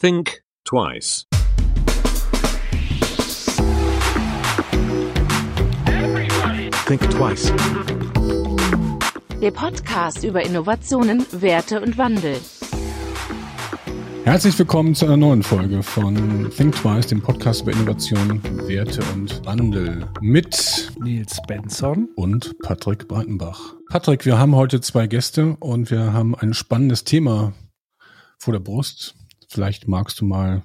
Think twice. Think twice. Der Podcast über Innovationen, Werte und Wandel. Herzlich willkommen zu einer neuen Folge von Think Twice, dem Podcast über Innovation, Werte und Wandel mit Nils Benson und Patrick Breitenbach. Patrick, wir haben heute zwei Gäste und wir haben ein spannendes Thema vor der Brust. Vielleicht magst du mal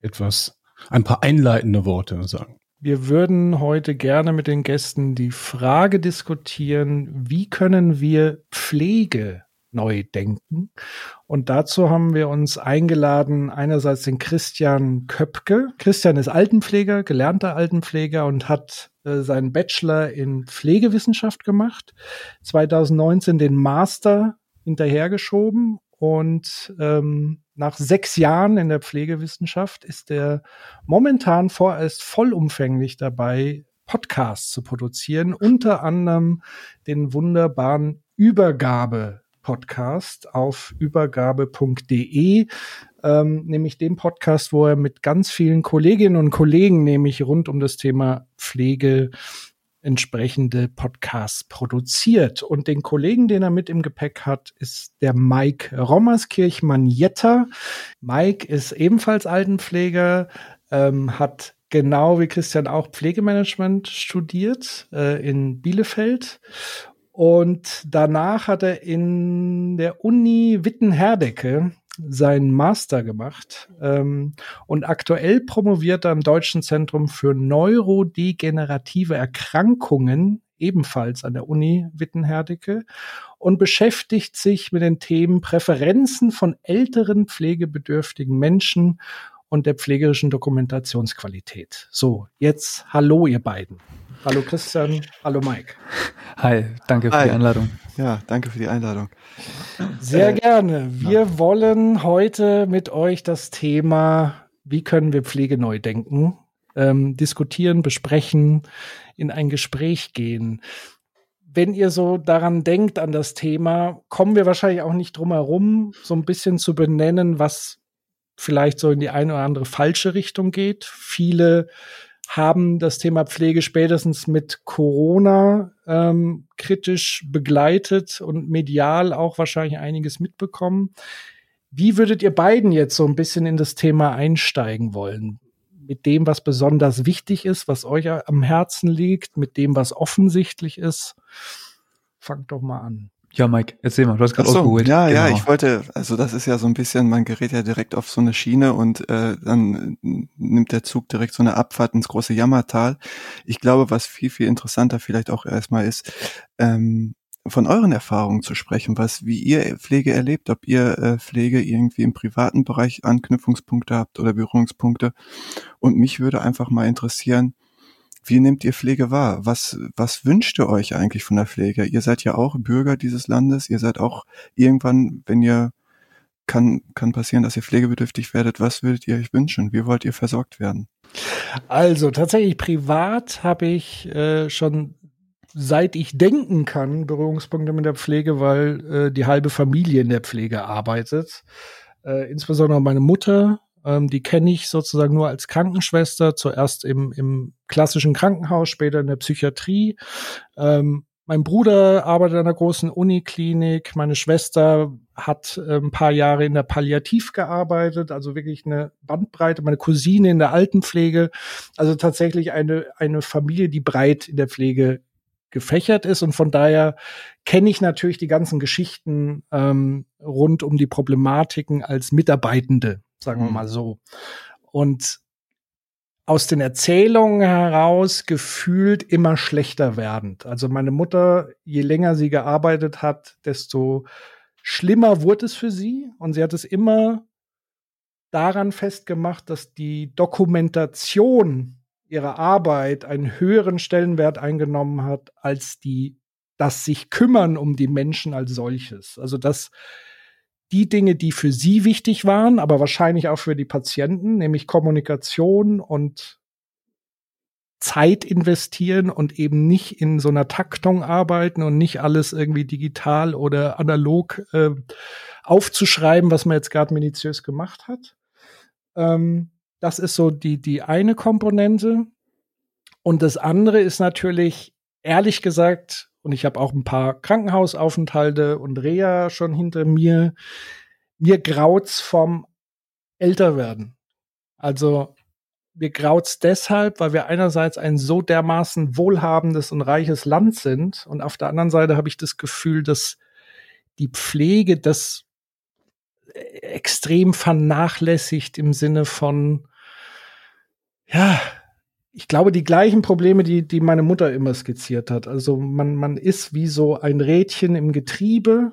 etwas, ein paar einleitende Worte sagen. Wir würden heute gerne mit den Gästen die Frage diskutieren, wie können wir Pflege neu denken? Und dazu haben wir uns eingeladen, einerseits den Christian Köpke. Christian ist Altenpfleger, gelernter Altenpfleger und hat äh, seinen Bachelor in Pflegewissenschaft gemacht, 2019 den Master hinterhergeschoben und ähm, nach sechs Jahren in der Pflegewissenschaft ist er momentan vorerst vollumfänglich dabei, Podcasts zu produzieren, unter anderem den wunderbaren Übergabe-Podcast auf übergabe.de, ähm, nämlich den Podcast, wo er mit ganz vielen Kolleginnen und Kollegen nämlich rund um das Thema Pflege entsprechende Podcasts produziert. Und den Kollegen, den er mit im Gepäck hat, ist der Mike Rommerskirchmann-Jetter. Mike ist ebenfalls Altenpfleger, ähm, hat genau wie Christian auch Pflegemanagement studiert äh, in Bielefeld. Und danach hat er in der Uni Wittenherdecke seinen Master gemacht ähm, und aktuell promoviert er am Deutschen Zentrum für neurodegenerative Erkrankungen ebenfalls an der Uni Wittenherdecke und beschäftigt sich mit den Themen Präferenzen von älteren pflegebedürftigen Menschen und der pflegerischen Dokumentationsqualität. So, jetzt hallo ihr beiden. Hallo Christian, hallo Mike. Hi, danke für Hi. die Einladung. Ja, danke für die Einladung. Sehr Äh, gerne. Wir wollen heute mit euch das Thema, wie können wir Pflege neu denken, ähm, diskutieren, besprechen, in ein Gespräch gehen. Wenn ihr so daran denkt, an das Thema, kommen wir wahrscheinlich auch nicht drum herum, so ein bisschen zu benennen, was vielleicht so in die eine oder andere falsche Richtung geht. Viele haben das Thema Pflege spätestens mit Corona ähm, kritisch begleitet und medial auch wahrscheinlich einiges mitbekommen. Wie würdet ihr beiden jetzt so ein bisschen in das Thema einsteigen wollen? Mit dem, was besonders wichtig ist, was euch am Herzen liegt, mit dem, was offensichtlich ist? Fangt doch mal an. Ja, Mike, erzähl mal, du hast gerade so, ausgeholt. ja, ja, Genau. ich wollte, also das ist ja so ein bisschen, man gerät ja direkt auf so eine Schiene und äh, dann nimmt der Zug direkt so eine Abfahrt ins große Jammertal. Ich glaube, was viel, viel interessanter vielleicht auch erstmal ist, ähm, von euren Erfahrungen zu sprechen, was, wie ihr Pflege erlebt, ob ihr äh, Pflege irgendwie im privaten Bereich Anknüpfungspunkte habt oder Berührungspunkte. Und mich würde einfach mal interessieren, wie nehmt ihr Pflege wahr? Was, was wünscht ihr euch eigentlich von der Pflege? Ihr seid ja auch Bürger dieses Landes. Ihr seid auch irgendwann, wenn ihr, kann, kann passieren, dass ihr pflegebedürftig werdet. Was würdet ihr euch wünschen? Wie wollt ihr versorgt werden? Also tatsächlich privat habe ich äh, schon seit ich denken kann Berührungspunkte mit der Pflege, weil äh, die halbe Familie in der Pflege arbeitet. Äh, insbesondere meine Mutter, ähm, die kenne ich sozusagen nur als Krankenschwester, zuerst im, im klassischen Krankenhaus, später in der Psychiatrie. Ähm, mein Bruder arbeitet an einer großen Uniklinik. Meine Schwester hat äh, ein paar Jahre in der Palliativ gearbeitet, also wirklich eine Bandbreite. Meine Cousine in der Altenpflege. Also tatsächlich eine, eine Familie, die breit in der Pflege gefächert ist. Und von daher kenne ich natürlich die ganzen Geschichten ähm, rund um die Problematiken als Mitarbeitende, sagen wir Mhm. mal so. Und aus den Erzählungen heraus gefühlt immer schlechter werdend. Also meine Mutter, je länger sie gearbeitet hat, desto schlimmer wurde es für sie. Und sie hat es immer daran festgemacht, dass die Dokumentation ihrer Arbeit einen höheren Stellenwert eingenommen hat als die das sich kümmern um die Menschen als solches. Also dass die Dinge, die für sie wichtig waren, aber wahrscheinlich auch für die Patienten, nämlich Kommunikation und Zeit investieren und eben nicht in so einer Taktung arbeiten und nicht alles irgendwie digital oder analog äh, aufzuschreiben, was man jetzt gerade minutiös gemacht hat. Ähm, das ist so die, die eine Komponente. Und das andere ist natürlich, ehrlich gesagt, und ich habe auch ein paar Krankenhausaufenthalte und Reha schon hinter mir, mir graut's vom Älterwerden. Also mir graut's deshalb, weil wir einerseits ein so dermaßen wohlhabendes und reiches Land sind und auf der anderen Seite habe ich das Gefühl, dass die Pflege das extrem vernachlässigt im Sinne von, ja, ich glaube, die gleichen Probleme, die, die meine Mutter immer skizziert hat. Also man, man ist wie so ein Rädchen im Getriebe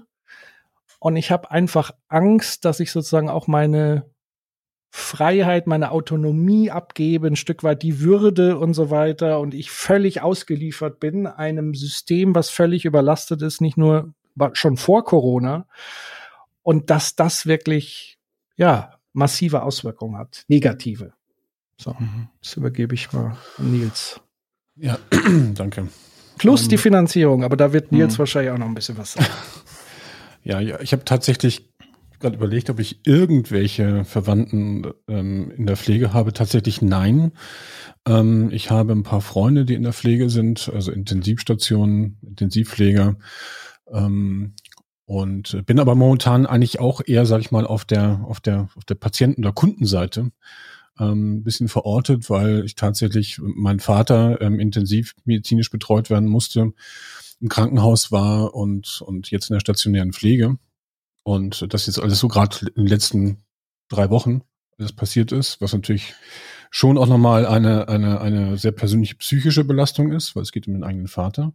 und ich habe einfach Angst, dass ich sozusagen auch meine Freiheit, meine Autonomie abgebe, ein Stück weit die Würde und so weiter und ich völlig ausgeliefert bin einem System, was völlig überlastet ist, nicht nur schon vor Corona und dass das wirklich ja massive Auswirkungen hat, negative. So, das übergebe ich mal Nils. Ja, danke. Plus um, die ähm, Finanzierung, aber da wird Nils mh. wahrscheinlich auch noch ein bisschen was sagen. ja, ja, ich habe tatsächlich gerade überlegt, ob ich irgendwelche Verwandten ähm, in der Pflege habe. Tatsächlich nein. Ähm, ich habe ein paar Freunde, die in der Pflege sind, also Intensivstationen, Intensivpfleger. Ähm, und bin aber momentan eigentlich auch eher, sag ich mal, auf der, auf der, auf der Patienten- oder Kundenseite ähm, bisschen verortet, weil ich tatsächlich mein Vater ähm, intensiv medizinisch betreut werden musste, im Krankenhaus war und, und jetzt in der stationären Pflege. Und das jetzt alles so gerade in den letzten drei Wochen alles passiert ist, was natürlich schon auch nochmal eine, eine, eine sehr persönliche psychische Belastung ist, weil es geht um den eigenen Vater.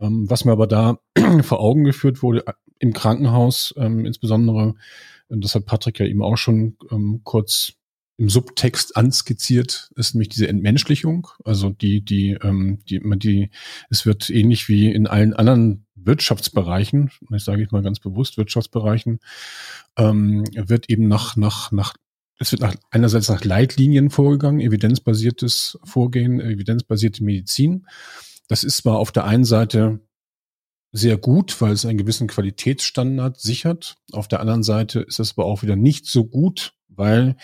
Ähm, was mir aber da vor Augen geführt wurde, äh, im Krankenhaus ähm, insbesondere, das hat Patrick ja eben auch schon ähm, kurz im Subtext anskizziert, ist nämlich diese Entmenschlichung. Also die, die, ähm, die, die, es wird ähnlich wie in allen anderen Wirtschaftsbereichen, das sage ich mal ganz bewusst, Wirtschaftsbereichen, ähm, wird eben nach, nach, nach, es wird nach, einerseits nach Leitlinien vorgegangen, evidenzbasiertes Vorgehen, evidenzbasierte Medizin. Das ist zwar auf der einen Seite sehr gut, weil es einen gewissen Qualitätsstandard sichert. Auf der anderen Seite ist es aber auch wieder nicht so gut, weil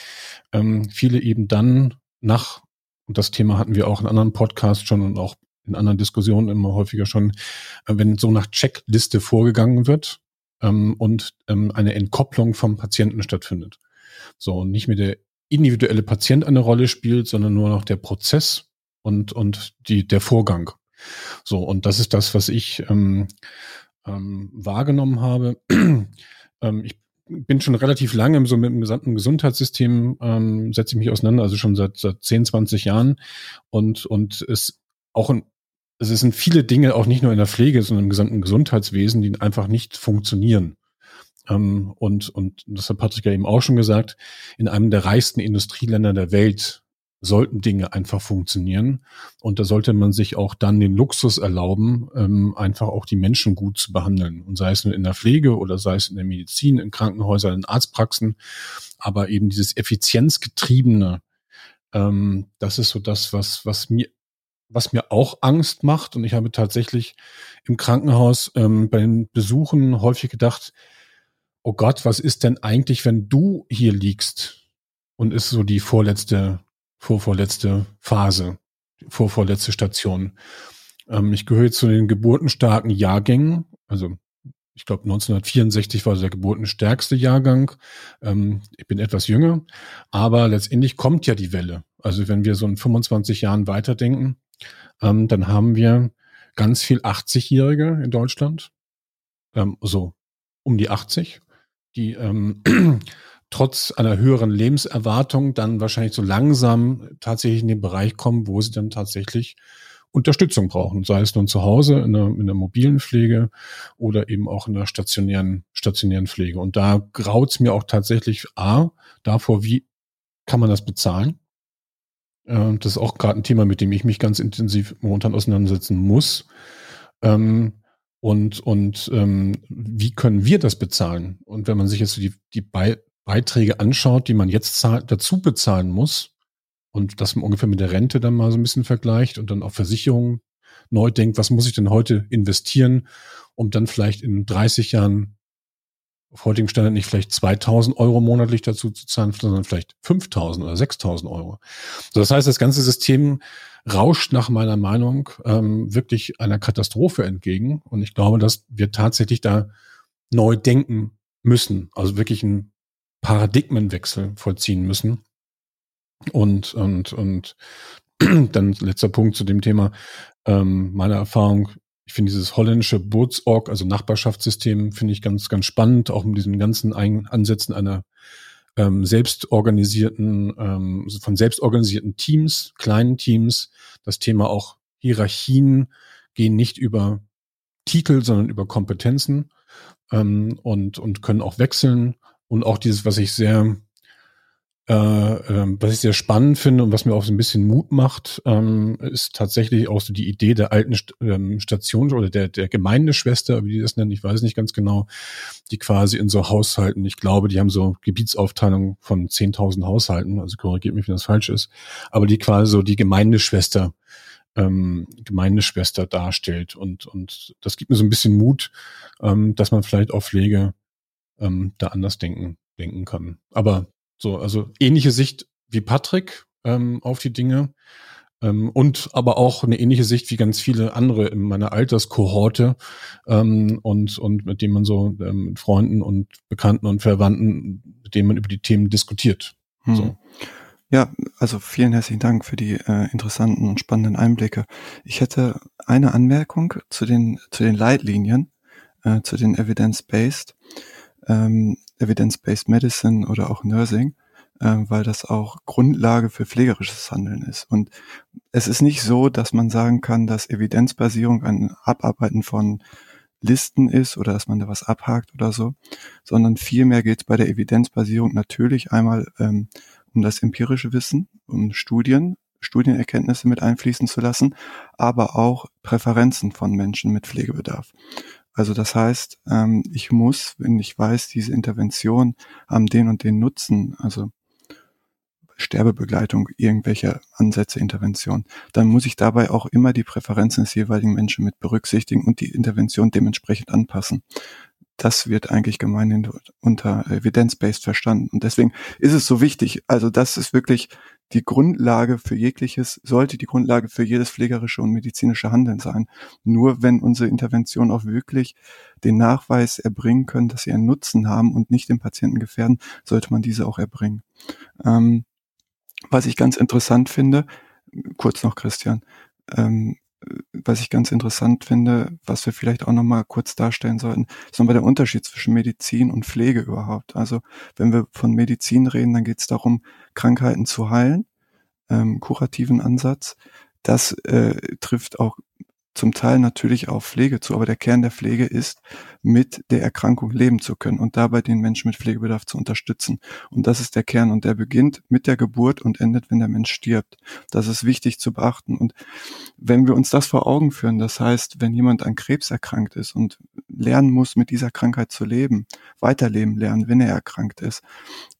ähm, viele eben dann nach, und das Thema hatten wir auch in anderen Podcasts schon und auch in anderen Diskussionen immer häufiger schon, äh, wenn so nach Checkliste vorgegangen wird ähm, und ähm, eine Entkopplung vom Patienten stattfindet. So, und nicht mehr der individuelle Patient eine Rolle spielt, sondern nur noch der Prozess und, und die, der Vorgang. So, und das ist das, was ich ähm, ähm, wahrgenommen habe. ähm, ich bin schon relativ lange so mit dem gesamten Gesundheitssystem, ähm, setze ich mich auseinander, also schon seit, seit 10, 20 Jahren. Und, und es auch ein, es sind viele Dinge, auch nicht nur in der Pflege, sondern im gesamten Gesundheitswesen, die einfach nicht funktionieren. Ähm, und, und das hat Patrick ja eben auch schon gesagt, in einem der reichsten Industrieländer der Welt sollten Dinge einfach funktionieren. Und da sollte man sich auch dann den Luxus erlauben, ähm, einfach auch die Menschen gut zu behandeln. Und sei es nur in der Pflege oder sei es in der Medizin, in Krankenhäusern, in Arztpraxen. Aber eben dieses effizienzgetriebene, ähm, das ist so das, was, was mir was mir auch Angst macht. Und ich habe tatsächlich im Krankenhaus ähm, bei den Besuchen häufig gedacht, oh Gott, was ist denn eigentlich, wenn du hier liegst? Und ist so die vorletzte vorvorletzte Phase, vorvorletzte Station. Ähm, ich gehöre zu den geburtenstarken Jahrgängen, also ich glaube 1964 war der geburtenstärkste Jahrgang. Ähm, ich bin etwas jünger, aber letztendlich kommt ja die Welle. Also wenn wir so in 25 Jahren weiterdenken, ähm, dann haben wir ganz viel 80-Jährige in Deutschland, ähm, so um die 80, die ähm, trotz einer höheren Lebenserwartung dann wahrscheinlich so langsam tatsächlich in den Bereich kommen, wo sie dann tatsächlich Unterstützung brauchen, sei es nun zu Hause in der, in der mobilen Pflege oder eben auch in der stationären, stationären Pflege. Und da graut's mir auch tatsächlich A, davor, wie kann man das bezahlen? Äh, das ist auch gerade ein Thema, mit dem ich mich ganz intensiv momentan auseinandersetzen muss. Ähm, und und ähm, wie können wir das bezahlen? Und wenn man sich jetzt die, die Be Beiträge anschaut, die man jetzt zahlt, dazu bezahlen muss und das ungefähr mit der Rente dann mal so ein bisschen vergleicht und dann auch Versicherungen neu denkt, was muss ich denn heute investieren, um dann vielleicht in 30 Jahren auf heutigen Standard nicht vielleicht 2000 Euro monatlich dazu zu zahlen, sondern vielleicht 5000 oder 6000 Euro. So, das heißt, das ganze System rauscht nach meiner Meinung ähm, wirklich einer Katastrophe entgegen. Und ich glaube, dass wir tatsächlich da neu denken müssen, also wirklich einen Paradigmenwechsel vollziehen müssen. Und, und, und dann letzter Punkt zu dem Thema, ähm, meiner Erfahrung, ich finde dieses holländische Bootsorg, also Nachbarschaftssystem, finde ich ganz, ganz spannend, auch mit diesen ganzen Ein Ansätzen einer ähm, selbstorganisierten, ähm, von selbstorganisierten Teams, kleinen Teams. Das Thema auch Hierarchien gehen nicht über Titel, sondern über Kompetenzen ähm, und, und können auch wechseln. Und auch dieses, was ich sehr äh, äh, was ich sehr spannend finde und was mir auch so ein bisschen Mut macht, ähm, ist tatsächlich auch so die Idee der alten St ähm, Station oder der, der Gemeindeschwester, wie die das nennen, ich weiß nicht ganz genau, die quasi in so Haushalten, ich glaube, die haben so Gebietsaufteilung von 10.000 Haushalten, also korrigiert mich, wenn das falsch ist, aber die quasi so die Gemeindeschwester ähm, Gemeindeschwester darstellt. Und und das gibt mir so ein bisschen Mut, ähm, dass man vielleicht auch Pflege ähm, da anders denken denken kann. Aber so, also ähnliche Sicht wie Patrick ähm, auf die Dinge. Ähm, und aber auch eine ähnliche Sicht wie ganz viele andere in meiner Alterskohorte ähm, und, und mit denen man so ähm, mit Freunden und Bekannten und Verwandten, mit denen man über die Themen diskutiert. Hm. So. Ja, also vielen herzlichen Dank für die äh, interessanten und spannenden Einblicke. Ich hätte eine Anmerkung zu den, zu den Leitlinien, äh, zu den Evidence-Based ähm, Evidence-Based Medicine oder auch Nursing, äh, weil das auch Grundlage für pflegerisches Handeln ist. Und es ist nicht so, dass man sagen kann, dass Evidenzbasierung ein Abarbeiten von Listen ist oder dass man da was abhakt oder so, sondern vielmehr geht es bei der Evidenzbasierung natürlich einmal ähm, um das empirische Wissen, um Studien, Studienerkenntnisse mit einfließen zu lassen, aber auch Präferenzen von Menschen mit Pflegebedarf. Also das heißt, ähm, ich muss, wenn ich weiß, diese Intervention haben den und den Nutzen, also Sterbebegleitung, irgendwelche Ansätze, Intervention, dann muss ich dabei auch immer die Präferenzen des jeweiligen Menschen mit berücksichtigen und die Intervention dementsprechend anpassen. Das wird eigentlich gemeinhin unter Evidence-Based verstanden. Und deswegen ist es so wichtig. Also das ist wirklich die Grundlage für jegliches, sollte die Grundlage für jedes pflegerische und medizinische Handeln sein. Nur wenn unsere Interventionen auch wirklich den Nachweis erbringen können, dass sie einen Nutzen haben und nicht den Patienten gefährden, sollte man diese auch erbringen. Ähm, was ich ganz interessant finde, kurz noch Christian, ähm, was ich ganz interessant finde, was wir vielleicht auch nochmal kurz darstellen sollten, ist nochmal der Unterschied zwischen Medizin und Pflege überhaupt. Also wenn wir von Medizin reden, dann geht es darum, Krankheiten zu heilen, ähm, kurativen Ansatz. Das äh, trifft auch zum Teil natürlich auf Pflege zu, aber der Kern der Pflege ist, mit der Erkrankung leben zu können und dabei den Menschen mit Pflegebedarf zu unterstützen. Und das ist der Kern und der beginnt mit der Geburt und endet, wenn der Mensch stirbt. Das ist wichtig zu beachten. Und wenn wir uns das vor Augen führen, das heißt, wenn jemand an Krebs erkrankt ist und lernen muss, mit dieser Krankheit zu leben, weiterleben lernen, wenn er erkrankt ist,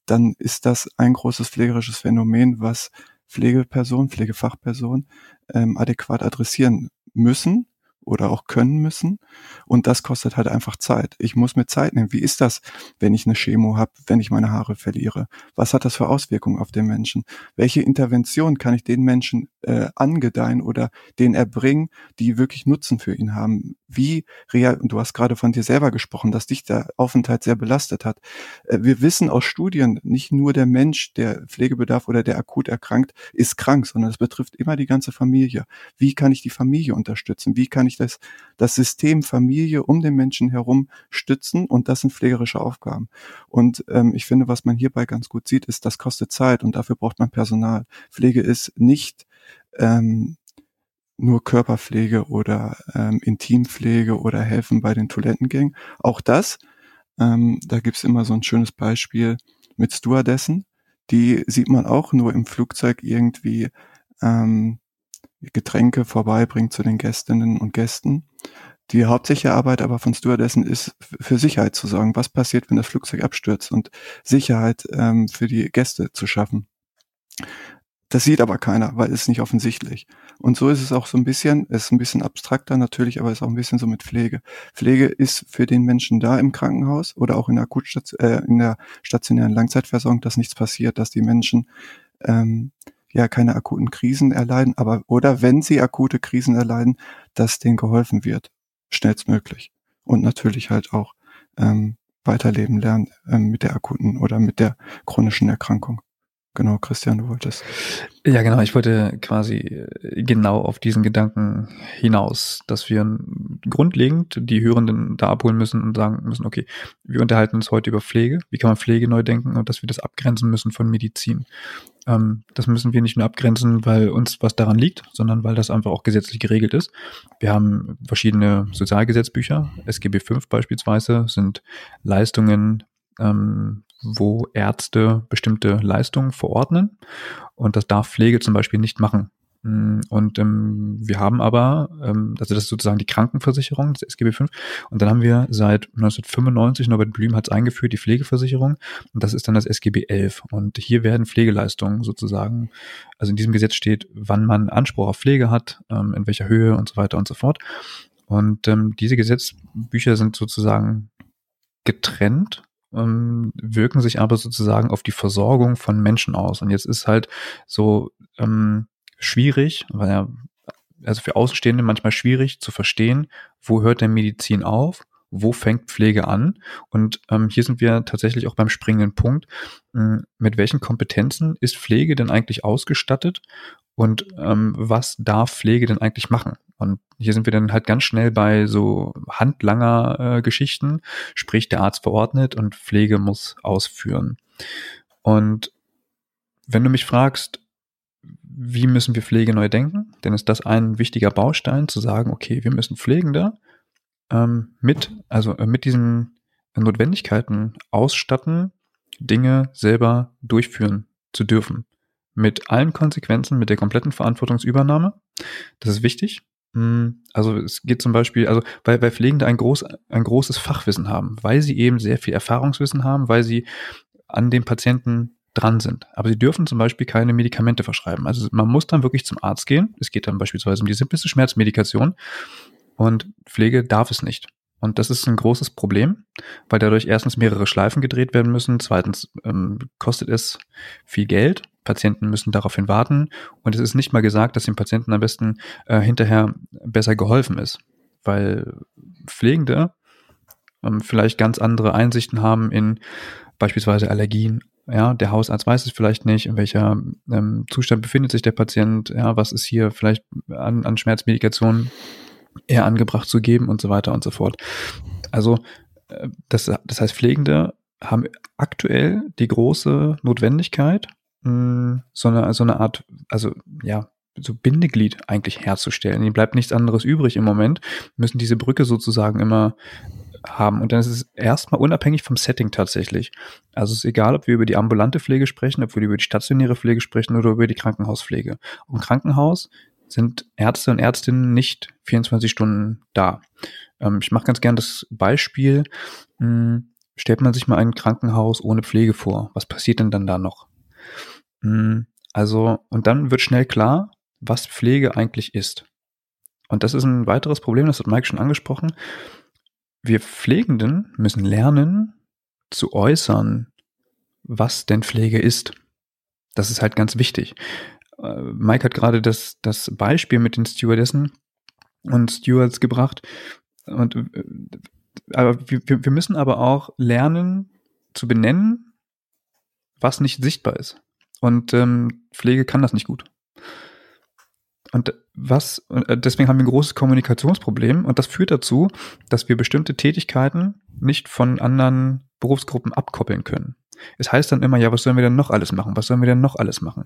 dann ist das ein großes pflegerisches Phänomen, was Pflegeperson, Pflegefachperson ähm, adäquat adressieren müssen oder auch können müssen. Und das kostet halt einfach Zeit. Ich muss mir Zeit nehmen. Wie ist das, wenn ich eine Chemo habe, wenn ich meine Haare verliere? Was hat das für Auswirkungen auf den Menschen? Welche Intervention kann ich den Menschen äh, angedeihen oder den erbringen, die wirklich Nutzen für ihn haben? Wie real, du hast gerade von dir selber gesprochen, dass dich der Aufenthalt sehr belastet hat. Äh, wir wissen aus Studien, nicht nur der Mensch, der Pflegebedarf oder der akut erkrankt, ist krank, sondern es betrifft immer die ganze Familie. Wie kann ich die Familie unterstützen? Wie kann ich das, das System Familie um den Menschen herum stützen und das sind pflegerische Aufgaben. Und ähm, ich finde, was man hierbei ganz gut sieht, ist, das kostet Zeit und dafür braucht man Personal. Pflege ist nicht ähm, nur Körperpflege oder ähm, Intimpflege oder helfen bei den Toilettengängen. Auch das, ähm, da gibt's immer so ein schönes Beispiel mit Stewardessen. Die sieht man auch nur im Flugzeug irgendwie ähm, Getränke vorbeibringt zu den Gästinnen und Gästen. Die hauptsächliche Arbeit aber von Stewardessen ist, für Sicherheit zu sorgen. Was passiert, wenn das Flugzeug abstürzt und Sicherheit ähm, für die Gäste zu schaffen. Das sieht aber keiner, weil es nicht offensichtlich. Und so ist es auch so ein bisschen, es ist ein bisschen abstrakter natürlich, aber es ist auch ein bisschen so mit Pflege. Pflege ist für den Menschen da im Krankenhaus oder auch in der Akutstation, äh, in der stationären Langzeitversorgung, dass nichts passiert, dass die Menschen ähm, ja keine akuten Krisen erleiden, aber oder wenn sie akute Krisen erleiden, dass denen geholfen wird, schnellstmöglich. Und natürlich halt auch ähm, weiterleben lernen ähm, mit der akuten oder mit der chronischen Erkrankung. Genau, Christian, du wolltest. Ja, genau. Ich wollte quasi äh, genau auf diesen Gedanken hinaus, dass wir grundlegend die Hörenden da abholen müssen und sagen müssen, okay, wir unterhalten uns heute über Pflege. Wie kann man Pflege neu denken und dass wir das abgrenzen müssen von Medizin. Ähm, das müssen wir nicht nur abgrenzen, weil uns was daran liegt, sondern weil das einfach auch gesetzlich geregelt ist. Wir haben verschiedene Sozialgesetzbücher. SGB V beispielsweise sind Leistungen ähm, wo Ärzte bestimmte Leistungen verordnen. Und das darf Pflege zum Beispiel nicht machen. Mm, und ähm, wir haben aber, ähm, also das ist sozusagen die Krankenversicherung, das SGB V. Und dann haben wir seit 1995, Norbert Blüm hat es eingeführt, die Pflegeversicherung. Und das ist dann das SGB 11. Und hier werden Pflegeleistungen sozusagen, also in diesem Gesetz steht, wann man Anspruch auf Pflege hat, ähm, in welcher Höhe und so weiter und so fort. Und ähm, diese Gesetzbücher sind sozusagen getrennt ähm, wirken sich aber sozusagen auf die Versorgung von Menschen aus. Und jetzt ist halt so ähm, schwierig, weil ja, also für Außenstehende manchmal schwierig zu verstehen, wo hört denn Medizin auf wo fängt Pflege an? Und ähm, hier sind wir tatsächlich auch beim springenden Punkt. Ähm, mit welchen Kompetenzen ist Pflege denn eigentlich ausgestattet? Und ähm, was darf Pflege denn eigentlich machen? Und hier sind wir dann halt ganz schnell bei so handlanger äh, Geschichten, sprich der Arzt verordnet und Pflege muss ausführen. Und wenn du mich fragst, wie müssen wir Pflege neu denken, dann ist das ein wichtiger Baustein, zu sagen, okay, wir müssen Pflegende ähm, mit, also äh, mit diesen Notwendigkeiten ausstatten, Dinge selber durchführen zu dürfen. Mit allen Konsequenzen, mit der kompletten Verantwortungsübernahme. Das ist wichtig. Hm, also es geht zum Beispiel, also weil, weil Pflegende ein, groß, ein großes Fachwissen haben, weil sie eben sehr viel Erfahrungswissen haben, weil sie an dem Patienten dran sind. Aber sie dürfen zum Beispiel keine Medikamente verschreiben. Also man muss dann wirklich zum Arzt gehen. Es geht dann beispielsweise um die simpleste Schmerzmedikation und Pflege darf es nicht. Und das ist ein großes Problem, weil dadurch erstens mehrere Schleifen gedreht werden müssen, zweitens ähm, kostet es viel Geld, Patienten müssen daraufhin warten und es ist nicht mal gesagt, dass dem Patienten am besten äh, hinterher besser geholfen ist, weil Pflegende ähm, vielleicht ganz andere Einsichten haben in beispielsweise Allergien. Ja, der Hausarzt weiß es vielleicht nicht, in welcher ähm, Zustand befindet sich der Patient, ja, was ist hier vielleicht an, an Schmerzmedikation eher angebracht zu geben und so weiter und so fort. Also äh, das, das heißt, Pflegende haben aktuell die große Notwendigkeit, mh, so eine, so eine Art, also ja, so Bindeglied eigentlich herzustellen. Ihnen bleibt nichts anderes übrig im Moment, müssen diese Brücke sozusagen immer haben. Und dann ist es erstmal unabhängig vom Setting tatsächlich. Also es ist egal, ob wir über die ambulante Pflege sprechen, ob wir über die stationäre Pflege sprechen oder über die Krankenhauspflege. Im Krankenhaus sind Ärzte und Ärztinnen nicht 24 Stunden da. Ähm, ich mache ganz gern das Beispiel, mh, hm, stellt man sich mal ein Krankenhaus ohne Pflege vor. Was passiert denn dann da noch? Hm, also, und dann wird schnell klar, was Pflege eigentlich ist. Und das ist ein weiteres Problem, das hat Mike schon angesprochen. Wir Pflegenden müssen lernen zu äußern, was denn Pflege ist. Das ist halt ganz wichtig. Äh, Mike hat gerade das, das Beispiel mit den Stewardessen und Stewards gebracht. Und äh, aber wir, wir müssen aber auch lernen zu benennen, was nicht sichtbar ist. Und ähm, Pflege kann das nicht gut. Und was, äh, deswegen haben wir ein großes Kommunikationsproblem und das führt dazu, dass wir bestimmte Tätigkeiten nicht von anderen Berufsgruppen abkoppeln können. Es heißt dann immer, ja, was sollen wir denn noch alles machen? Was sollen wir denn noch alles machen?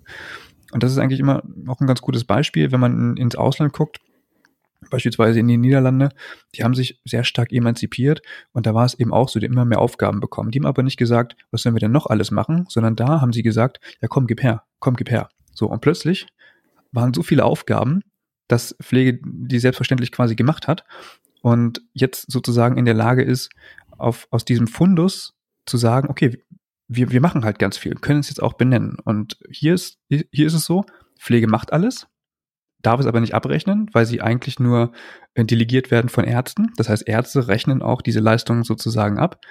Und das ist eigentlich immer auch ein ganz gutes Beispiel, wenn man ins Ausland guckt, beispielsweise in die Niederlande, die haben sich sehr stark emanzipiert und da war es eben auch so, die immer mehr Aufgaben bekommen. Die haben aber nicht gesagt, was sollen wir denn noch alles machen, sondern da haben sie gesagt, ja komm, gib her, komm, gib her. So, und plötzlich waren so viele Aufgaben, dass Pflege die selbstverständlich quasi gemacht hat und jetzt sozusagen in der Lage ist, auf, aus diesem Fundus zu sagen, okay, wir, wir machen halt ganz viel, können es jetzt auch benennen. Und hier ist, hier ist es so, Pflege macht alles, darf es aber nicht abrechnen, weil sie eigentlich nur äh, delegiert werden von Ärzten. Das heißt, Ärzte rechnen auch diese Leistungen sozusagen ab.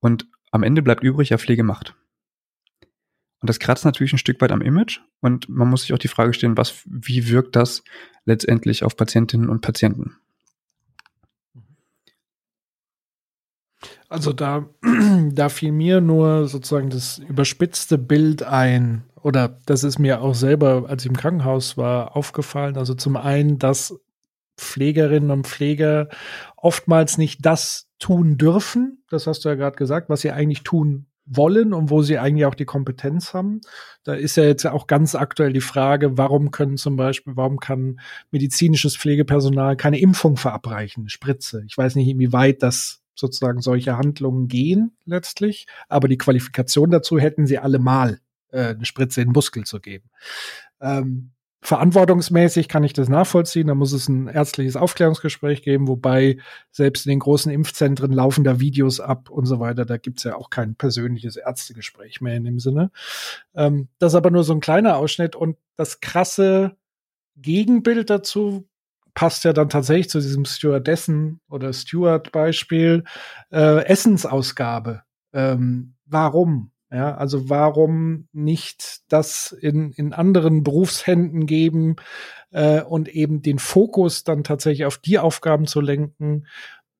Und am Ende bleibt übrig, ja, Pflege macht. Und das kratzt natürlich ein Stück weit am Image. Und man muss sich auch die Frage stellen, was, wie wirkt das letztendlich auf Patientinnen und Patienten? Also da, da fiel mir nur sozusagen das überspitzte Bild ein, oder das ist mir auch selber, als ich im Krankenhaus war, aufgefallen. Also zum einen, dass Pflegerinnen und Pfleger oftmals nicht das tun dürfen, das hast du ja gerade gesagt, was sie eigentlich tun wollen und wo sie eigentlich auch die Kompetenz haben. Da ist ja jetzt auch ganz aktuell die Frage, warum können zum Beispiel, warum kann medizinisches Pflegepersonal keine Impfung verabreichen, Spritze? Ich weiß nicht, inwieweit das sozusagen solche Handlungen gehen letztlich, aber die Qualifikation dazu hätten sie alle mal, äh, eine Spritze in den Muskel zu geben. Ähm, verantwortungsmäßig kann ich das nachvollziehen. Da muss es ein ärztliches Aufklärungsgespräch geben, wobei selbst in den großen Impfzentren laufen da Videos ab und so weiter. Da gibt's ja auch kein persönliches Ärztegespräch mehr in dem Sinne. Ähm, das ist aber nur so ein kleiner Ausschnitt und das krasse Gegenbild dazu passt ja dann tatsächlich zu diesem Stewardessen oder Steward-Beispiel äh, Essensausgabe. Ähm, warum? Ja, also warum nicht das in, in anderen Berufshänden geben äh, und eben den Fokus dann tatsächlich auf die Aufgaben zu lenken,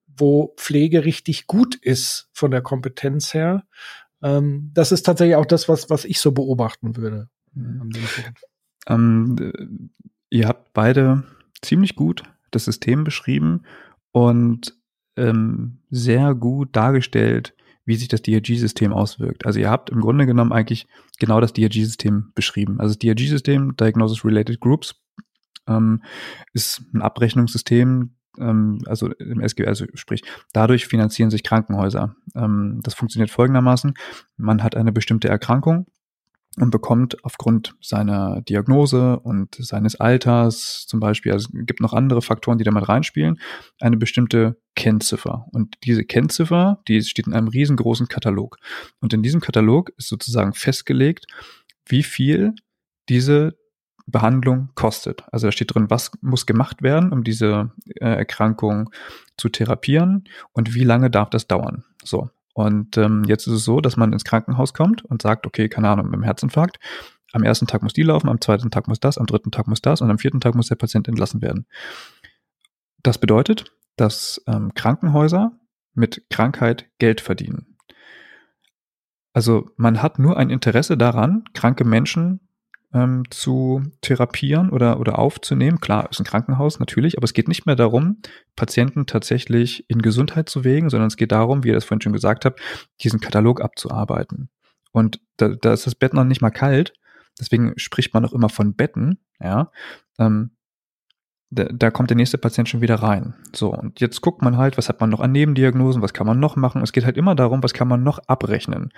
wo Pflege richtig gut ist von der Kompetenz her. Ähm, das ist tatsächlich auch das, was, was ich so beobachten würde. Mhm. Ähm, ihr habt beide ziemlich gut das System beschrieben und ähm, sehr gut dargestellt, wie sich das DRG-System auswirkt. Also ihr habt im Grunde genommen eigentlich genau das DRG-System beschrieben. Also das DRG-System, Diagnosis Related Groups, ähm, ist ein Abrechnungssystem, ähm, also im SGB, also sprich, dadurch finanzieren sich Krankenhäuser. Ähm, das funktioniert folgendermaßen. Man hat eine bestimmte Erkrankung und bekommt aufgrund seiner Diagnose und seines Alters zum Beispiel, also es gibt noch andere Faktoren, die da mal reinspielen, eine bestimmte Kennziffer. Und diese Kennziffer, die steht in einem riesengroßen Katalog. Und in diesem Katalog ist sozusagen festgelegt, wie viel diese Behandlung kostet. Also da steht drin, was muss gemacht werden, um diese äh, Erkrankung zu therapieren und wie lange darf das dauern. So. Und ähm, jetzt ist es so, dass man ins Krankenhaus kommt und sagt, okay, keine Ahnung, mit dem Herzinfarkt, am ersten Tag muss die laufen, am zweiten Tag muss das, am dritten Tag muss das und am vierten Tag muss der Patient entlassen werden. Das bedeutet, dass ähm, Krankenhäuser mit Krankheit Geld verdienen. Also man hat nur ein Interesse daran, kranke Menschen ähm, zu therapieren oder, oder aufzunehmen. Klar, ist ein Krankenhaus natürlich, aber es geht nicht mehr darum, Patienten tatsächlich in Gesundheit zu wägen, sondern es geht darum, wie ihr das vorhin schon gesagt habt, diesen Katalog abzuarbeiten. Und da, da ist das Bett noch nicht mal kalt, deswegen spricht man auch immer von Betten, ja. Ähm, da, da kommt der nächste Patient schon wieder rein. So, und jetzt guckt man halt, was hat man noch an Nebendiagnosen, was kann man noch machen. Es geht halt immer darum, was kann man noch abrechnen.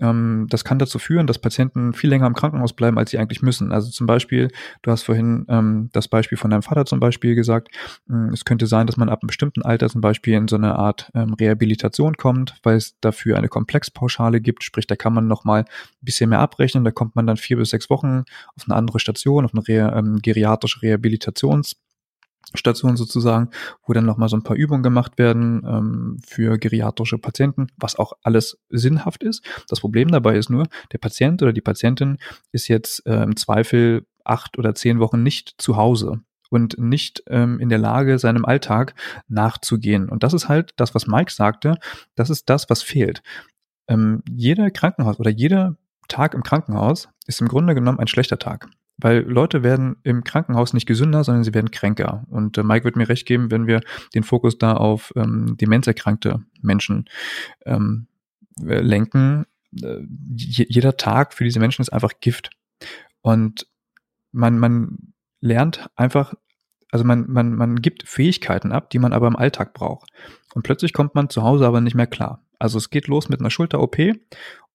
Ähm, das kann dazu führen, dass Patienten viel länger im Krankenhaus bleiben, als sie eigentlich müssen. Also zum Beispiel, du hast vorhin ähm, das Beispiel von deinem Vater zum Beispiel gesagt, ähm, es könnte sein, dass man ab einem bestimmten Alter zum Beispiel in so eine Art ähm, Rehabilitation kommt, weil es dafür eine Komplexpauschale gibt, sprich, da kann man nochmal ein bisschen mehr abrechnen, da kommt man dann vier bis sechs Wochen auf eine andere Station, auf eine Re ähm, geriatrische Rehabilitations- Station sozusagen, wo dann nochmal so ein paar Übungen gemacht werden ähm, für geriatrische Patienten, was auch alles sinnhaft ist. Das Problem dabei ist nur, der Patient oder die Patientin ist jetzt äh, im Zweifel acht oder zehn Wochen nicht zu Hause und nicht ähm, in der Lage, seinem Alltag nachzugehen. Und das ist halt das, was Mike sagte, das ist das, was fehlt. Ähm, jeder Krankenhaus oder jeder Tag im Krankenhaus ist im Grunde genommen ein schlechter Tag. Weil Leute werden im Krankenhaus nicht gesünder, sondern sie werden kränker. Und äh, Mike wird mir recht geben, wenn wir den Fokus da auf ähm, demenzerkrankte Menschen ähm, äh, lenken. Äh, jeder Tag für diese Menschen ist einfach Gift. Und man, man lernt einfach, also man, man, man gibt Fähigkeiten ab, die man aber im Alltag braucht. Und plötzlich kommt man zu Hause aber nicht mehr klar. Also es geht los mit einer Schulter-OP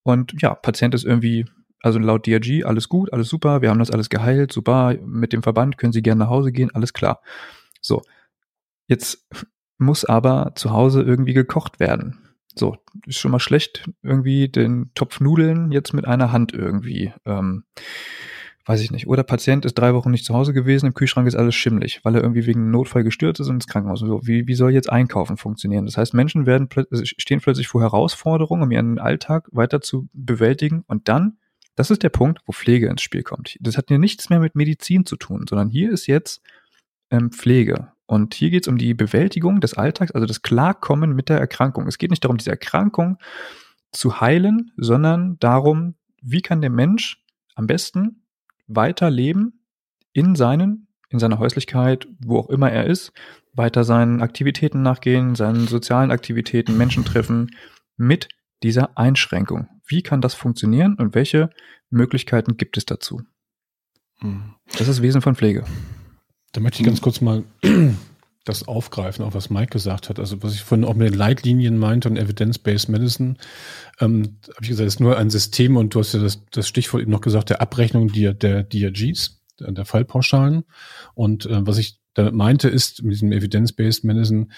und ja, Patient ist irgendwie also laut DRG, alles gut, alles super, wir haben das alles geheilt, super, mit dem Verband können Sie gerne nach Hause gehen, alles klar. So, jetzt muss aber zu Hause irgendwie gekocht werden. So, ist schon mal schlecht, irgendwie den Topf Nudeln jetzt mit einer Hand irgendwie. Ähm, weiß ich nicht. Oder Patient ist drei Wochen nicht zu Hause gewesen, im Kühlschrank ist alles schimmlig, weil er irgendwie wegen Notfall gestürzt ist und ins Krankenhaus. So, wie, wie soll jetzt Einkaufen funktionieren? Das heißt, Menschen werden also stehen plötzlich vor Herausforderungen, um ihren Alltag weiter zu bewältigen und dann, das ist der Punkt, wo Pflege ins Spiel kommt. Das hat ja nichts mehr mit Medizin zu tun, sondern hier ist jetzt ähm, Pflege. Und hier geht es um die Bewältigung des Alltags, also das Klarkommen mit der Erkrankung. Es geht nicht darum, diese Erkrankung zu heilen, sondern darum, wie kann der Mensch am besten weiter leben in seinen, in seiner Häuslichkeit, wo auch immer er ist, weiter seinen Aktivitäten nachgehen, seinen sozialen Aktivitäten, Menschen treffen, mit dieser Einschränkung. Wie kann das funktionieren und welche Möglichkeiten gibt es dazu? Hm. Das ist das Wesen von Pflege. Da möchte ich ganz kurz mal das aufgreifen, auch was Mike gesagt hat. Also was ich vorhin auch mit den Leitlinien meinte und Evidence-Based Medicine, ähm, habe ich gesagt, es ist nur ein System und du hast ja das, das Stichwort eben noch gesagt, der Abrechnung der, der DRGs, der, der Fallpauschalen. Und äh, was ich damit meinte, ist mit diesem Evidence-Based Medicine,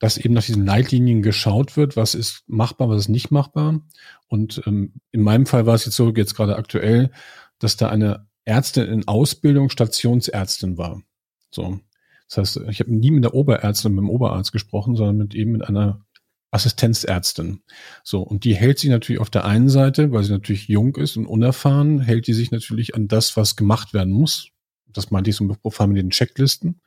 dass eben nach diesen Leitlinien geschaut wird, was ist machbar, was ist nicht machbar. Und ähm, in meinem Fall war es jetzt so, jetzt gerade aktuell, dass da eine Ärztin in Ausbildung Stationsärztin war. So. Das heißt, ich habe nie mit der Oberärztin, mit dem Oberarzt gesprochen, sondern mit eben mit einer Assistenzärztin. So, und die hält sich natürlich auf der einen Seite, weil sie natürlich jung ist und unerfahren, hält die sich natürlich an das, was gemacht werden muss. Das meinte ich so im Profil mit den Checklisten.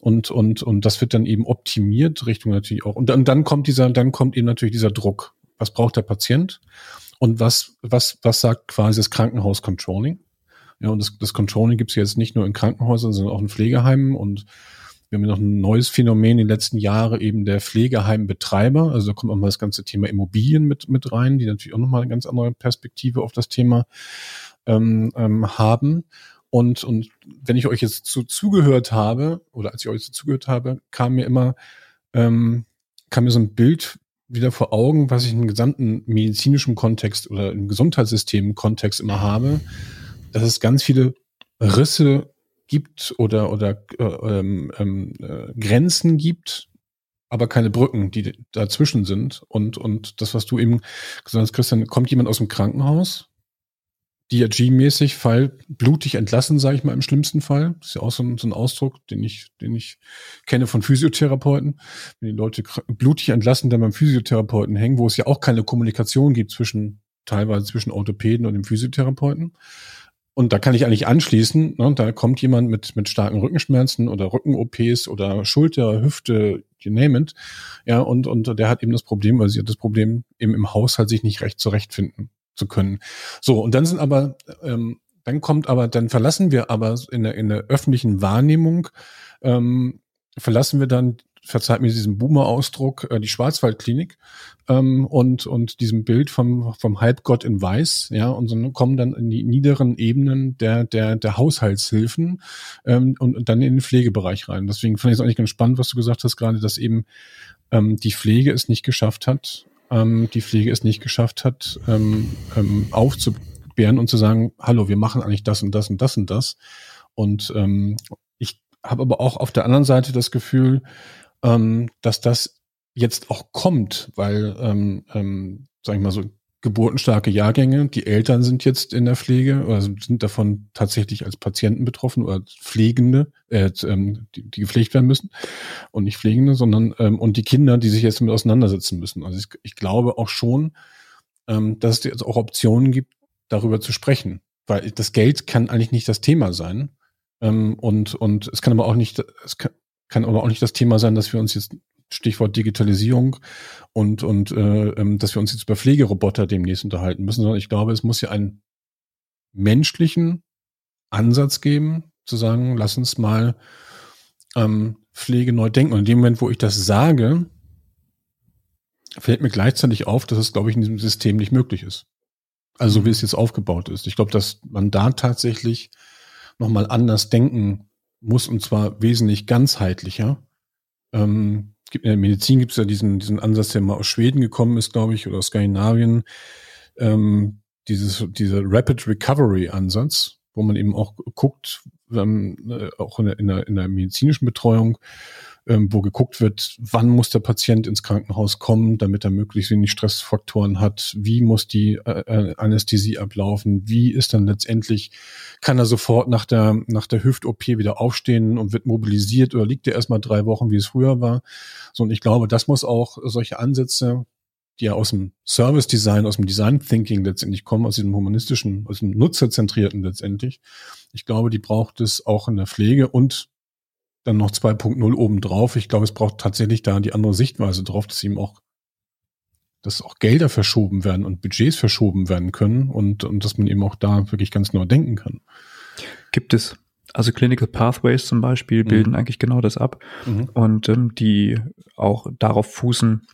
Und, und, und das wird dann eben optimiert Richtung natürlich auch. Und dann, dann kommt dieser, dann kommt eben natürlich dieser Druck. Was braucht der Patient? Und was, was, was sagt quasi das Krankenhaus-Controlling? Ja, und das, das Controlling gibt es jetzt nicht nur in Krankenhäusern, sondern auch in Pflegeheimen und wir haben ja noch ein neues Phänomen in den letzten Jahren, eben der Pflegeheimbetreiber. Also da kommt auch mal das ganze Thema Immobilien mit, mit rein, die natürlich auch nochmal eine ganz andere Perspektive auf das Thema ähm, ähm, haben. Und, und wenn ich euch jetzt zu, zugehört habe, oder als ich euch zugehört habe, kam mir immer, ähm, kam mir so ein Bild wieder vor Augen, was ich im gesamten medizinischen Kontext oder im Gesundheitssystem-Kontext immer habe dass es ganz viele Risse gibt oder, oder äh, ähm, ähm, äh, Grenzen gibt, aber keine Brücken, die dazwischen sind. Und, und das, was du eben gesagt hast, Christian, kommt jemand aus dem Krankenhaus, DRG-mäßig, Fall blutig entlassen, sage ich mal im schlimmsten Fall. Das ist ja auch so ein, so ein Ausdruck, den ich, den ich kenne von Physiotherapeuten. Wenn die Leute blutig entlassen, dann beim Physiotherapeuten hängen, wo es ja auch keine Kommunikation gibt zwischen, teilweise zwischen Orthopäden und dem Physiotherapeuten. Und da kann ich eigentlich anschließen, ne, da kommt jemand mit, mit starken Rückenschmerzen oder Rücken-OPs oder Schulter, Hüfte, you name it. Ja, und, und der hat eben das Problem, weil sie hat das Problem, eben im Haushalt sich nicht recht zurechtfinden zu können. So, und dann sind aber, ähm, dann kommt aber, dann verlassen wir aber in der, in der öffentlichen Wahrnehmung, ähm, verlassen wir dann verzeiht mir diesen Boomer-Ausdruck, äh, die Schwarzwaldklinik ähm, und, und diesem Bild vom, vom Halbgott in Weiß, ja, und so kommen dann in die niederen Ebenen der, der, der Haushaltshilfen ähm, und, und dann in den Pflegebereich rein. Deswegen fand ich es eigentlich ganz spannend, was du gesagt hast, gerade, dass eben ähm, die Pflege es nicht geschafft hat, ähm, die Pflege es nicht geschafft hat, ähm, ähm, aufzubären und zu sagen, hallo, wir machen eigentlich das und das und das und das. Und ähm, ich habe aber auch auf der anderen Seite das Gefühl, ähm, dass das jetzt auch kommt, weil, ähm, ähm, sag ich mal so, geburtenstarke Jahrgänge, die Eltern sind jetzt in der Pflege oder sind davon tatsächlich als Patienten betroffen oder Pflegende, äh, ähm, die, die gepflegt werden müssen und nicht Pflegende, sondern ähm, und die Kinder, die sich jetzt damit auseinandersetzen müssen. Also ich, ich glaube auch schon, ähm, dass es jetzt auch Optionen gibt, darüber zu sprechen, weil das Geld kann eigentlich nicht das Thema sein. Ähm, und, und es kann aber auch nicht, es kann, kann aber auch nicht das Thema sein, dass wir uns jetzt Stichwort Digitalisierung und und äh, ähm, dass wir uns jetzt über Pflegeroboter demnächst unterhalten müssen, sondern ich glaube, es muss ja einen menschlichen Ansatz geben, zu sagen, lass uns mal ähm, Pflege neu denken. Und in dem Moment, wo ich das sage, fällt mir gleichzeitig auf, dass es, glaube ich, in diesem System nicht möglich ist. Also wie es jetzt aufgebaut ist. Ich glaube, dass man da tatsächlich nochmal anders denken muss und zwar wesentlich ganzheitlicher. Ähm, in der Medizin gibt es ja diesen, diesen Ansatz, der mal aus Schweden gekommen ist, glaube ich, oder aus Skandinavien, ähm, dieses, dieser Rapid Recovery Ansatz, wo man eben auch guckt, ähm, auch in der, in, der, in der medizinischen Betreuung, ähm, wo geguckt wird, wann muss der Patient ins Krankenhaus kommen, damit er möglichst wenig Stressfaktoren hat, wie muss die äh, äh Anästhesie ablaufen, wie ist dann letztendlich, kann er sofort nach der, nach der Hüft-OP wieder aufstehen und wird mobilisiert oder liegt er erstmal drei Wochen, wie es früher war. So, und ich glaube, das muss auch solche Ansätze die ja aus dem Service Design, aus dem Design Thinking letztendlich kommen, aus diesem humanistischen, aus dem Nutzerzentrierten letztendlich. Ich glaube, die braucht es auch in der Pflege und dann noch 2.0 obendrauf. Ich glaube, es braucht tatsächlich da die andere Sichtweise drauf, dass eben auch, dass auch Gelder verschoben werden und Budgets verschoben werden können und, und dass man eben auch da wirklich ganz neu denken kann. Gibt es. Also Clinical Pathways zum Beispiel bilden mhm. eigentlich genau das ab mhm. und ähm, die auch darauf fußen,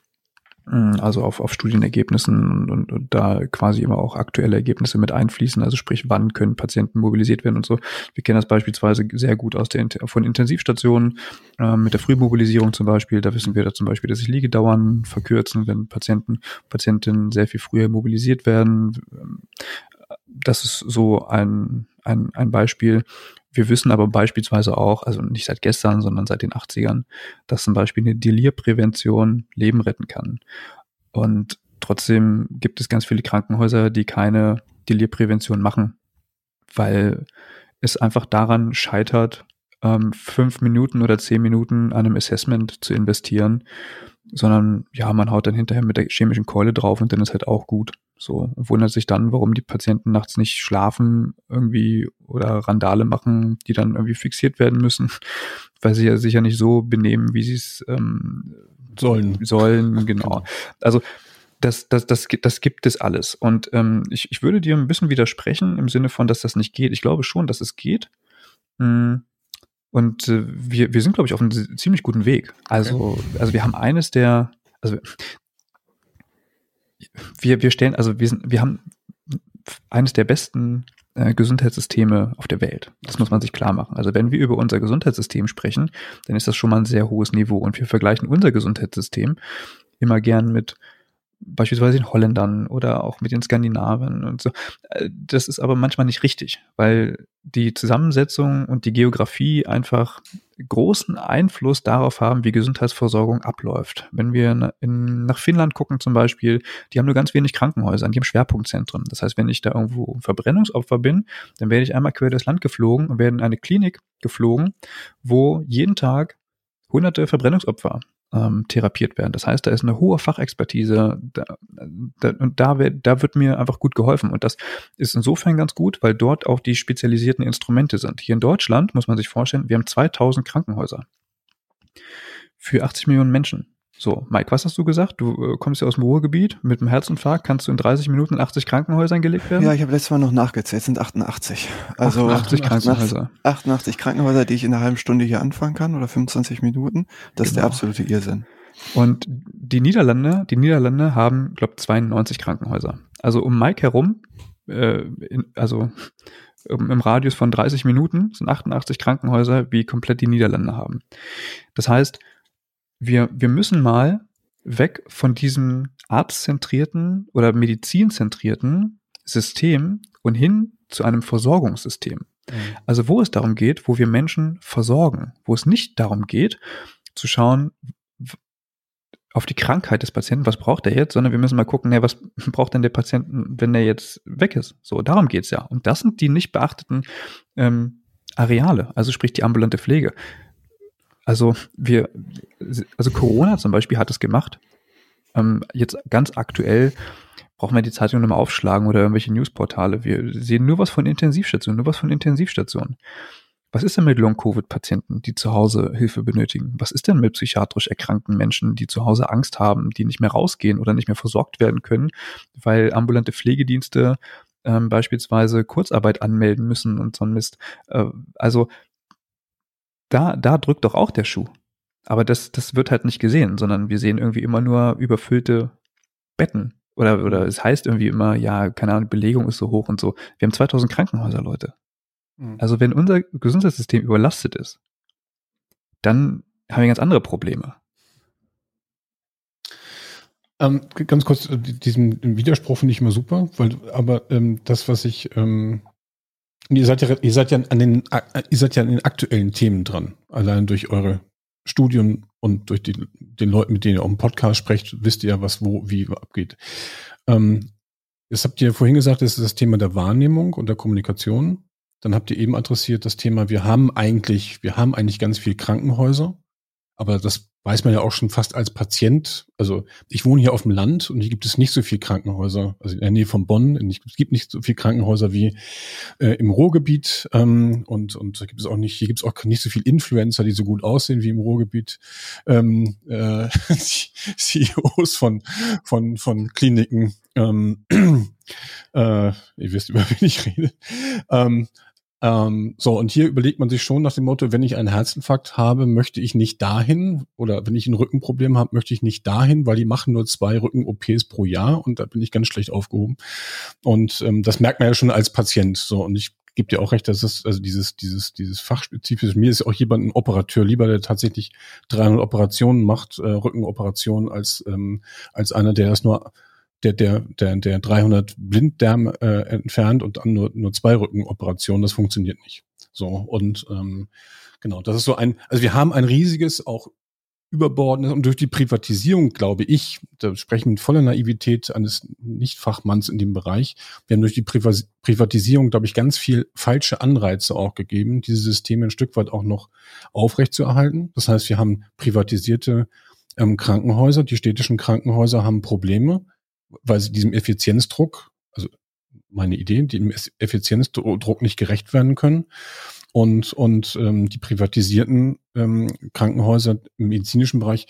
also auf, auf Studienergebnissen und, und, da quasi immer auch aktuelle Ergebnisse mit einfließen, also sprich, wann können Patienten mobilisiert werden und so. Wir kennen das beispielsweise sehr gut aus der von Intensivstationen, äh, mit der Frühmobilisierung zum Beispiel, da wissen wir da zum Beispiel, dass sich Liegedauern verkürzen, wenn Patienten, Patientinnen sehr viel früher mobilisiert werden. Das ist so ein, ein, ein Beispiel. Wir wissen aber beispielsweise auch, also nicht seit gestern, sondern seit den 80ern, dass zum Beispiel eine Delirprävention Leben retten kann. Und trotzdem gibt es ganz viele Krankenhäuser, die keine Delirprävention machen, weil es einfach daran scheitert, ähm, fünf Minuten oder zehn Minuten an einem Assessment zu investieren, sondern ja, man haut dann hinterher mit der chemischen Keule drauf und dann ist halt auch gut. So, und wundert sich dann, warum die Patienten nachts nicht schlafen irgendwie oder Randale machen, die dann irgendwie fixiert werden müssen, weil sie ja sicher nicht so benehmen, wie sie es ähm, sollen. Sollen, genau. Also das, das, das, das gibt es alles. Und ähm, ich, ich würde dir ein bisschen widersprechen im Sinne von, dass das nicht geht. Ich glaube schon, dass es geht. Hm. Und äh, wir, wir sind, glaube ich, auf einem ziemlich guten Weg. Also, okay. also wir haben eines der, also wir, wir stellen, also wir, sind, wir haben eines der besten äh, Gesundheitssysteme auf der Welt. Das muss man sich klar machen. Also wenn wir über unser Gesundheitssystem sprechen, dann ist das schon mal ein sehr hohes Niveau. Und wir vergleichen unser Gesundheitssystem immer gern mit beispielsweise den Holländern oder auch mit den Skandinaven und so. Äh, das ist aber manchmal nicht richtig, weil die Zusammensetzung und die Geografie einfach großen Einfluss darauf haben, wie Gesundheitsversorgung abläuft. Wenn wir in, nach Finnland gucken zum Beispiel, die haben nur ganz wenig Krankenhäuser, die haben Schwerpunktzentren. Das heißt, wenn ich da irgendwo Verbrennungsopfer bin, dann werde ich einmal quer durchs Land geflogen und werde in eine Klinik geflogen, wo jeden Tag hunderte Verbrennungsopfer ähm, therapiert werden. Das heißt, da ist eine hohe Fachexpertise da, da, und da, wird, da wird mir einfach gut geholfen. Und das ist insofern ganz gut, weil dort auch die spezialisierten Instrumente sind. Hier in Deutschland muss man sich vorstellen, wir haben 2000 Krankenhäuser für 80 Millionen Menschen. So, Mike, was hast du gesagt? Du äh, kommst ja aus dem Ruhrgebiet. Mit einem Herzinfarkt kannst du in 30 Minuten in 80 Krankenhäusern gelegt werden? Ja, ich habe letztes Mal noch nachgezählt, es sind 88. Also 88 Krankenhäuser. 88 Krankenhäuser, die ich in einer halben Stunde hier anfangen kann oder 25 Minuten. Das genau. ist der genau. absolute Irrsinn. Und die Niederlande, die Niederlande haben, glaube 92 Krankenhäuser. Also um Mike herum, äh, in, also im Radius von 30 Minuten sind 88 Krankenhäuser, wie komplett die Niederlande haben. Das heißt, wir, wir müssen mal weg von diesem arztzentrierten oder medizinzentrierten System und hin zu einem Versorgungssystem. Mhm. Also wo es darum geht, wo wir Menschen versorgen, wo es nicht darum geht, zu schauen, auf die Krankheit des Patienten, was braucht er jetzt, sondern wir müssen mal gucken, ja, was braucht denn der Patient, wenn er jetzt weg ist. So, darum geht's ja. Und das sind die nicht beachteten ähm, Areale, also sprich die ambulante Pflege. Also wir, also Corona zum Beispiel hat es gemacht. Ähm, jetzt ganz aktuell brauchen wir die Zeitung nochmal aufschlagen oder irgendwelche Newsportale. Wir sehen nur was von Intensivstationen, nur was von Intensivstationen. Was ist denn mit Long-Covid-Patienten, die zu Hause Hilfe benötigen? Was ist denn mit psychiatrisch erkrankten Menschen, die zu Hause Angst haben, die nicht mehr rausgehen oder nicht mehr versorgt werden können, weil ambulante Pflegedienste ähm, beispielsweise Kurzarbeit anmelden müssen und so ein Mist. Äh, also da, da drückt doch auch der Schuh. Aber das, das wird halt nicht gesehen, sondern wir sehen irgendwie immer nur überfüllte Betten. Oder, oder es heißt irgendwie immer, ja, keine Ahnung, Belegung ist so hoch und so. Wir haben 2000 Krankenhäuser, Leute. Mhm. Also wenn unser Gesundheitssystem überlastet ist, dann haben wir ganz andere Probleme. Ähm, ganz kurz, äh, diesen Widerspruch finde ich immer super, weil, aber ähm, das, was ich ähm, Ihr seid ja, ihr seid ja an den, ihr seid ja an den aktuellen Themen dran, allein durch eure Studien und durch die, den Leuten, mit denen ihr auch im Podcast sprecht, wisst ihr, was wo, wie abgeht. Ähm, jetzt habt ihr vorhin gesagt, das ist das Thema der Wahrnehmung und der Kommunikation. Dann habt ihr eben adressiert das Thema, wir haben eigentlich, wir haben eigentlich ganz viel Krankenhäuser, aber das weiß man ja auch schon fast als Patient. Also ich wohne hier auf dem Land und hier gibt es nicht so viel Krankenhäuser. Also in der Nähe von Bonn. Es gibt nicht so viel Krankenhäuser wie äh, im Ruhrgebiet. Ähm, und, und gibt es auch nicht, hier gibt es auch nicht so viel Influencer, die so gut aussehen wie im Ruhrgebiet. Ähm, äh, CEOs von, von, von Kliniken. Ähm, äh, ihr wisst, über wen ich rede. Ähm, ähm, so, und hier überlegt man sich schon nach dem Motto, wenn ich einen Herzinfarkt habe, möchte ich nicht dahin oder wenn ich ein Rückenproblem habe, möchte ich nicht dahin, weil die machen nur zwei Rücken-OPs pro Jahr und da bin ich ganz schlecht aufgehoben. Und ähm, das merkt man ja schon als Patient. So, und ich gebe dir auch recht, dass es also dieses dieses dieses fachspezifische. Mir ist auch jemand ein Operateur lieber, der tatsächlich 300 Operationen macht, äh, Rückenoperationen, als ähm, als einer, der das nur der, der, der, der 300 Blinddarm äh, entfernt und dann nur, nur zwei Rückenoperationen, das funktioniert nicht. So, und ähm, genau, das ist so ein, also wir haben ein riesiges, auch überbordendes und durch die Privatisierung, glaube ich, da sprechen mit voller Naivität eines Nichtfachmanns in dem Bereich, wir haben durch die Privatisierung, glaube ich, ganz viel falsche Anreize auch gegeben, diese Systeme ein Stück weit auch noch aufrechtzuerhalten. Das heißt, wir haben privatisierte ähm, Krankenhäuser, die städtischen Krankenhäuser haben Probleme, weil sie diesem Effizienzdruck, also meine Idee, dem Effizienzdruck nicht gerecht werden können. Und, und ähm, die privatisierten ähm, Krankenhäuser im medizinischen Bereich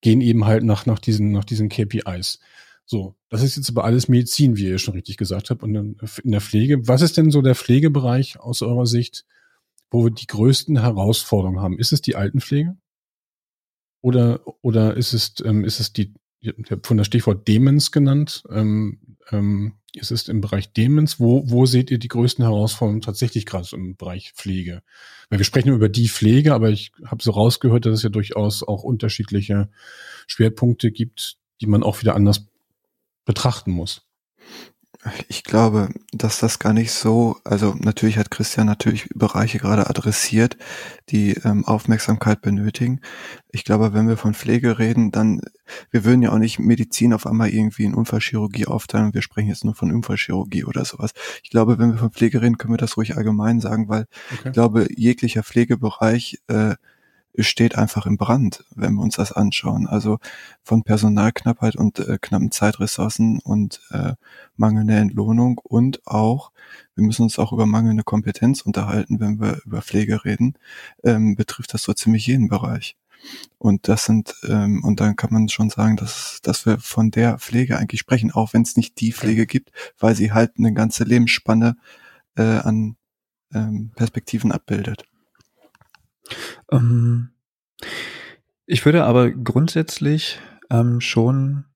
gehen eben halt nach, nach, diesen, nach diesen KPIs. So, das ist jetzt aber alles Medizin, wie ihr schon richtig gesagt habt, und in der Pflege. Was ist denn so der Pflegebereich aus eurer Sicht, wo wir die größten Herausforderungen haben? Ist es die Altenpflege? Oder, oder ist es, ähm, ist es die, ich habe von das Stichwort Demens genannt. Ähm, ähm, es ist im Bereich Demens. Wo, wo seht ihr die größten Herausforderungen tatsächlich gerade im Bereich Pflege? Weil wir sprechen über die Pflege, aber ich habe so rausgehört, dass es ja durchaus auch unterschiedliche Schwerpunkte gibt, die man auch wieder anders betrachten muss. Ich glaube, dass das gar nicht so, also natürlich hat Christian natürlich Bereiche gerade adressiert, die ähm, Aufmerksamkeit benötigen. Ich glaube, wenn wir von Pflege reden, dann, wir würden ja auch nicht Medizin auf einmal irgendwie in Unfallchirurgie aufteilen. Wir sprechen jetzt nur von Unfallchirurgie oder sowas. Ich glaube, wenn wir von Pflege reden, können wir das ruhig allgemein sagen, weil okay. ich glaube, jeglicher Pflegebereich äh, steht einfach im Brand, wenn wir uns das anschauen. Also von Personalknappheit und äh, knappen Zeitressourcen und äh, mangelnde Entlohnung und auch, wir müssen uns auch über mangelnde Kompetenz unterhalten, wenn wir über Pflege reden, ähm, betrifft das so ziemlich jeden Bereich. Und das sind, ähm, und dann kann man schon sagen, dass, dass wir von der Pflege eigentlich sprechen, auch wenn es nicht die Pflege gibt, weil sie halt eine ganze Lebensspanne äh, an ähm, Perspektiven abbildet. Ähm, ich würde aber grundsätzlich ähm, schon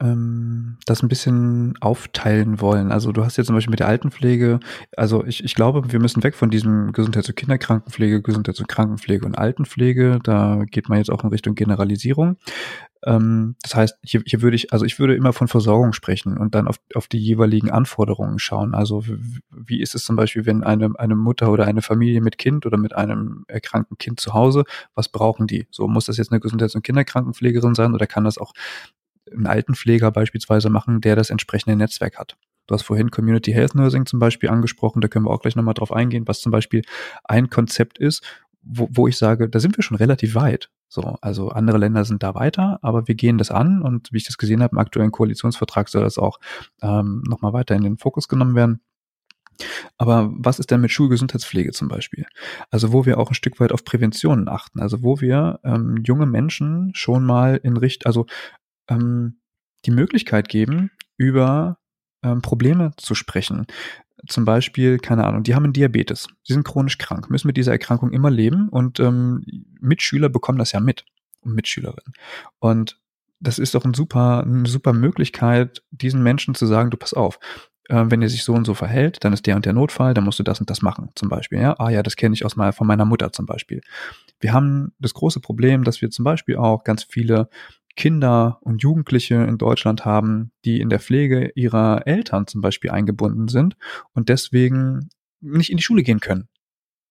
ähm, das ein bisschen aufteilen wollen. Also du hast jetzt zum Beispiel mit der Altenpflege, also ich, ich glaube, wir müssen weg von diesem Gesundheits- und Kinderkrankenpflege, Gesundheits- und Krankenpflege und Altenpflege. Da geht man jetzt auch in Richtung Generalisierung. Ähm, das heißt, hier, hier würde ich, also ich würde immer von Versorgung sprechen und dann auf, auf die jeweiligen Anforderungen schauen. Also wie ist es zum Beispiel, wenn eine, eine Mutter oder eine Familie mit Kind oder mit einem erkrankten Kind zu Hause, was brauchen die? So muss das jetzt eine Gesundheits- und Kinderkrankenpflegerin sein oder kann das auch ein Altenpfleger beispielsweise machen, der das entsprechende Netzwerk hat. Du hast vorhin Community Health Nursing zum Beispiel angesprochen, da können wir auch gleich nochmal drauf eingehen, was zum Beispiel ein Konzept ist, wo, wo ich sage, da sind wir schon relativ weit. So, also andere Länder sind da weiter, aber wir gehen das an und wie ich das gesehen habe, im aktuellen Koalitionsvertrag soll das auch ähm, nochmal weiter in den Fokus genommen werden. Aber was ist denn mit Schulgesundheitspflege zum Beispiel? Also wo wir auch ein Stück weit auf Präventionen achten, also wo wir ähm, junge Menschen schon mal in Richt, also ähm, die Möglichkeit geben, über ähm, Probleme zu sprechen. Zum Beispiel, keine Ahnung, die haben einen Diabetes, sie sind chronisch krank, müssen mit dieser Erkrankung immer leben und ähm, Mitschüler bekommen das ja mit und Mitschülerinnen. Und das ist doch ein super, eine super Möglichkeit, diesen Menschen zu sagen, du pass auf, äh, wenn er sich so und so verhält, dann ist der und der Notfall, dann musst du das und das machen, zum Beispiel. Ja, ah ja, das kenne ich aus meiner, von meiner Mutter zum Beispiel. Wir haben das große Problem, dass wir zum Beispiel auch ganz viele Kinder und Jugendliche in Deutschland haben, die in der Pflege ihrer Eltern zum Beispiel eingebunden sind und deswegen nicht in die Schule gehen können.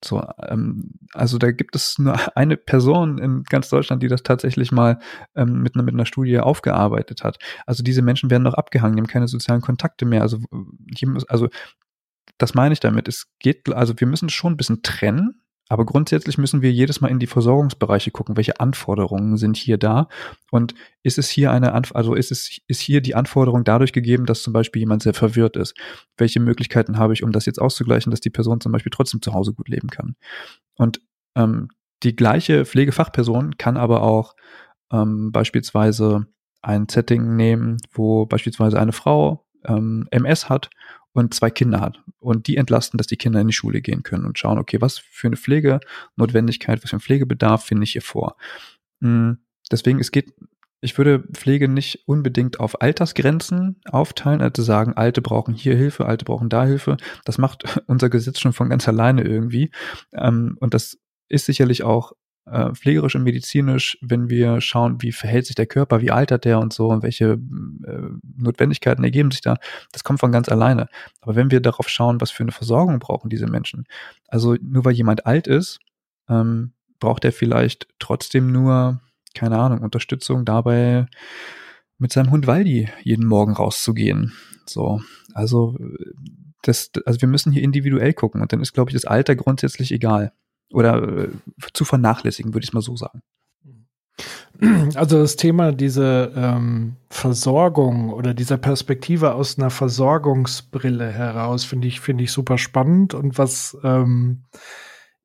So, ähm, also da gibt es nur eine Person in ganz Deutschland, die das tatsächlich mal ähm, mit, einer, mit einer Studie aufgearbeitet hat. Also diese Menschen werden noch abgehangen, die haben keine sozialen Kontakte mehr. Also, hier, also das meine ich damit. Es geht, also wir müssen schon ein bisschen trennen, aber grundsätzlich müssen wir jedes Mal in die Versorgungsbereiche gucken, welche Anforderungen sind hier da und ist es hier eine, Anf also ist es, ist hier die Anforderung dadurch gegeben, dass zum Beispiel jemand sehr verwirrt ist? Welche Möglichkeiten habe ich, um das jetzt auszugleichen, dass die Person zum Beispiel trotzdem zu Hause gut leben kann? Und ähm, die gleiche Pflegefachperson kann aber auch ähm, beispielsweise ein Setting nehmen, wo beispielsweise eine Frau ähm, MS hat und zwei Kinder hat. Und die entlasten, dass die Kinder in die Schule gehen können und schauen, okay, was für eine Pflegenotwendigkeit, was für ein Pflegebedarf finde ich hier vor. Hm, deswegen, es geht, ich würde Pflege nicht unbedingt auf Altersgrenzen aufteilen, also sagen, Alte brauchen hier Hilfe, Alte brauchen da Hilfe. Das macht unser Gesetz schon von ganz alleine irgendwie. Ähm, und das ist sicherlich auch äh, pflegerisch und medizinisch, wenn wir schauen, wie verhält sich der Körper, wie altert der und so und welche äh, Notwendigkeiten ergeben sich da, das kommt von ganz alleine. Aber wenn wir darauf schauen, was für eine Versorgung brauchen diese Menschen, also nur weil jemand alt ist, ähm, braucht er vielleicht trotzdem nur, keine Ahnung, Unterstützung dabei, mit seinem Hund Waldi jeden Morgen rauszugehen. So, also das, also wir müssen hier individuell gucken und dann ist, glaube ich, das Alter grundsätzlich egal oder äh, zu vernachlässigen, würde ich mal so sagen. Also das Thema diese ähm, Versorgung oder dieser Perspektive aus einer Versorgungsbrille heraus finde ich finde ich super spannend und was ähm,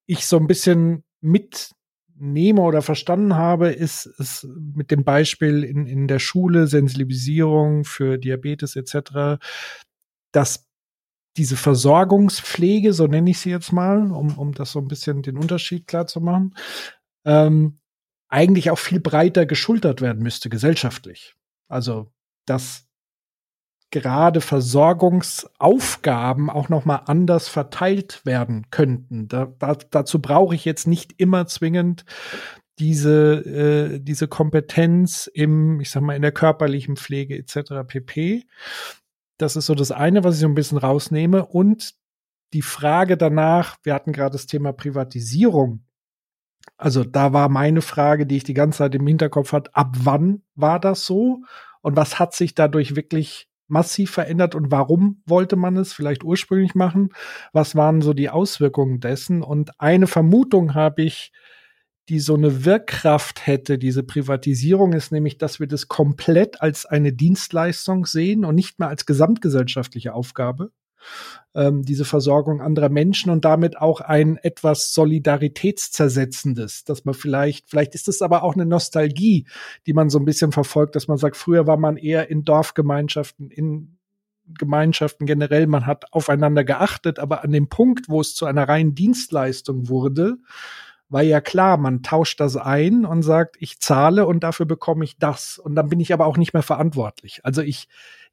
ich so ein bisschen mitnehme oder verstanden habe, ist, ist mit dem Beispiel in, in der Schule Sensibilisierung für Diabetes etc., dass diese Versorgungspflege, so nenne ich sie jetzt mal, um, um das so ein bisschen den Unterschied klar zu machen, ähm, eigentlich auch viel breiter geschultert werden müsste, gesellschaftlich. Also, dass gerade Versorgungsaufgaben auch noch mal anders verteilt werden könnten. Da, da, dazu brauche ich jetzt nicht immer zwingend diese äh, diese Kompetenz im, ich sag mal, in der körperlichen Pflege etc. pp. Das ist so das eine, was ich so ein bisschen rausnehme. Und die Frage danach, wir hatten gerade das Thema Privatisierung. Also da war meine Frage, die ich die ganze Zeit im Hinterkopf hatte, ab wann war das so? Und was hat sich dadurch wirklich massiv verändert und warum wollte man es vielleicht ursprünglich machen? Was waren so die Auswirkungen dessen? Und eine Vermutung habe ich, die so eine Wirkkraft hätte, diese Privatisierung, ist nämlich, dass wir das komplett als eine Dienstleistung sehen und nicht mehr als gesamtgesellschaftliche Aufgabe. Ähm, diese Versorgung anderer Menschen und damit auch ein etwas Solidaritätszersetzendes, dass man vielleicht, vielleicht ist es aber auch eine Nostalgie, die man so ein bisschen verfolgt, dass man sagt, früher war man eher in Dorfgemeinschaften, in Gemeinschaften generell, man hat aufeinander geachtet, aber an dem Punkt, wo es zu einer reinen Dienstleistung wurde, war ja klar, man tauscht das ein und sagt, ich zahle und dafür bekomme ich das. Und dann bin ich aber auch nicht mehr verantwortlich. Also ich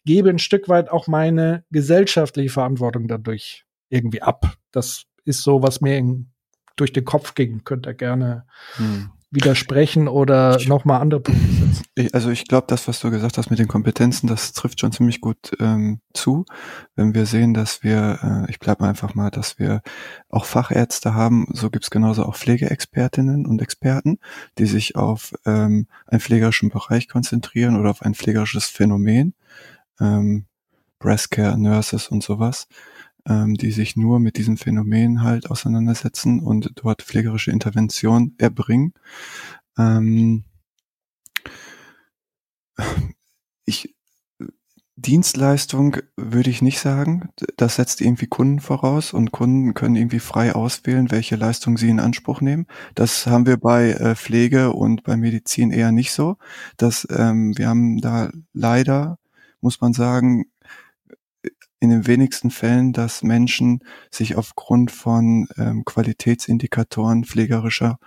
gebe ein Stück weit auch meine gesellschaftliche Verantwortung dadurch irgendwie ab. Das ist so, was mir in, durch den Kopf ging. Könnt ihr gerne hm widersprechen oder nochmal andere Punkte setzen? Also ich glaube, das, was du gesagt hast mit den Kompetenzen, das trifft schon ziemlich gut ähm, zu. Wenn wir sehen, dass wir, äh, ich bleibe einfach mal, dass wir auch Fachärzte haben, so gibt's genauso auch Pflegeexpertinnen und Experten, die sich auf ähm, einen pflegerischen Bereich konzentrieren oder auf ein pflegerisches Phänomen. Ähm, Breastcare, Nurses und sowas ähm, die sich nur mit diesem Phänomen halt auseinandersetzen und dort pflegerische Intervention erbringen. Ähm, ich Dienstleistung würde ich nicht sagen. Das setzt irgendwie Kunden voraus und Kunden können irgendwie frei auswählen, welche Leistung sie in Anspruch nehmen. Das haben wir bei äh, Pflege und bei Medizin eher nicht so. Dass, ähm, wir haben da leider, muss man sagen, in den wenigsten Fällen, dass Menschen sich aufgrund von ähm, Qualitätsindikatoren pflegerischer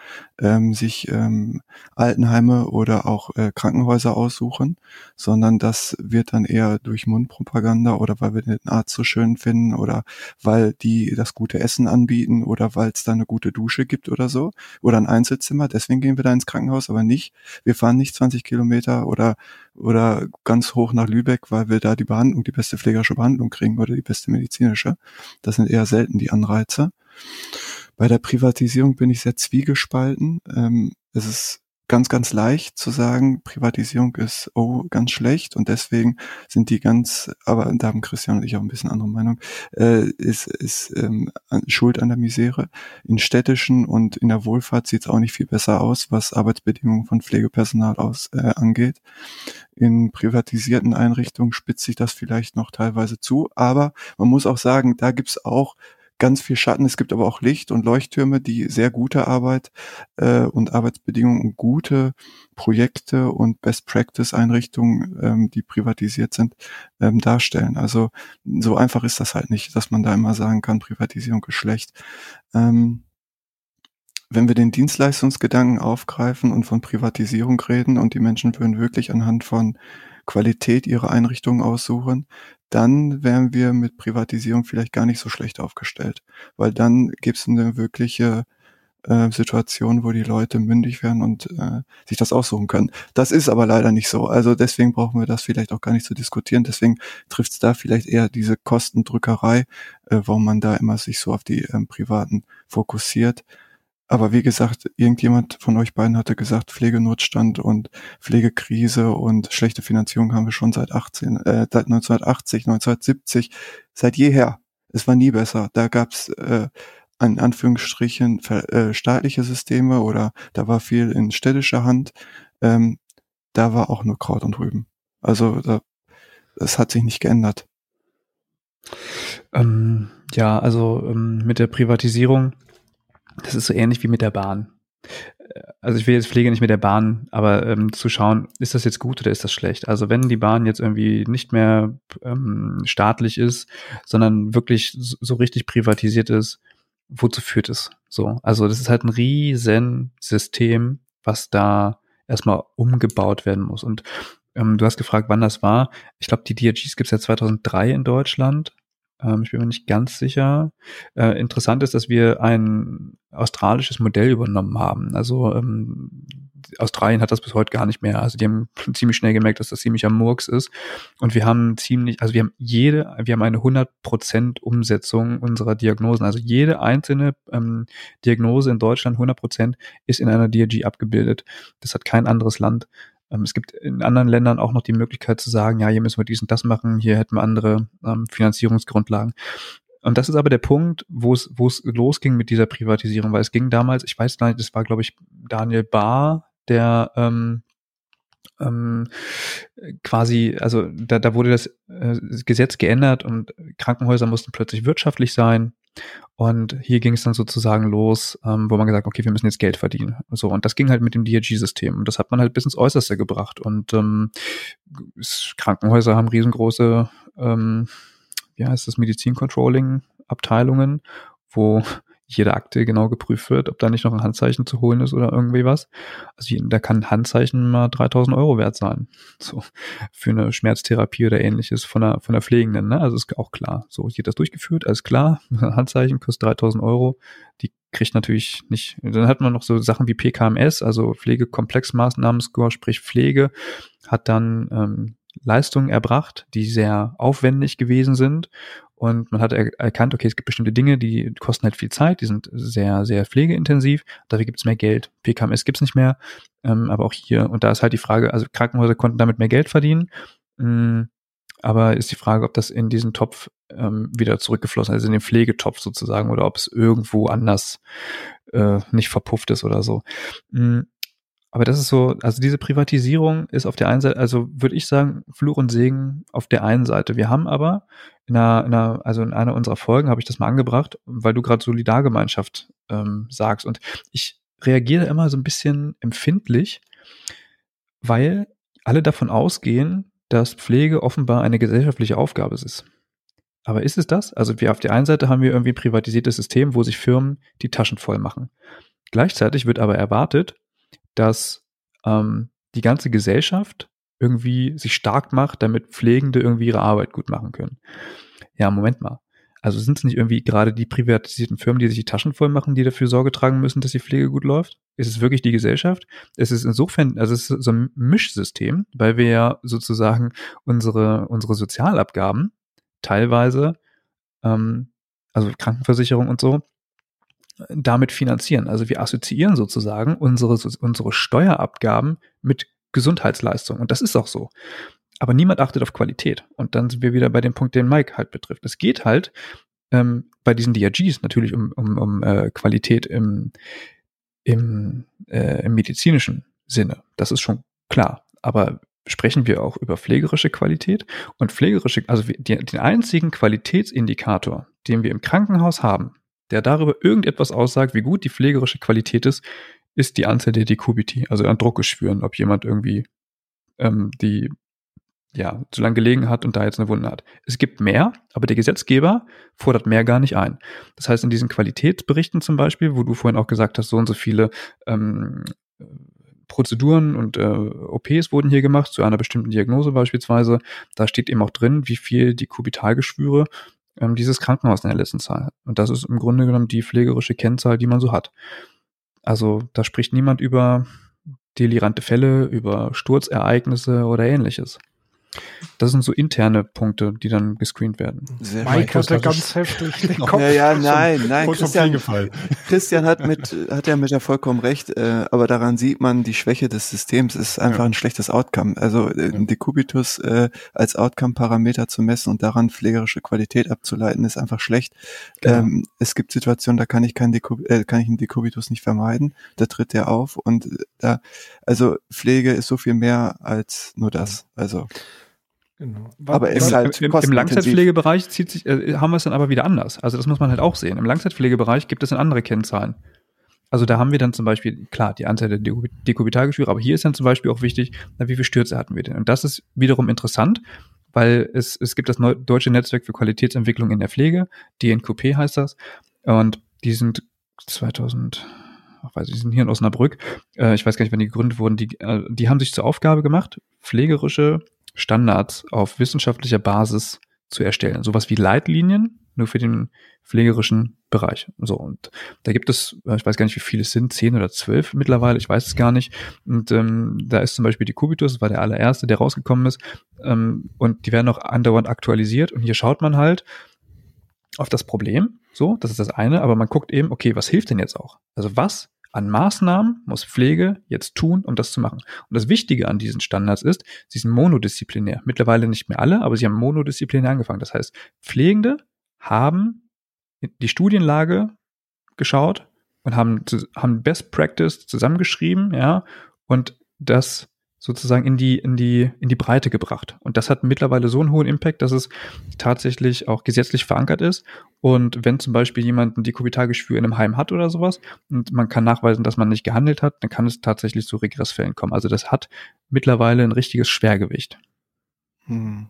ähm, sich ähm, Altenheime oder auch äh, Krankenhäuser aussuchen, sondern das wird dann eher durch Mundpropaganda oder weil wir den Arzt so schön finden oder weil die das gute Essen anbieten oder weil es da eine gute Dusche gibt oder so oder ein Einzelzimmer. Deswegen gehen wir da ins Krankenhaus, aber nicht. Wir fahren nicht 20 Kilometer oder oder ganz hoch nach Lübeck, weil wir da die Behandlung, die beste pflegerische Behandlung kriegen oder die beste medizinische. Das sind eher selten die Anreize. Bei der Privatisierung bin ich sehr zwiegespalten. Ähm, es ist ganz, ganz leicht zu sagen, Privatisierung ist oh ganz schlecht und deswegen sind die ganz, aber da haben Christian und ich auch ein bisschen andere Meinung, äh, ist, ist ähm, schuld an der Misere. In städtischen und in der Wohlfahrt sieht es auch nicht viel besser aus, was Arbeitsbedingungen von Pflegepersonal aus äh, angeht. In privatisierten Einrichtungen spitzt sich das vielleicht noch teilweise zu, aber man muss auch sagen, da gibt's auch ganz viel Schatten. Es gibt aber auch Licht und Leuchttürme, die sehr gute Arbeit äh, und Arbeitsbedingungen gute Projekte und Best-Practice-Einrichtungen, ähm, die privatisiert sind, ähm, darstellen. Also so einfach ist das halt nicht, dass man da immer sagen kann, Privatisierung ist schlecht. Ähm, wenn wir den Dienstleistungsgedanken aufgreifen und von Privatisierung reden und die Menschen würden wirklich anhand von Qualität ihre Einrichtungen aussuchen, dann wären wir mit Privatisierung vielleicht gar nicht so schlecht aufgestellt, weil dann gibt es eine wirkliche äh, Situation, wo die Leute mündig werden und äh, sich das aussuchen können. Das ist aber leider nicht so. Also deswegen brauchen wir das vielleicht auch gar nicht zu diskutieren. Deswegen trifft es da vielleicht eher diese Kostendrückerei, äh, warum man da immer sich so auf die ähm, Privaten fokussiert. Aber wie gesagt, irgendjemand von euch beiden hatte gesagt, Pflegenotstand und Pflegekrise und schlechte Finanzierung haben wir schon seit 18, äh, seit 1980, 1970, seit jeher. Es war nie besser. Da gab's äh, in Anführungsstrichen äh, staatliche Systeme oder da war viel in städtischer Hand. Ähm, da war auch nur Kraut und Rüben. Also da, das hat sich nicht geändert. Ähm, ja, also ähm, mit der Privatisierung das ist so ähnlich wie mit der Bahn. Also ich will jetzt Pflege nicht mit der Bahn, aber ähm, zu schauen, ist das jetzt gut oder ist das schlecht? Also wenn die Bahn jetzt irgendwie nicht mehr ähm, staatlich ist, sondern wirklich so, richtig privatisiert ist, wozu führt es? So, also das ist halt ein riesen System, was da erstmal umgebaut werden muss. Und ähm, du hast gefragt, wann das war. Ich glaube, die DRGs gibt es ja 2003 in Deutschland. Ähm, ich bin mir nicht ganz sicher. Äh, interessant ist, dass wir ein australisches Modell übernommen haben. Also ähm, Australien hat das bis heute gar nicht mehr. Also die haben ziemlich schnell gemerkt, dass das ziemlich am Murks ist. Und wir haben ziemlich, also wir haben jede, wir haben eine 100% Umsetzung unserer Diagnosen. Also jede einzelne ähm, Diagnose in Deutschland, 100% ist in einer DRG abgebildet. Das hat kein anderes Land. Ähm, es gibt in anderen Ländern auch noch die Möglichkeit zu sagen, ja, hier müssen wir dies und das machen, hier hätten wir andere ähm, Finanzierungsgrundlagen. Und das ist aber der Punkt, wo es, wo es losging mit dieser Privatisierung, weil es ging damals, ich weiß gar nicht, das war, glaube ich, Daniel Barr, der ähm, ähm, quasi, also da, da wurde das äh, Gesetz geändert und Krankenhäuser mussten plötzlich wirtschaftlich sein. Und hier ging es dann sozusagen los, ähm, wo man gesagt, okay, wir müssen jetzt Geld verdienen. So und das ging halt mit dem DRG-System und das hat man halt bis ins Äußerste gebracht. Und ähm, Krankenhäuser haben riesengroße, ähm, wie heißt das, Medizin-Controlling-Abteilungen, wo jede Akte genau geprüft wird, ob da nicht noch ein Handzeichen zu holen ist oder irgendwie was. Also da kann ein Handzeichen mal 3000 Euro wert sein. So, für eine Schmerztherapie oder ähnliches von der, von der Pflegenden, ne? Also ist auch klar. So, hier das durchgeführt, alles klar. Handzeichen kostet 3000 Euro. Die kriegt natürlich nicht, dann hat man noch so Sachen wie PKMS, also Pflegekomplexmaßnahmen-Score, sprich Pflege, hat dann ähm, Leistungen erbracht, die sehr aufwendig gewesen sind und man hat er erkannt, okay, es gibt bestimmte Dinge, die kosten halt viel Zeit, die sind sehr, sehr pflegeintensiv. Dafür gibt es mehr Geld. PKMS gibt es nicht mehr. Ähm, aber auch hier, und da ist halt die Frage, also Krankenhäuser konnten damit mehr Geld verdienen. Ähm, aber ist die Frage, ob das in diesen Topf ähm, wieder zurückgeflossen ist, also in den Pflegetopf sozusagen, oder ob es irgendwo anders äh, nicht verpufft ist oder so. Ähm, aber das ist so, also diese Privatisierung ist auf der einen Seite, also würde ich sagen, Fluch und Segen auf der einen Seite. Wir haben aber in einer, in einer also in einer unserer Folgen habe ich das mal angebracht, weil du gerade Solidargemeinschaft ähm, sagst. Und ich reagiere immer so ein bisschen empfindlich, weil alle davon ausgehen, dass Pflege offenbar eine gesellschaftliche Aufgabe ist. Aber ist es das? Also wir auf der einen Seite haben wir irgendwie ein privatisiertes System, wo sich Firmen die Taschen voll machen. Gleichzeitig wird aber erwartet, dass ähm, die ganze Gesellschaft irgendwie sich stark macht, damit Pflegende irgendwie ihre Arbeit gut machen können. Ja, Moment mal. Also sind es nicht irgendwie gerade die privatisierten Firmen, die sich die Taschen voll machen, die dafür Sorge tragen müssen, dass die Pflege gut läuft? Ist es wirklich die Gesellschaft? Es ist insofern, also es ist so ein Mischsystem, weil wir ja sozusagen unsere, unsere Sozialabgaben teilweise, ähm, also Krankenversicherung und so, damit finanzieren. Also wir assoziieren sozusagen unsere, unsere Steuerabgaben mit Gesundheitsleistungen. Und das ist auch so. Aber niemand achtet auf Qualität. Und dann sind wir wieder bei dem Punkt, den Mike halt betrifft. Es geht halt ähm, bei diesen DRGs natürlich um, um, um äh, Qualität im, im, äh, im medizinischen Sinne. Das ist schon klar. Aber sprechen wir auch über pflegerische Qualität und pflegerische, also den einzigen Qualitätsindikator, den wir im Krankenhaus haben, der darüber irgendetwas aussagt, wie gut die pflegerische Qualität ist, ist die Anzahl der Dekubiti, also an Druckgeschwüren, ob jemand irgendwie ähm, die ja zu lange gelegen hat und da jetzt eine Wunde hat. Es gibt mehr, aber der Gesetzgeber fordert mehr gar nicht ein. Das heißt, in diesen Qualitätsberichten zum Beispiel, wo du vorhin auch gesagt hast, so und so viele ähm, Prozeduren und äh, OPs wurden hier gemacht, zu einer bestimmten Diagnose beispielsweise, da steht eben auch drin, wie viel die Kubitalgeschwüre ähm, dieses Krankenhaus in der letzten Zahl. Und das ist im Grunde genommen die pflegerische Kennzahl, die man so hat. Also da spricht niemand über delirante Fälle, über Sturzereignisse oder ähnliches. Das sind so interne Punkte, die dann gescreent werden. Sehr Mike hat da ganz heftig den Kopf. Ja, ja, nein, nein. Christian, Christian hat mit, hat ja mit ja vollkommen recht, äh, aber daran sieht man die Schwäche des Systems. Ist einfach ja. ein schlechtes Outcome. Also äh, ja. Decubitus äh, als Outcome-Parameter zu messen und daran pflegerische Qualität abzuleiten, ist einfach schlecht. Genau. Ähm, es gibt Situationen, da kann ich keinen Decu äh, kann ich einen Decubitus nicht vermeiden. Da tritt der auf und äh, da, also Pflege ist so viel mehr als nur das. Also Genau. Aber es ist halt im, im Langzeitpflegebereich zieht sich, äh, haben wir es dann aber wieder anders. Also das muss man halt auch sehen. Im Langzeitpflegebereich gibt es dann andere Kennzahlen. Also da haben wir dann zum Beispiel, klar, die Anzahl der Dekubitalgeschwüre, aber hier ist dann zum Beispiel auch wichtig, na, wie viele Stürze hatten wir denn? Und das ist wiederum interessant, weil es, es gibt das Neu Deutsche Netzwerk für Qualitätsentwicklung in der Pflege, DNQP heißt das, und die sind 2000, ach weiß ich, die sind hier in Osnabrück, äh, ich weiß gar nicht, wann die gegründet wurden, die, äh, die haben sich zur Aufgabe gemacht, pflegerische Standards auf wissenschaftlicher Basis zu erstellen. Sowas wie Leitlinien, nur für den pflegerischen Bereich. So, und da gibt es, äh, ich weiß gar nicht, wie viele es sind, zehn oder zwölf mittlerweile, ich weiß es gar nicht. Und ähm, da ist zum Beispiel die Kubitus, war der allererste, der rausgekommen ist. Ähm, und die werden auch andauernd aktualisiert. Und hier schaut man halt auf das Problem. So, das ist das eine, aber man guckt eben, okay, was hilft denn jetzt auch? Also was an Maßnahmen muss Pflege jetzt tun, um das zu machen. Und das Wichtige an diesen Standards ist, sie sind monodisziplinär. Mittlerweile nicht mehr alle, aber sie haben monodisziplinär angefangen. Das heißt, Pflegende haben die Studienlage geschaut und haben, haben Best Practice zusammengeschrieben, ja, und das sozusagen in die, in die, in die Breite gebracht. Und das hat mittlerweile so einen hohen Impact, dass es tatsächlich auch gesetzlich verankert ist. Und wenn zum Beispiel jemand ein Dekubitalgeschwür in einem Heim hat oder sowas und man kann nachweisen, dass man nicht gehandelt hat, dann kann es tatsächlich zu Regressfällen kommen. Also das hat mittlerweile ein richtiges Schwergewicht. Hm.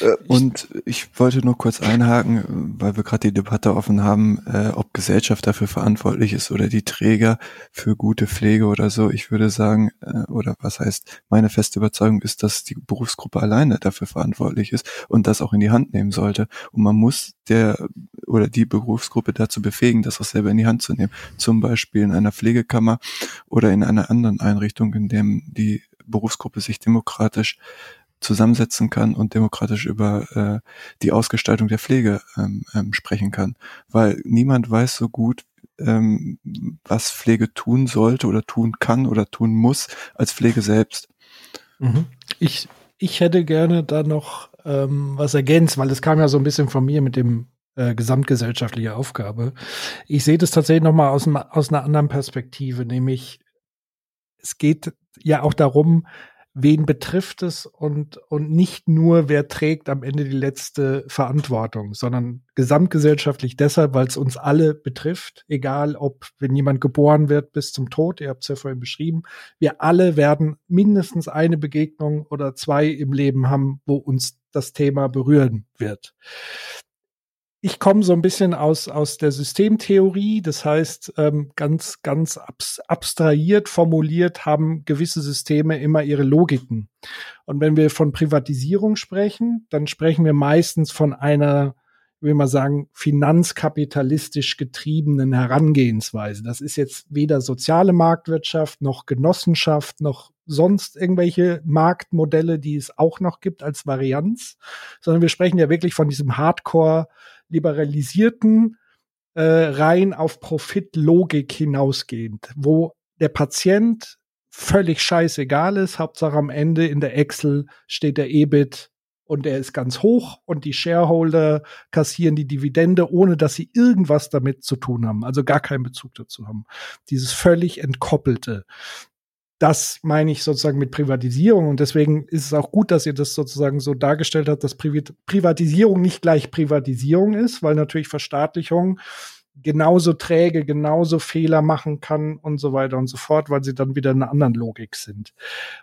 Äh, und ich wollte nur kurz einhaken, weil wir gerade die Debatte offen haben, äh, ob Gesellschaft dafür verantwortlich ist oder die Träger für gute Pflege oder so. Ich würde sagen, äh, oder was heißt, meine feste Überzeugung ist, dass die Berufsgruppe alleine dafür verantwortlich ist und das auch in die Hand nehmen sollte. Und man muss der oder die Berufsgruppe dazu befähigen, das auch selber in die Hand zu nehmen. Zum Beispiel in einer Pflegekammer oder in einer anderen Einrichtung, in dem die Berufsgruppe sich demokratisch zusammensetzen kann und demokratisch über äh, die Ausgestaltung der Pflege ähm, ähm, sprechen kann. Weil niemand weiß so gut, ähm, was Pflege tun sollte oder tun kann oder tun muss als Pflege selbst. Mhm. Ich, ich hätte gerne da noch ähm, was ergänzt, weil es kam ja so ein bisschen von mir mit dem äh, gesamtgesellschaftliche Aufgabe. Ich sehe das tatsächlich noch mal aus, aus einer anderen Perspektive, nämlich es geht ja auch darum, wen betrifft es und, und nicht nur, wer trägt am Ende die letzte Verantwortung, sondern gesamtgesellschaftlich deshalb, weil es uns alle betrifft, egal ob, wenn jemand geboren wird bis zum Tod, ihr habt es ja vorhin beschrieben, wir alle werden mindestens eine Begegnung oder zwei im Leben haben, wo uns das Thema berühren wird ich komme so ein bisschen aus, aus der Systemtheorie, das heißt, ähm, ganz, ganz abs abstrahiert formuliert haben gewisse Systeme immer ihre Logiken. Und wenn wir von Privatisierung sprechen, dann sprechen wir meistens von einer, will mal sagen, finanzkapitalistisch getriebenen Herangehensweise. Das ist jetzt weder soziale Marktwirtschaft noch Genossenschaft noch sonst irgendwelche Marktmodelle, die es auch noch gibt als Varianz, sondern wir sprechen ja wirklich von diesem Hardcore liberalisierten äh, rein auf Profitlogik hinausgehend, wo der Patient völlig scheißegal ist. Hauptsache am Ende in der Excel steht der EBIT und er ist ganz hoch und die Shareholder kassieren die Dividende, ohne dass sie irgendwas damit zu tun haben, also gar keinen Bezug dazu haben. Dieses völlig entkoppelte. Das meine ich sozusagen mit Privatisierung und deswegen ist es auch gut, dass ihr das sozusagen so dargestellt habt, dass Privatisierung nicht gleich Privatisierung ist, weil natürlich Verstaatlichung genauso träge, genauso Fehler machen kann und so weiter und so fort, weil sie dann wieder in einer anderen Logik sind.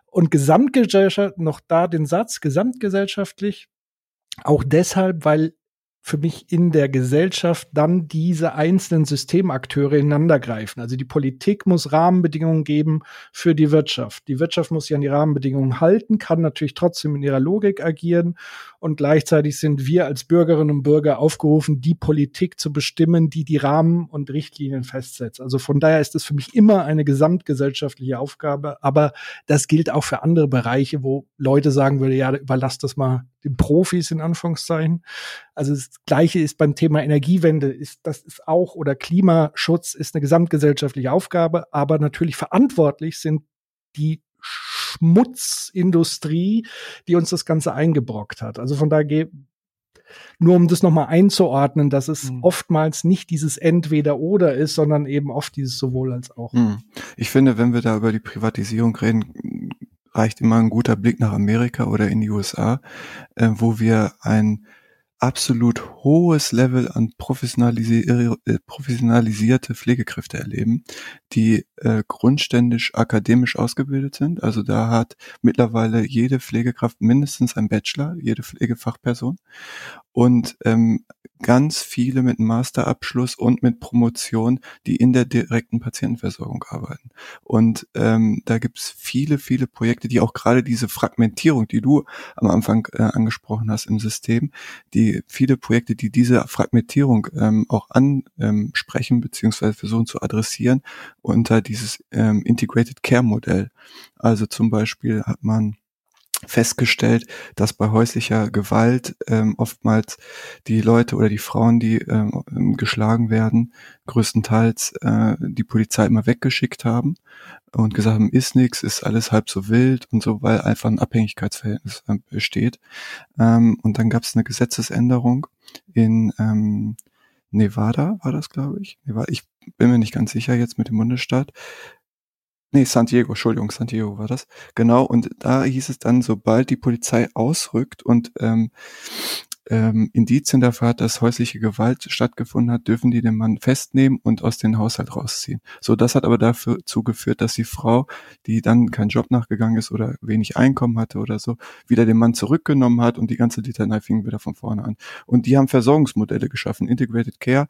Und Gesamtgesellschaft, noch da den Satz, gesamtgesellschaftlich, auch deshalb, weil für mich in der Gesellschaft dann diese einzelnen Systemakteure ineinander greifen. Also die Politik muss Rahmenbedingungen geben für die Wirtschaft. Die Wirtschaft muss sich an die Rahmenbedingungen halten, kann natürlich trotzdem in ihrer Logik agieren und gleichzeitig sind wir als Bürgerinnen und Bürger aufgerufen, die Politik zu bestimmen, die die Rahmen und Richtlinien festsetzt. Also von daher ist es für mich immer eine gesamtgesellschaftliche Aufgabe, aber das gilt auch für andere Bereiche, wo Leute sagen würde, ja, überlass das mal den Profis in Anführungszeichen. Also das Gleiche ist beim Thema Energiewende, ist das ist auch oder Klimaschutz ist eine gesamtgesellschaftliche Aufgabe, aber natürlich verantwortlich sind die Schmutzindustrie, die uns das Ganze eingebrockt hat. Also von daher nur um das nochmal einzuordnen, dass es mhm. oftmals nicht dieses Entweder-Oder ist, sondern eben oft dieses sowohl als auch. Mhm. Ich finde, wenn wir da über die Privatisierung reden, reicht immer ein guter Blick nach Amerika oder in die USA, äh, wo wir ein absolut hohes Level an professionalisi äh, professionalisierte Pflegekräfte erleben, die äh, grundständig akademisch ausgebildet sind. Also da hat mittlerweile jede Pflegekraft mindestens ein Bachelor, jede Pflegefachperson und ähm, ganz viele mit Masterabschluss und mit Promotion, die in der direkten Patientenversorgung arbeiten. Und ähm, da gibt's viele, viele Projekte, die auch gerade diese Fragmentierung, die du am Anfang äh, angesprochen hast im System, die viele Projekte, die diese Fragmentierung ähm, auch ansprechen ähm, beziehungsweise versuchen zu adressieren unter dieses ähm, Integrated Care Modell. Also zum Beispiel hat man festgestellt, dass bei häuslicher Gewalt ähm, oftmals die Leute oder die Frauen, die ähm, geschlagen werden, größtenteils äh, die Polizei immer weggeschickt haben und gesagt haben, ist nix, ist alles halb so wild und so, weil einfach ein Abhängigkeitsverhältnis äh, besteht. Ähm, und dann gab es eine Gesetzesänderung in ähm, Nevada, war das, glaube ich. Ich bin mir nicht ganz sicher jetzt mit dem Bundesstaat, Nee, San Diego, Entschuldigung, San Diego war das. Genau, und da hieß es dann, sobald die Polizei ausrückt und ähm, ähm, Indizien dafür hat, dass häusliche Gewalt stattgefunden hat, dürfen die den Mann festnehmen und aus dem Haushalt rausziehen. So, das hat aber dazu geführt, dass die Frau, die dann keinen Job nachgegangen ist oder wenig Einkommen hatte oder so, wieder den Mann zurückgenommen hat und die ganze Litanei fing wieder von vorne an. Und die haben Versorgungsmodelle geschaffen, Integrated Care,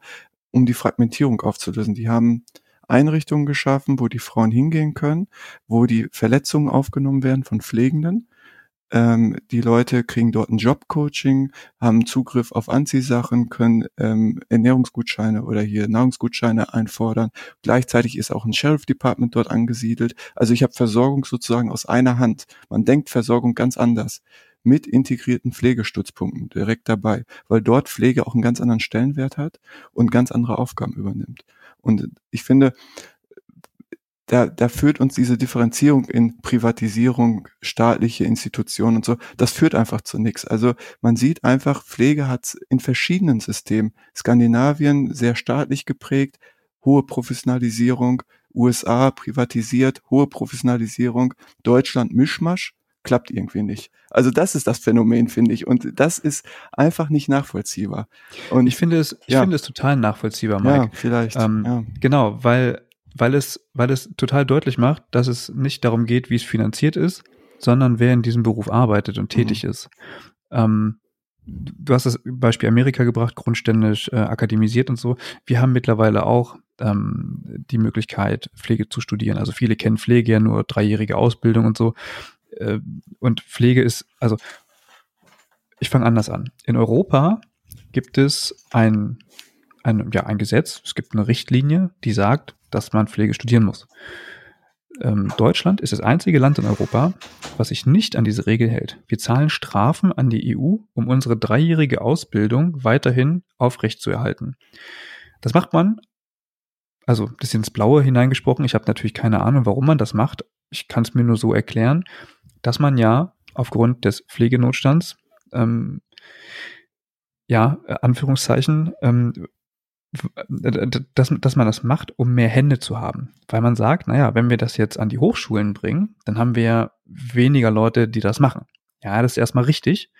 um die Fragmentierung aufzulösen. Die haben Einrichtungen geschaffen, wo die Frauen hingehen können, wo die Verletzungen aufgenommen werden von Pflegenden. Ähm, die Leute kriegen dort ein Jobcoaching, haben Zugriff auf Anziehsachen, können ähm, Ernährungsgutscheine oder hier Nahrungsgutscheine einfordern. Gleichzeitig ist auch ein Sheriff Department dort angesiedelt. Also ich habe Versorgung sozusagen aus einer Hand. Man denkt Versorgung ganz anders mit integrierten Pflegestützpunkten direkt dabei, weil dort Pflege auch einen ganz anderen Stellenwert hat und ganz andere Aufgaben übernimmt. Und ich finde, da, da führt uns diese Differenzierung in Privatisierung, staatliche Institutionen und so, das führt einfach zu nichts. Also man sieht einfach, Pflege hat in verschiedenen Systemen. Skandinavien sehr staatlich geprägt, hohe Professionalisierung, USA privatisiert, hohe Professionalisierung, Deutschland Mischmasch klappt irgendwie nicht. Also das ist das Phänomen, finde ich. Und das ist einfach nicht nachvollziehbar. Und ich finde es, ich ja. finde es total nachvollziehbar, Mike. Ja, vielleicht. Ähm, ja. Genau, weil, weil es, weil es total deutlich macht, dass es nicht darum geht, wie es finanziert ist, sondern wer in diesem Beruf arbeitet und tätig mhm. ist. Ähm, du hast das Beispiel Amerika gebracht, grundständig äh, akademisiert und so. Wir haben mittlerweile auch ähm, die Möglichkeit, Pflege zu studieren. Also viele kennen Pflege ja nur dreijährige Ausbildung und so äh, und Pflege ist, also ich fange anders an. In Europa gibt es ein, ein, ja, ein Gesetz, es gibt eine Richtlinie, die sagt, dass man Pflege studieren muss. Ähm, Deutschland ist das einzige Land in Europa, was sich nicht an diese Regel hält. Wir zahlen Strafen an die EU, um unsere dreijährige Ausbildung weiterhin aufrechtzuerhalten. Das macht man, also ein bisschen ins Blaue hineingesprochen. Ich habe natürlich keine Ahnung, warum man das macht. Ich kann es mir nur so erklären, dass man ja aufgrund des Pflegenotstands, ähm, ja, Anführungszeichen, ähm, dass, dass man das macht, um mehr Hände zu haben. Weil man sagt, naja, wenn wir das jetzt an die Hochschulen bringen, dann haben wir weniger Leute, die das machen. Ja, das ist erstmal richtig.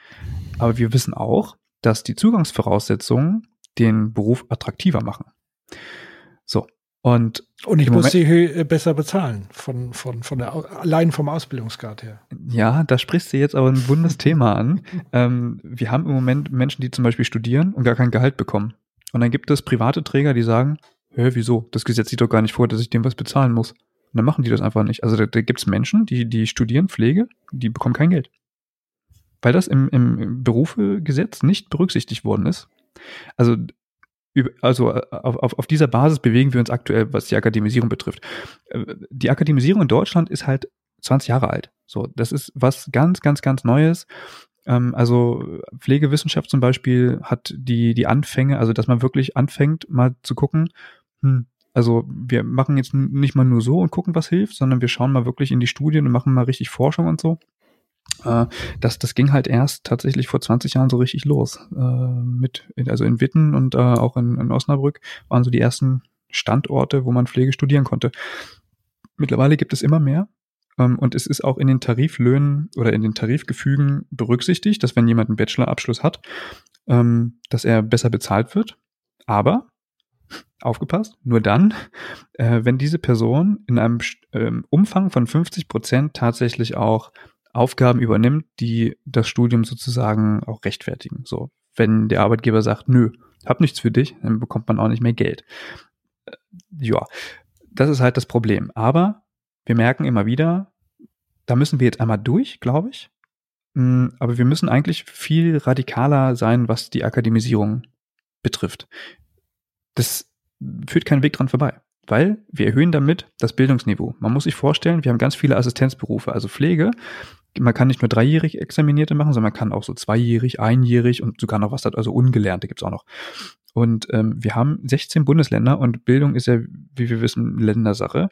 Aber wir wissen auch, dass die Zugangsvoraussetzungen den Beruf attraktiver machen. Und, und ich muss sie äh, besser bezahlen, von, von, von der, allein vom Ausbildungsgrad her. Ja, da sprichst du jetzt aber ein wundes Thema an. Ähm, wir haben im Moment Menschen, die zum Beispiel studieren und gar kein Gehalt bekommen. Und dann gibt es private Träger, die sagen, hä, wieso? Das Gesetz sieht doch gar nicht vor, dass ich dem was bezahlen muss. Und dann machen die das einfach nicht. Also da, da gibt es Menschen, die, die studieren Pflege, die bekommen kein Geld. Weil das im, im Berufegesetz nicht berücksichtigt worden ist. Also also äh, auf, auf, auf dieser Basis bewegen wir uns aktuell, was die Akademisierung betrifft. Äh, die Akademisierung in Deutschland ist halt 20 Jahre alt. So, das ist was ganz, ganz, ganz Neues. Ähm, also Pflegewissenschaft zum Beispiel hat die, die Anfänge, also dass man wirklich anfängt, mal zu gucken, hm, also wir machen jetzt nicht mal nur so und gucken, was hilft, sondern wir schauen mal wirklich in die Studien und machen mal richtig Forschung und so. Äh, das, das ging halt erst tatsächlich vor 20 Jahren so richtig los. Äh, mit, also in Witten und äh, auch in, in Osnabrück waren so die ersten Standorte, wo man Pflege studieren konnte. Mittlerweile gibt es immer mehr. Ähm, und es ist auch in den Tariflöhnen oder in den Tarifgefügen berücksichtigt, dass wenn jemand einen Bachelorabschluss hat, ähm, dass er besser bezahlt wird. Aber aufgepasst, nur dann, äh, wenn diese Person in einem ähm, Umfang von 50 Prozent tatsächlich auch Aufgaben übernimmt, die das Studium sozusagen auch rechtfertigen. So, wenn der Arbeitgeber sagt, nö, hab nichts für dich, dann bekommt man auch nicht mehr Geld. Äh, ja, das ist halt das Problem. Aber wir merken immer wieder, da müssen wir jetzt einmal durch, glaube ich. Mm, aber wir müssen eigentlich viel radikaler sein, was die Akademisierung betrifft. Das führt keinen Weg dran vorbei weil wir erhöhen damit das Bildungsniveau. Man muss sich vorstellen, wir haben ganz viele Assistenzberufe, also Pflege man kann nicht nur dreijährig Examinierte machen, sondern man kann auch so zweijährig, einjährig und sogar noch was, also Ungelernte gibt's auch noch. Und ähm, wir haben 16 Bundesländer und Bildung ist ja, wie wir wissen, Ländersache.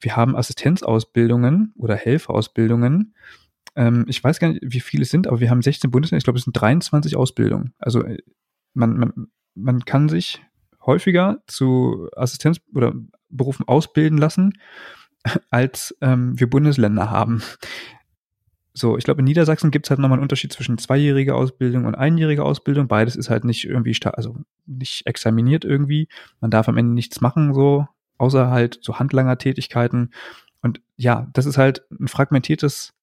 Wir haben Assistenzausbildungen oder Helferausbildungen. Ähm, ich weiß gar nicht, wie viele es sind, aber wir haben 16 Bundesländer. Ich glaube, es sind 23 Ausbildungen. Also äh, man, man, man kann sich häufiger zu Assistenz- oder Berufen ausbilden lassen, als ähm, wir Bundesländer haben. So, ich glaube, in Niedersachsen gibt es halt nochmal einen Unterschied zwischen zweijähriger Ausbildung und einjähriger Ausbildung. Beides ist halt nicht irgendwie, also nicht examiniert irgendwie. Man darf am Ende nichts machen, so, außer halt so Handlanger-Tätigkeiten. Und ja, das ist halt ein fragmentiertes,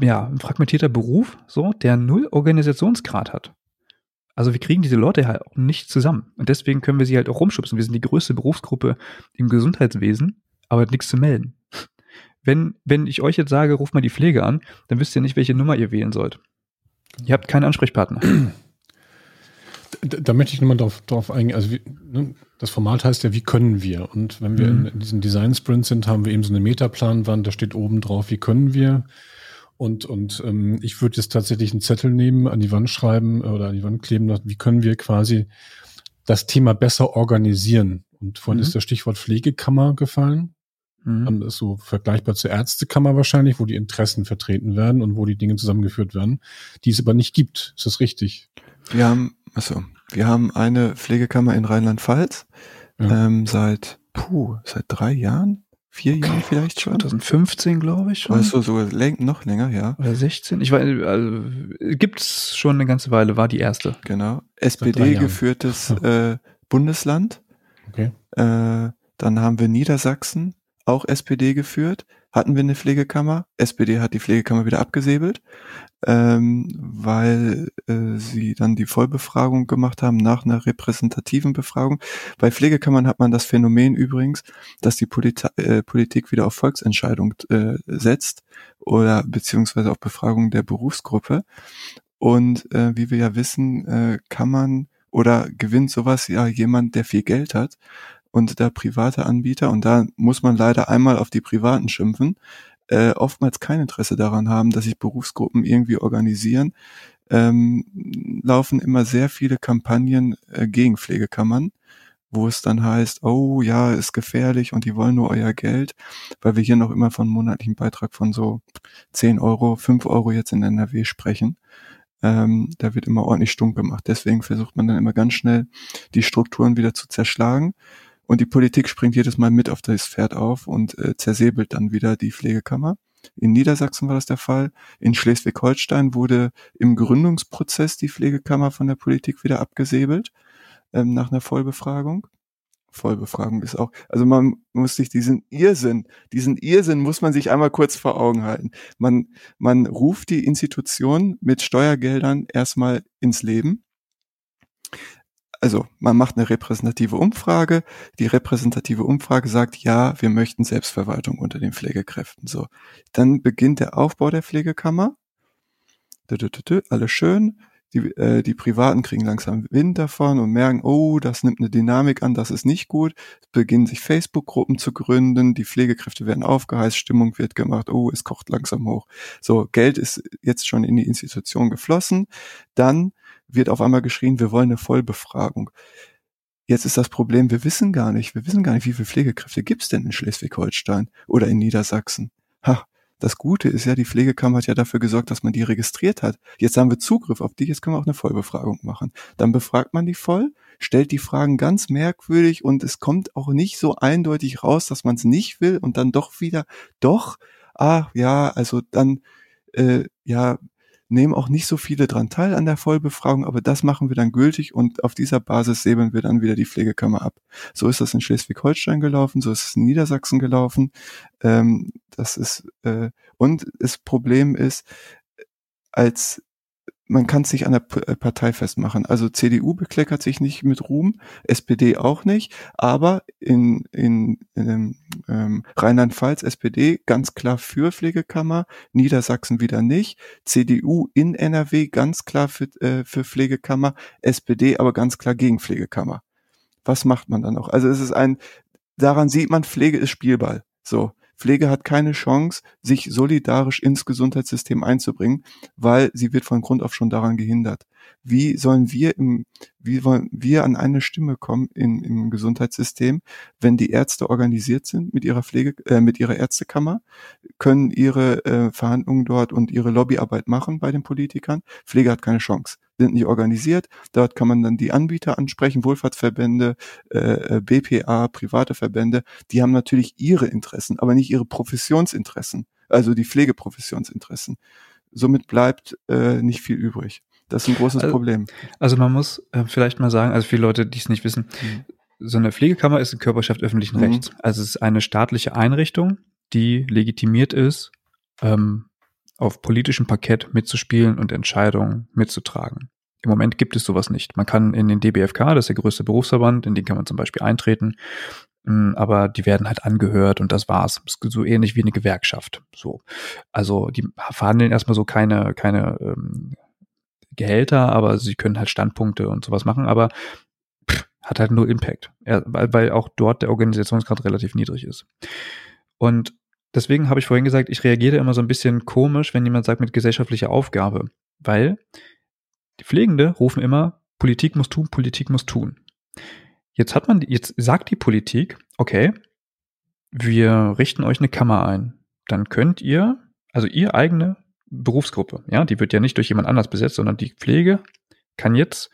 ja, ein fragmentierter Beruf, so, der null Organisationsgrad hat. Also wir kriegen diese Leute halt auch nicht zusammen. Und deswegen können wir sie halt auch rumschubsen. Wir sind die größte Berufsgruppe im Gesundheitswesen, aber nichts zu melden wenn, wenn ich euch jetzt sage, ruft mal die Pflege an, dann wisst ihr nicht, welche Nummer ihr wählen sollt. Ihr habt keinen Ansprechpartner. Da, da möchte ich nochmal drauf, drauf eingehen. Also wie, ne, das Format heißt ja, wie können wir? Und wenn wir mhm. in, in diesem Design Sprint sind, haben wir eben so eine Metaplanwand, da steht oben drauf, wie können wir? Und, und ähm, ich würde jetzt tatsächlich einen Zettel nehmen, an die Wand schreiben oder an die Wand kleben, wie können wir quasi das Thema besser organisieren? Und vorhin mhm. ist das Stichwort Pflegekammer gefallen. Mhm. ist so vergleichbar zur Ärztekammer wahrscheinlich, wo die Interessen vertreten werden und wo die Dinge zusammengeführt werden, die es aber nicht gibt. Ist das richtig? Wir haben, also, wir haben eine Pflegekammer in Rheinland-Pfalz ja. ähm, seit, puh, seit drei Jahren, vier Jahren vielleicht schon. 2015, glaube ich schon. Weißt du, sogar läng noch länger, ja. Oder 16. Ich weiß, also, gibt's schon eine ganze Weile, war die erste. Genau. SPD geführtes äh, Bundesland. Okay. Äh, dann haben wir Niedersachsen, auch SPD geführt, hatten wir eine Pflegekammer. SPD hat die Pflegekammer wieder abgesäbelt, ähm, weil äh, sie dann die Vollbefragung gemacht haben nach einer repräsentativen Befragung. Bei Pflegekammern hat man das Phänomen übrigens, dass die Polit äh, Politik wieder auf Volksentscheidung äh, setzt oder beziehungsweise auf Befragung der Berufsgruppe. Und äh, wie wir ja wissen, äh, kann man oder gewinnt sowas ja jemand, der viel Geld hat und da private Anbieter, und da muss man leider einmal auf die privaten schimpfen, äh, oftmals kein Interesse daran haben, dass sich Berufsgruppen irgendwie organisieren, ähm, laufen immer sehr viele Kampagnen äh, gegen Pflegekammern, wo es dann heißt, oh ja, ist gefährlich und die wollen nur euer Geld, weil wir hier noch immer von monatlichen Beitrag von so 10 Euro, 5 Euro jetzt in NRW sprechen. Ähm, da wird immer ordentlich stumm gemacht. Deswegen versucht man dann immer ganz schnell, die Strukturen wieder zu zerschlagen. Und die Politik springt jedes Mal mit auf das Pferd auf und äh, zersäbelt dann wieder die Pflegekammer. In Niedersachsen war das der Fall. In Schleswig-Holstein wurde im Gründungsprozess die Pflegekammer von der Politik wieder abgesäbelt ähm, nach einer Vollbefragung. Vollbefragung ist auch, also man muss sich diesen Irrsinn, diesen Irrsinn muss man sich einmal kurz vor Augen halten. Man, man ruft die Institution mit Steuergeldern erstmal ins Leben. Also man macht eine repräsentative Umfrage. Die repräsentative Umfrage sagt, ja, wir möchten Selbstverwaltung unter den Pflegekräften. So, dann beginnt der Aufbau der Pflegekammer. Alles schön die, äh, die Privaten kriegen langsam Wind davon und merken, oh, das nimmt eine Dynamik an, das ist nicht gut. Es beginnen sich Facebook-Gruppen zu gründen, die Pflegekräfte werden aufgeheizt, Stimmung wird gemacht, oh, es kocht langsam hoch. So, Geld ist jetzt schon in die Institution geflossen. Dann wird auf einmal geschrien, wir wollen eine Vollbefragung. Jetzt ist das Problem, wir wissen gar nicht, wir wissen gar nicht, wie viele Pflegekräfte gibt's denn in Schleswig-Holstein oder in Niedersachsen. Ha, das Gute ist ja, die Pflegekammer hat ja dafür gesorgt, dass man die registriert hat. Jetzt haben wir Zugriff auf die, jetzt können wir auch eine Vollbefragung machen. Dann befragt man die voll, stellt die Fragen ganz merkwürdig und es kommt auch nicht so eindeutig raus, dass man es nicht will und dann doch wieder, doch, ah ja, also dann, äh, ja, nehmen auch nicht so viele dran teil an der Vollbefragung, aber das machen wir dann gültig und auf dieser Basis säbeln wir dann wieder die Pflegekammer ab. So ist das in Schleswig-Holstein gelaufen, so ist es in Niedersachsen gelaufen. Ähm, das ist äh, und das Problem ist, als man kann sich an der äh, Partei festmachen. Also CDU bekleckert sich nicht mit Ruhm, SPD auch nicht, aber in, in, in ähm, Rheinland-Pfalz SPD ganz klar für Pflegekammer, Niedersachsen wieder nicht, CDU in NRW ganz klar für, äh, für Pflegekammer, SPD aber ganz klar gegen Pflegekammer. Was macht man dann noch? Also es ist ein, daran sieht man, Pflege ist Spielball. So. Pflege hat keine Chance, sich solidarisch ins Gesundheitssystem einzubringen, weil sie wird von Grund auf schon daran gehindert. Wie sollen wir im, wie wollen wir an eine Stimme kommen in, im Gesundheitssystem, wenn die Ärzte organisiert sind mit ihrer Pflege, äh, mit ihrer Ärztekammer, können ihre äh, Verhandlungen dort und ihre Lobbyarbeit machen bei den Politikern? Pflege hat keine Chance sind nicht organisiert. Dort kann man dann die Anbieter ansprechen, Wohlfahrtsverbände, äh, äh BPA, private Verbände. Die haben natürlich ihre Interessen, aber nicht ihre Professionsinteressen, also die Pflegeprofessionsinteressen. Somit bleibt äh, nicht viel übrig. Das ist ein großes also, Problem. Also man muss äh, vielleicht mal sagen, also viele Leute, die es nicht wissen, mhm. so eine Pflegekammer ist eine Körperschaft öffentlichen mhm. Rechts. Also es ist eine staatliche Einrichtung, die legitimiert ist, ähm, auf politischem Parkett mitzuspielen und Entscheidungen mitzutragen. Im Moment gibt es sowas nicht. Man kann in den DBFK, das ist der größte Berufsverband, in den kann man zum Beispiel eintreten, hm, aber die werden halt angehört und das war's. So ähnlich wie eine Gewerkschaft. So, also die verhandeln erstmal so keine keine ähm, Gehälter, aber sie können halt Standpunkte und sowas machen, aber pff, hat halt nur Impact, weil, weil auch dort der Organisationsgrad relativ niedrig ist. Und deswegen habe ich vorhin gesagt, ich reagiere immer so ein bisschen komisch, wenn jemand sagt mit gesellschaftlicher Aufgabe, weil die Pflegende rufen immer, Politik muss tun, Politik muss tun. Jetzt hat man, jetzt sagt die Politik, okay, wir richten euch eine Kammer ein. Dann könnt ihr, also ihr eigene Berufsgruppe, ja, die wird ja nicht durch jemand anders besetzt, sondern die Pflege kann jetzt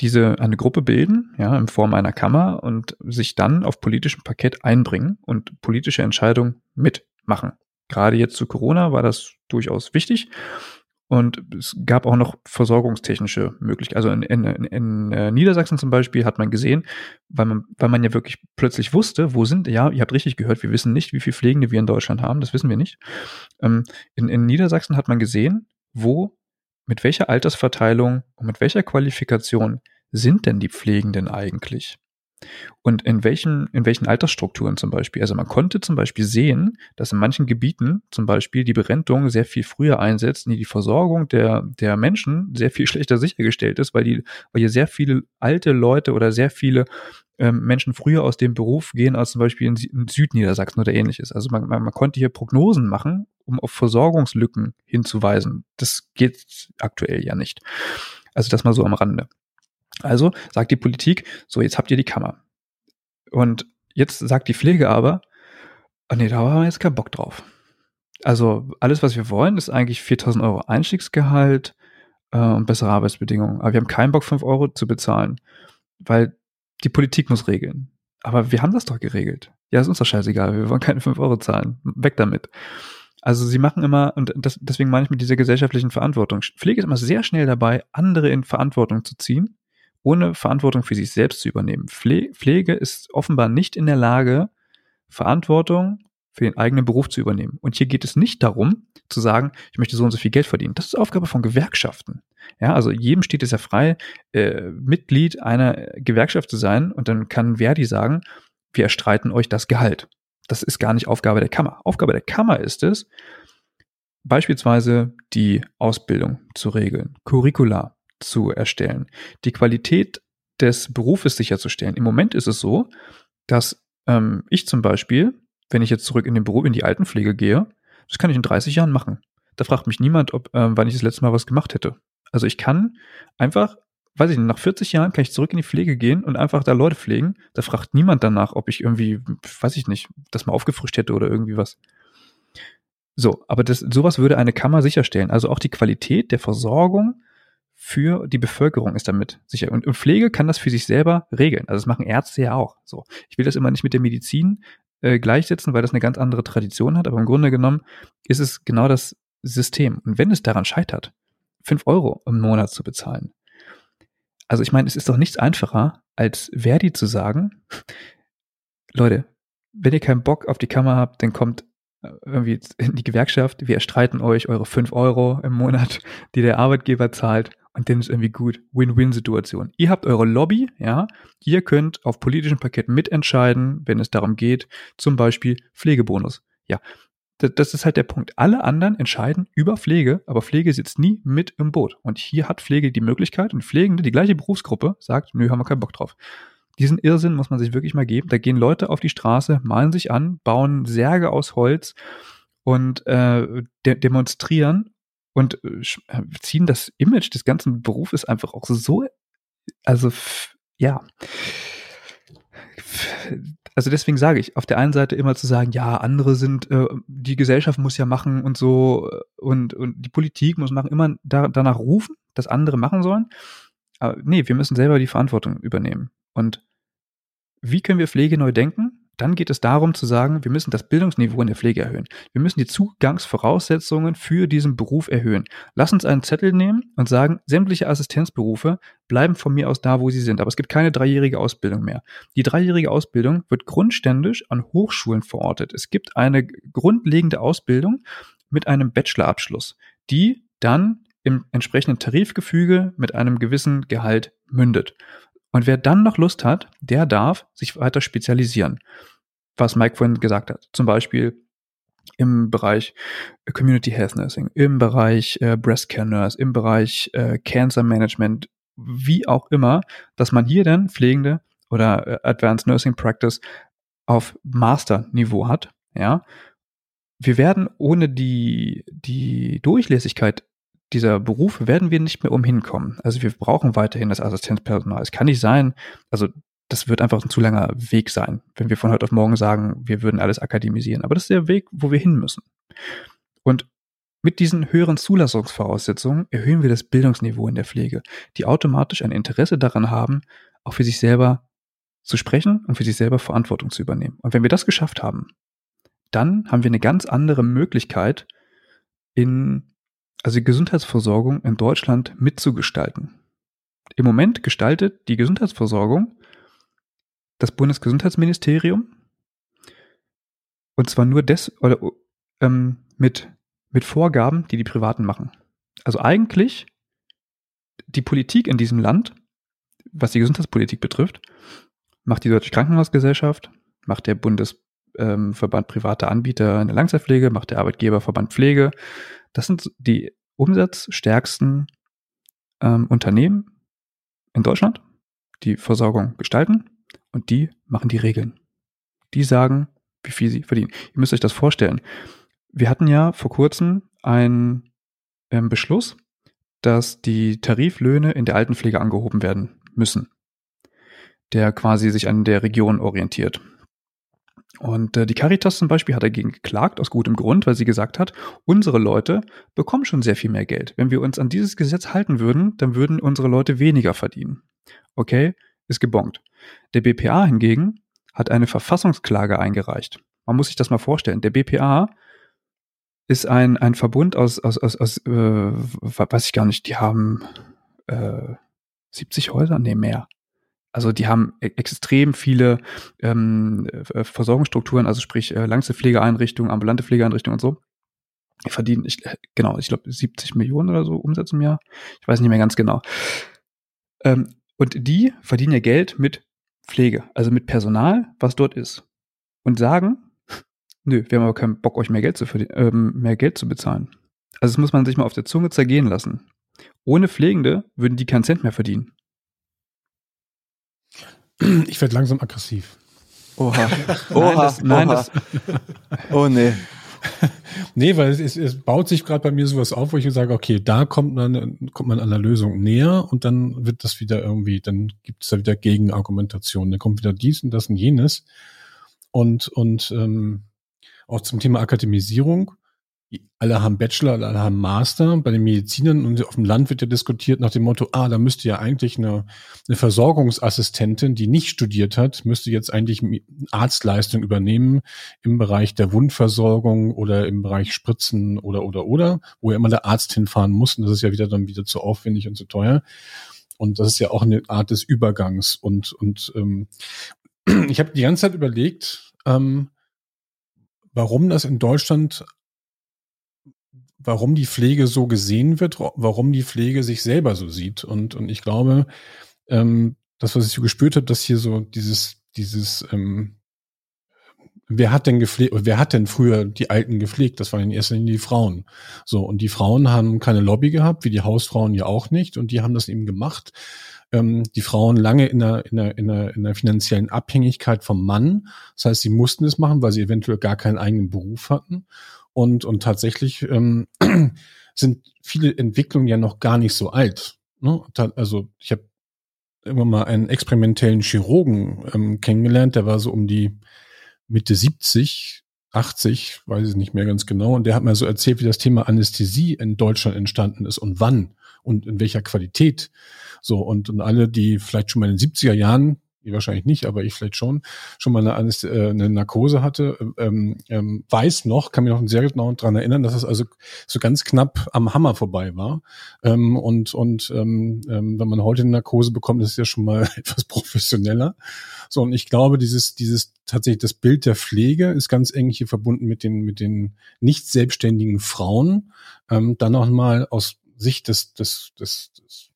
diese eine Gruppe bilden, ja, in Form einer Kammer und sich dann auf politischem Parkett einbringen und politische Entscheidungen mitmachen. Gerade jetzt zu Corona war das durchaus wichtig. Und es gab auch noch versorgungstechnische Möglichkeiten. Also in, in, in, in äh, Niedersachsen zum Beispiel hat man gesehen, weil man, weil man ja wirklich plötzlich wusste, wo sind, ja, ihr habt richtig gehört, wir wissen nicht, wie viele Pflegende wir in Deutschland haben, das wissen wir nicht. Ähm, in, in Niedersachsen hat man gesehen, wo mit welcher Altersverteilung und mit welcher Qualifikation sind denn die Pflegenden eigentlich? Und in welchen, in welchen Altersstrukturen zum Beispiel? Also man konnte zum Beispiel sehen, dass in manchen Gebieten zum Beispiel die Berentung sehr viel früher einsetzt, die Versorgung der, der Menschen sehr viel schlechter sichergestellt ist, weil die, weil hier sehr viele alte Leute oder sehr viele ähm, Menschen früher aus dem Beruf gehen als zum Beispiel in, in Südniedersachsen oder ähnliches. Also man, man, man konnte hier Prognosen machen, um auf Versorgungslücken hinzuweisen. Das geht aktuell ja nicht. Also das mal so am Rande. Also sagt die Politik, so jetzt habt ihr die Kammer. Und jetzt sagt die Pflege aber, oh nee, da haben wir jetzt keinen Bock drauf. Also alles, was wir wollen, ist eigentlich 4000 Euro Einstiegsgehalt äh, und bessere Arbeitsbedingungen. Aber wir haben keinen Bock, 5 Euro zu bezahlen, weil die Politik muss regeln. Aber wir haben das doch geregelt. Ja, ist uns doch scheißegal. Wir wollen keine 5 Euro zahlen. Weg damit. Also sie machen immer, und das, deswegen meine ich mit dieser gesellschaftlichen Verantwortung. Pflege ist immer sehr schnell dabei, andere in Verantwortung zu ziehen, ohne Verantwortung für sich selbst zu übernehmen. Pflege ist offenbar nicht in der Lage, Verantwortung für den eigenen Beruf zu übernehmen. Und hier geht es nicht darum, zu sagen, ich möchte so und so viel Geld verdienen. Das ist Aufgabe von Gewerkschaften. Ja, also jedem steht es ja frei, äh, Mitglied einer Gewerkschaft zu sein und dann kann Verdi sagen, wir erstreiten euch das Gehalt. Das ist gar nicht Aufgabe der Kammer. Aufgabe der Kammer ist es, beispielsweise die Ausbildung zu regeln, Curricula zu erstellen, die Qualität des Berufes sicherzustellen. Im Moment ist es so, dass ähm, ich zum Beispiel wenn ich jetzt zurück in den Beruf, in die Altenpflege gehe, das kann ich in 30 Jahren machen. Da fragt mich niemand, ob, äh, wann ich das letzte Mal was gemacht hätte. Also ich kann einfach, weiß ich nicht, nach 40 Jahren kann ich zurück in die Pflege gehen und einfach da Leute pflegen. Da fragt niemand danach, ob ich irgendwie, weiß ich nicht, das mal aufgefrischt hätte oder irgendwie was. So, aber das, sowas würde eine Kammer sicherstellen. Also auch die Qualität der Versorgung für die Bevölkerung ist damit sicher. Und, Pflege kann das für sich selber regeln. Also das machen Ärzte ja auch. So, ich will das immer nicht mit der Medizin äh, gleichsetzen, weil das eine ganz andere Tradition hat, aber im Grunde genommen ist es genau das System. Und wenn es daran scheitert, fünf Euro im Monat zu bezahlen, also ich meine, es ist doch nichts einfacher, als Verdi zu sagen, Leute, wenn ihr keinen Bock auf die Kammer habt, dann kommt äh, irgendwie in die Gewerkschaft, wir erstreiten euch eure fünf Euro im Monat, die der Arbeitgeber zahlt und dann ist irgendwie gut. Win-Win-Situation. Ihr habt eure Lobby, ja. Ihr könnt auf politischen Paketen mitentscheiden, wenn es darum geht, zum Beispiel Pflegebonus. Ja, das ist halt der Punkt. Alle anderen entscheiden über Pflege, aber Pflege sitzt nie mit im Boot. Und hier hat Pflege die Möglichkeit und Pflegende, die gleiche Berufsgruppe, sagt, nö, haben wir keinen Bock drauf. Diesen Irrsinn muss man sich wirklich mal geben. Da gehen Leute auf die Straße, malen sich an, bauen Särge aus Holz und äh, de demonstrieren und äh, äh, ziehen das Image des ganzen Berufes einfach auch so, also ja. Also deswegen sage ich, auf der einen Seite immer zu sagen, ja, andere sind, äh, die Gesellschaft muss ja machen und so äh, und, und die Politik muss machen, immer da, danach rufen, dass andere machen sollen. Aber nee, wir müssen selber die Verantwortung übernehmen. Und wie können wir Pflege neu denken? Dann geht es darum zu sagen, wir müssen das Bildungsniveau in der Pflege erhöhen. Wir müssen die Zugangsvoraussetzungen für diesen Beruf erhöhen. Lass uns einen Zettel nehmen und sagen, sämtliche Assistenzberufe bleiben von mir aus da, wo sie sind. Aber es gibt keine dreijährige Ausbildung mehr. Die dreijährige Ausbildung wird grundständisch an Hochschulen verortet. Es gibt eine grundlegende Ausbildung mit einem Bachelorabschluss, die dann im entsprechenden Tarifgefüge mit einem gewissen Gehalt mündet. Und wer dann noch Lust hat, der darf sich weiter spezialisieren. Was Mike vorhin gesagt hat. Zum Beispiel im Bereich Community Health Nursing, im Bereich äh, Breast Care Nurse, im Bereich äh, Cancer Management, wie auch immer, dass man hier dann Pflegende oder äh, Advanced Nursing Practice auf Master-Niveau hat, ja. Wir werden ohne die, die Durchlässigkeit dieser Berufe werden wir nicht mehr umhin kommen. Also wir brauchen weiterhin das Assistenzpersonal. Es kann nicht sein, also das wird einfach ein zu langer Weg sein, wenn wir von heute auf morgen sagen, wir würden alles akademisieren. Aber das ist der Weg, wo wir hin müssen. Und mit diesen höheren Zulassungsvoraussetzungen erhöhen wir das Bildungsniveau in der Pflege, die automatisch ein Interesse daran haben, auch für sich selber zu sprechen und für sich selber Verantwortung zu übernehmen. Und wenn wir das geschafft haben, dann haben wir eine ganz andere Möglichkeit, in also die Gesundheitsversorgung in Deutschland mitzugestalten. Im Moment gestaltet die Gesundheitsversorgung das Bundesgesundheitsministerium und zwar nur des oder ähm, mit mit Vorgaben, die die Privaten machen. Also eigentlich die Politik in diesem Land, was die Gesundheitspolitik betrifft, macht die Deutsche Krankenhausgesellschaft, macht der Bundesverband ähm, privater Anbieter in der Langzeitpflege, macht der Arbeitgeberverband Pflege, das sind die umsatzstärksten ähm, Unternehmen in Deutschland, die Versorgung gestalten. Und die machen die Regeln. Die sagen, wie viel sie verdienen. Ihr müsst euch das vorstellen. Wir hatten ja vor kurzem einen ähm, Beschluss, dass die Tariflöhne in der Altenpflege angehoben werden müssen, der quasi sich an der Region orientiert. Und äh, die Caritas zum Beispiel hat dagegen geklagt, aus gutem Grund, weil sie gesagt hat, unsere Leute bekommen schon sehr viel mehr Geld. Wenn wir uns an dieses Gesetz halten würden, dann würden unsere Leute weniger verdienen. Okay, ist gebongt. Der BPA hingegen hat eine Verfassungsklage eingereicht. Man muss sich das mal vorstellen. Der BPA ist ein, ein Verbund aus, aus, aus, aus äh, weiß ich gar nicht, die haben äh, 70 Häuser? Nee, mehr. Also die haben e extrem viele ähm, äh, Versorgungsstrukturen, also sprich äh, Langzeitpflegeeinrichtungen, ambulante Pflegeeinrichtungen und so. Die verdienen, ich, äh, genau, ich glaube 70 Millionen oder so Umsatz im Jahr. Ich weiß nicht mehr ganz genau. Ähm, und die verdienen ja Geld mit Pflege, also mit Personal, was dort ist. Und sagen, nö, wir haben aber keinen Bock, euch mehr Geld zu, ähm, mehr Geld zu bezahlen. Also das muss man sich mal auf der Zunge zergehen lassen. Ohne Pflegende würden die keinen Cent mehr verdienen. Ich werde langsam aggressiv. Oha. Oha. Nein, das, nein, Oha. Das, oh nee. nee, weil es, es baut sich gerade bei mir sowas auf, wo ich sage, okay, da kommt man, kommt man an der Lösung näher und dann wird das wieder irgendwie, dann gibt es da wieder Gegenargumentationen. Dann kommt wieder dies und das und jenes. Und, und ähm, auch zum Thema Akademisierung alle haben Bachelor, alle haben Master. Bei den Medizinern und auf dem Land wird ja diskutiert nach dem Motto, ah, da müsste ja eigentlich eine, eine Versorgungsassistentin, die nicht studiert hat, müsste jetzt eigentlich Arztleistung übernehmen im Bereich der Wundversorgung oder im Bereich Spritzen oder, oder, oder, wo ja immer der Arzt hinfahren muss. Und das ist ja wieder dann wieder zu aufwendig und zu teuer. Und das ist ja auch eine Art des Übergangs. Und, und ähm, ich habe die ganze Zeit überlegt, ähm, warum das in Deutschland warum die Pflege so gesehen wird, warum die Pflege sich selber so sieht. Und, und ich glaube, ähm, das, was ich so gespürt habe, dass hier so dieses, dieses, ähm, wer hat denn gepflegt, wer hat denn früher die Alten gepflegt? Das waren in erster Linie die Frauen. So, und die Frauen haben keine Lobby gehabt, wie die Hausfrauen ja auch nicht, und die haben das eben gemacht. Ähm, die Frauen lange in einer, in, einer, in, einer, in einer finanziellen Abhängigkeit vom Mann. Das heißt, sie mussten es machen, weil sie eventuell gar keinen eigenen Beruf hatten. Und, und tatsächlich ähm, sind viele Entwicklungen ja noch gar nicht so alt. Ne? Also ich habe immer mal einen experimentellen Chirurgen ähm, kennengelernt, der war so um die Mitte 70, 80, weiß ich nicht mehr ganz genau. Und der hat mir so erzählt, wie das Thema Anästhesie in Deutschland entstanden ist und wann und in welcher Qualität. So, und, und alle, die vielleicht schon mal in den 70er Jahren wahrscheinlich nicht, aber ich vielleicht schon, schon mal eine, äh, eine Narkose hatte, ähm, ähm, weiß noch, kann mich noch sehr genau daran erinnern, dass es also so ganz knapp am Hammer vorbei war. Ähm, und und ähm, ähm, wenn man heute eine Narkose bekommt, ist es ja schon mal etwas professioneller. So, und ich glaube, dieses, dieses tatsächlich das Bild der Pflege ist ganz eng hier verbunden mit den, mit den nicht selbstständigen Frauen. Ähm, dann noch mal aus Sicht des, des, des, des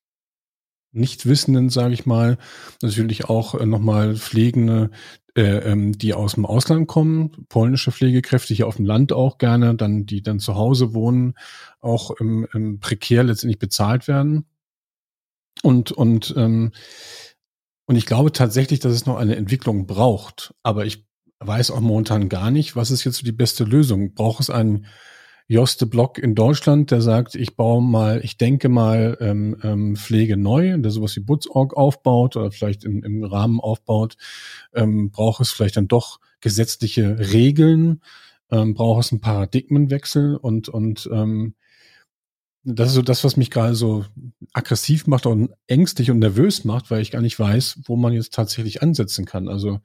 Nichtwissenden, sage ich mal, natürlich auch äh, nochmal Pflegende, äh, ähm, die aus dem Ausland kommen, polnische Pflegekräfte hier auf dem Land auch gerne, dann die dann zu Hause wohnen, auch im, im prekär letztendlich bezahlt werden. Und und ähm, und ich glaube tatsächlich, dass es noch eine Entwicklung braucht, aber ich weiß auch momentan gar nicht, was ist jetzt so die beste Lösung. Braucht es einen Joste Block in Deutschland, der sagt, ich baue mal, ich denke mal ähm, ähm, Pflege neu, der sowas wie Butzorg aufbaut oder vielleicht in, im Rahmen aufbaut, ähm, braucht es vielleicht dann doch gesetzliche Regeln, ähm, braucht es einen Paradigmenwechsel und und ähm, das ist so das, was mich gerade so aggressiv macht und ängstlich und nervös macht, weil ich gar nicht weiß, wo man jetzt tatsächlich ansetzen kann. Also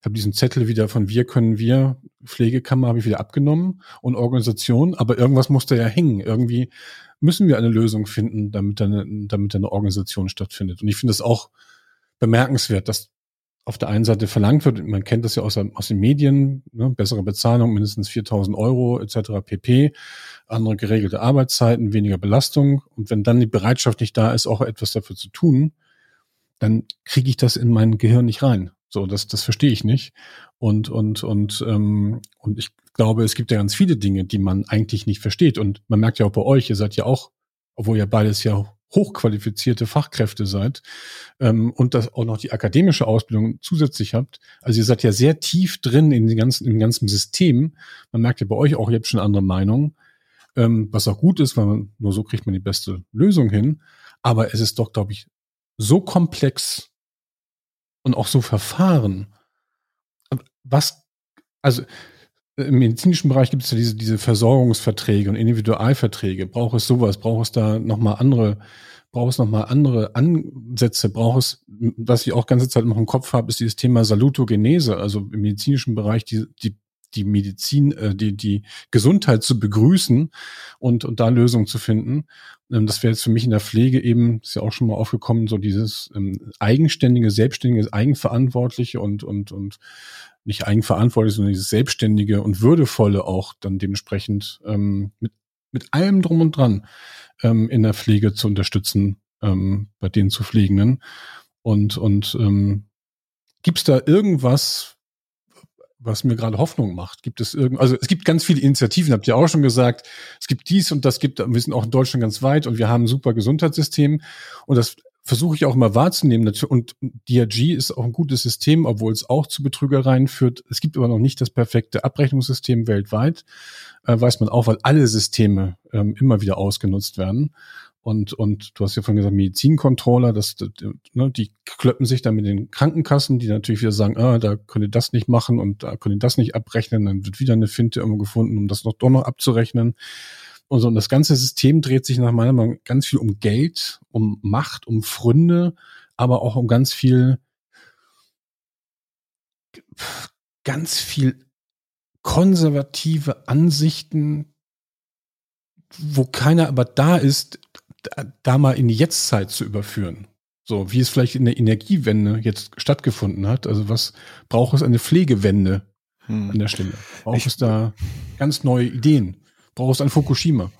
ich habe diesen Zettel wieder von Wir können wir, Pflegekammer habe ich wieder abgenommen und Organisation, aber irgendwas muss da ja hängen. Irgendwie müssen wir eine Lösung finden, damit eine, damit eine Organisation stattfindet. Und ich finde es auch bemerkenswert, dass auf der einen Seite verlangt wird, man kennt das ja aus, aus den Medien, ne, bessere Bezahlung, mindestens 4000 Euro etc. pp, andere geregelte Arbeitszeiten, weniger Belastung. Und wenn dann die Bereitschaft nicht da ist, auch etwas dafür zu tun, dann kriege ich das in mein Gehirn nicht rein. So, das, das verstehe ich nicht. Und, und, und, ähm, und ich glaube, es gibt ja ganz viele Dinge, die man eigentlich nicht versteht. Und man merkt ja auch bei euch, ihr seid ja auch, obwohl ihr beides ja hochqualifizierte Fachkräfte seid ähm, und das auch noch die akademische Ausbildung zusätzlich habt. Also ihr seid ja sehr tief drin in den ganzen, im ganzen System. Man merkt ja bei euch auch, ihr habt schon andere Meinungen, ähm, was auch gut ist, weil man, nur so kriegt man die beste Lösung hin. Aber es ist doch, glaube ich, so komplex und auch so verfahren. Was, also im medizinischen Bereich gibt es ja diese, diese Versorgungsverträge und Individualverträge. Braucht es sowas? Braucht es da nochmal andere, braucht es nochmal andere Ansätze? Braucht es, was ich auch ganze Zeit noch im Kopf habe, ist dieses Thema Salutogenese, also im medizinischen Bereich die, die, die Medizin, äh, die, die Gesundheit zu begrüßen und, und da Lösungen zu finden. Ähm, das wäre jetzt für mich in der Pflege eben, ist ja auch schon mal aufgekommen, so dieses ähm, eigenständige, selbstständige, eigenverantwortliche und, und, und nicht eigenverantwortlich, sondern dieses Selbstständige und Würdevolle auch dann dementsprechend ähm, mit, mit allem drum und dran ähm, in der Pflege zu unterstützen, ähm, bei den zu Pflegenden. Und, und ähm, gibt es da irgendwas, was mir gerade Hoffnung macht? Gibt es irgend, also es gibt ganz viele Initiativen, habt ihr auch schon gesagt. Es gibt dies und das gibt, wir sind auch in Deutschland ganz weit und wir haben ein super Gesundheitssystem und das versuche ich auch immer wahrzunehmen. Und DRG ist auch ein gutes System, obwohl es auch zu Betrügereien führt. Es gibt aber noch nicht das perfekte Abrechnungssystem weltweit. Äh, weiß man auch, weil alle Systeme ähm, immer wieder ausgenutzt werden. Und, und du hast ja vorhin gesagt, Medizincontroller, das, ne, die klöppen sich dann mit den Krankenkassen, die natürlich wieder sagen, ah, da könnt ihr das nicht machen und da könnt ihr das nicht abrechnen. Dann wird wieder eine Finte irgendwo gefunden, um das noch doch noch abzurechnen. Und, so, und das ganze System dreht sich nach meiner Meinung ganz viel um Geld, um Macht, um Fründe, aber auch um ganz viel, ganz viel konservative Ansichten, wo keiner aber da ist, da, da mal in die Jetztzeit zu überführen. So, wie es vielleicht in der Energiewende jetzt stattgefunden hat. Also was braucht es eine Pflegewende hm. an der Stelle? Braucht ich, es da ganz neue Ideen? brauchst ein Fukushima.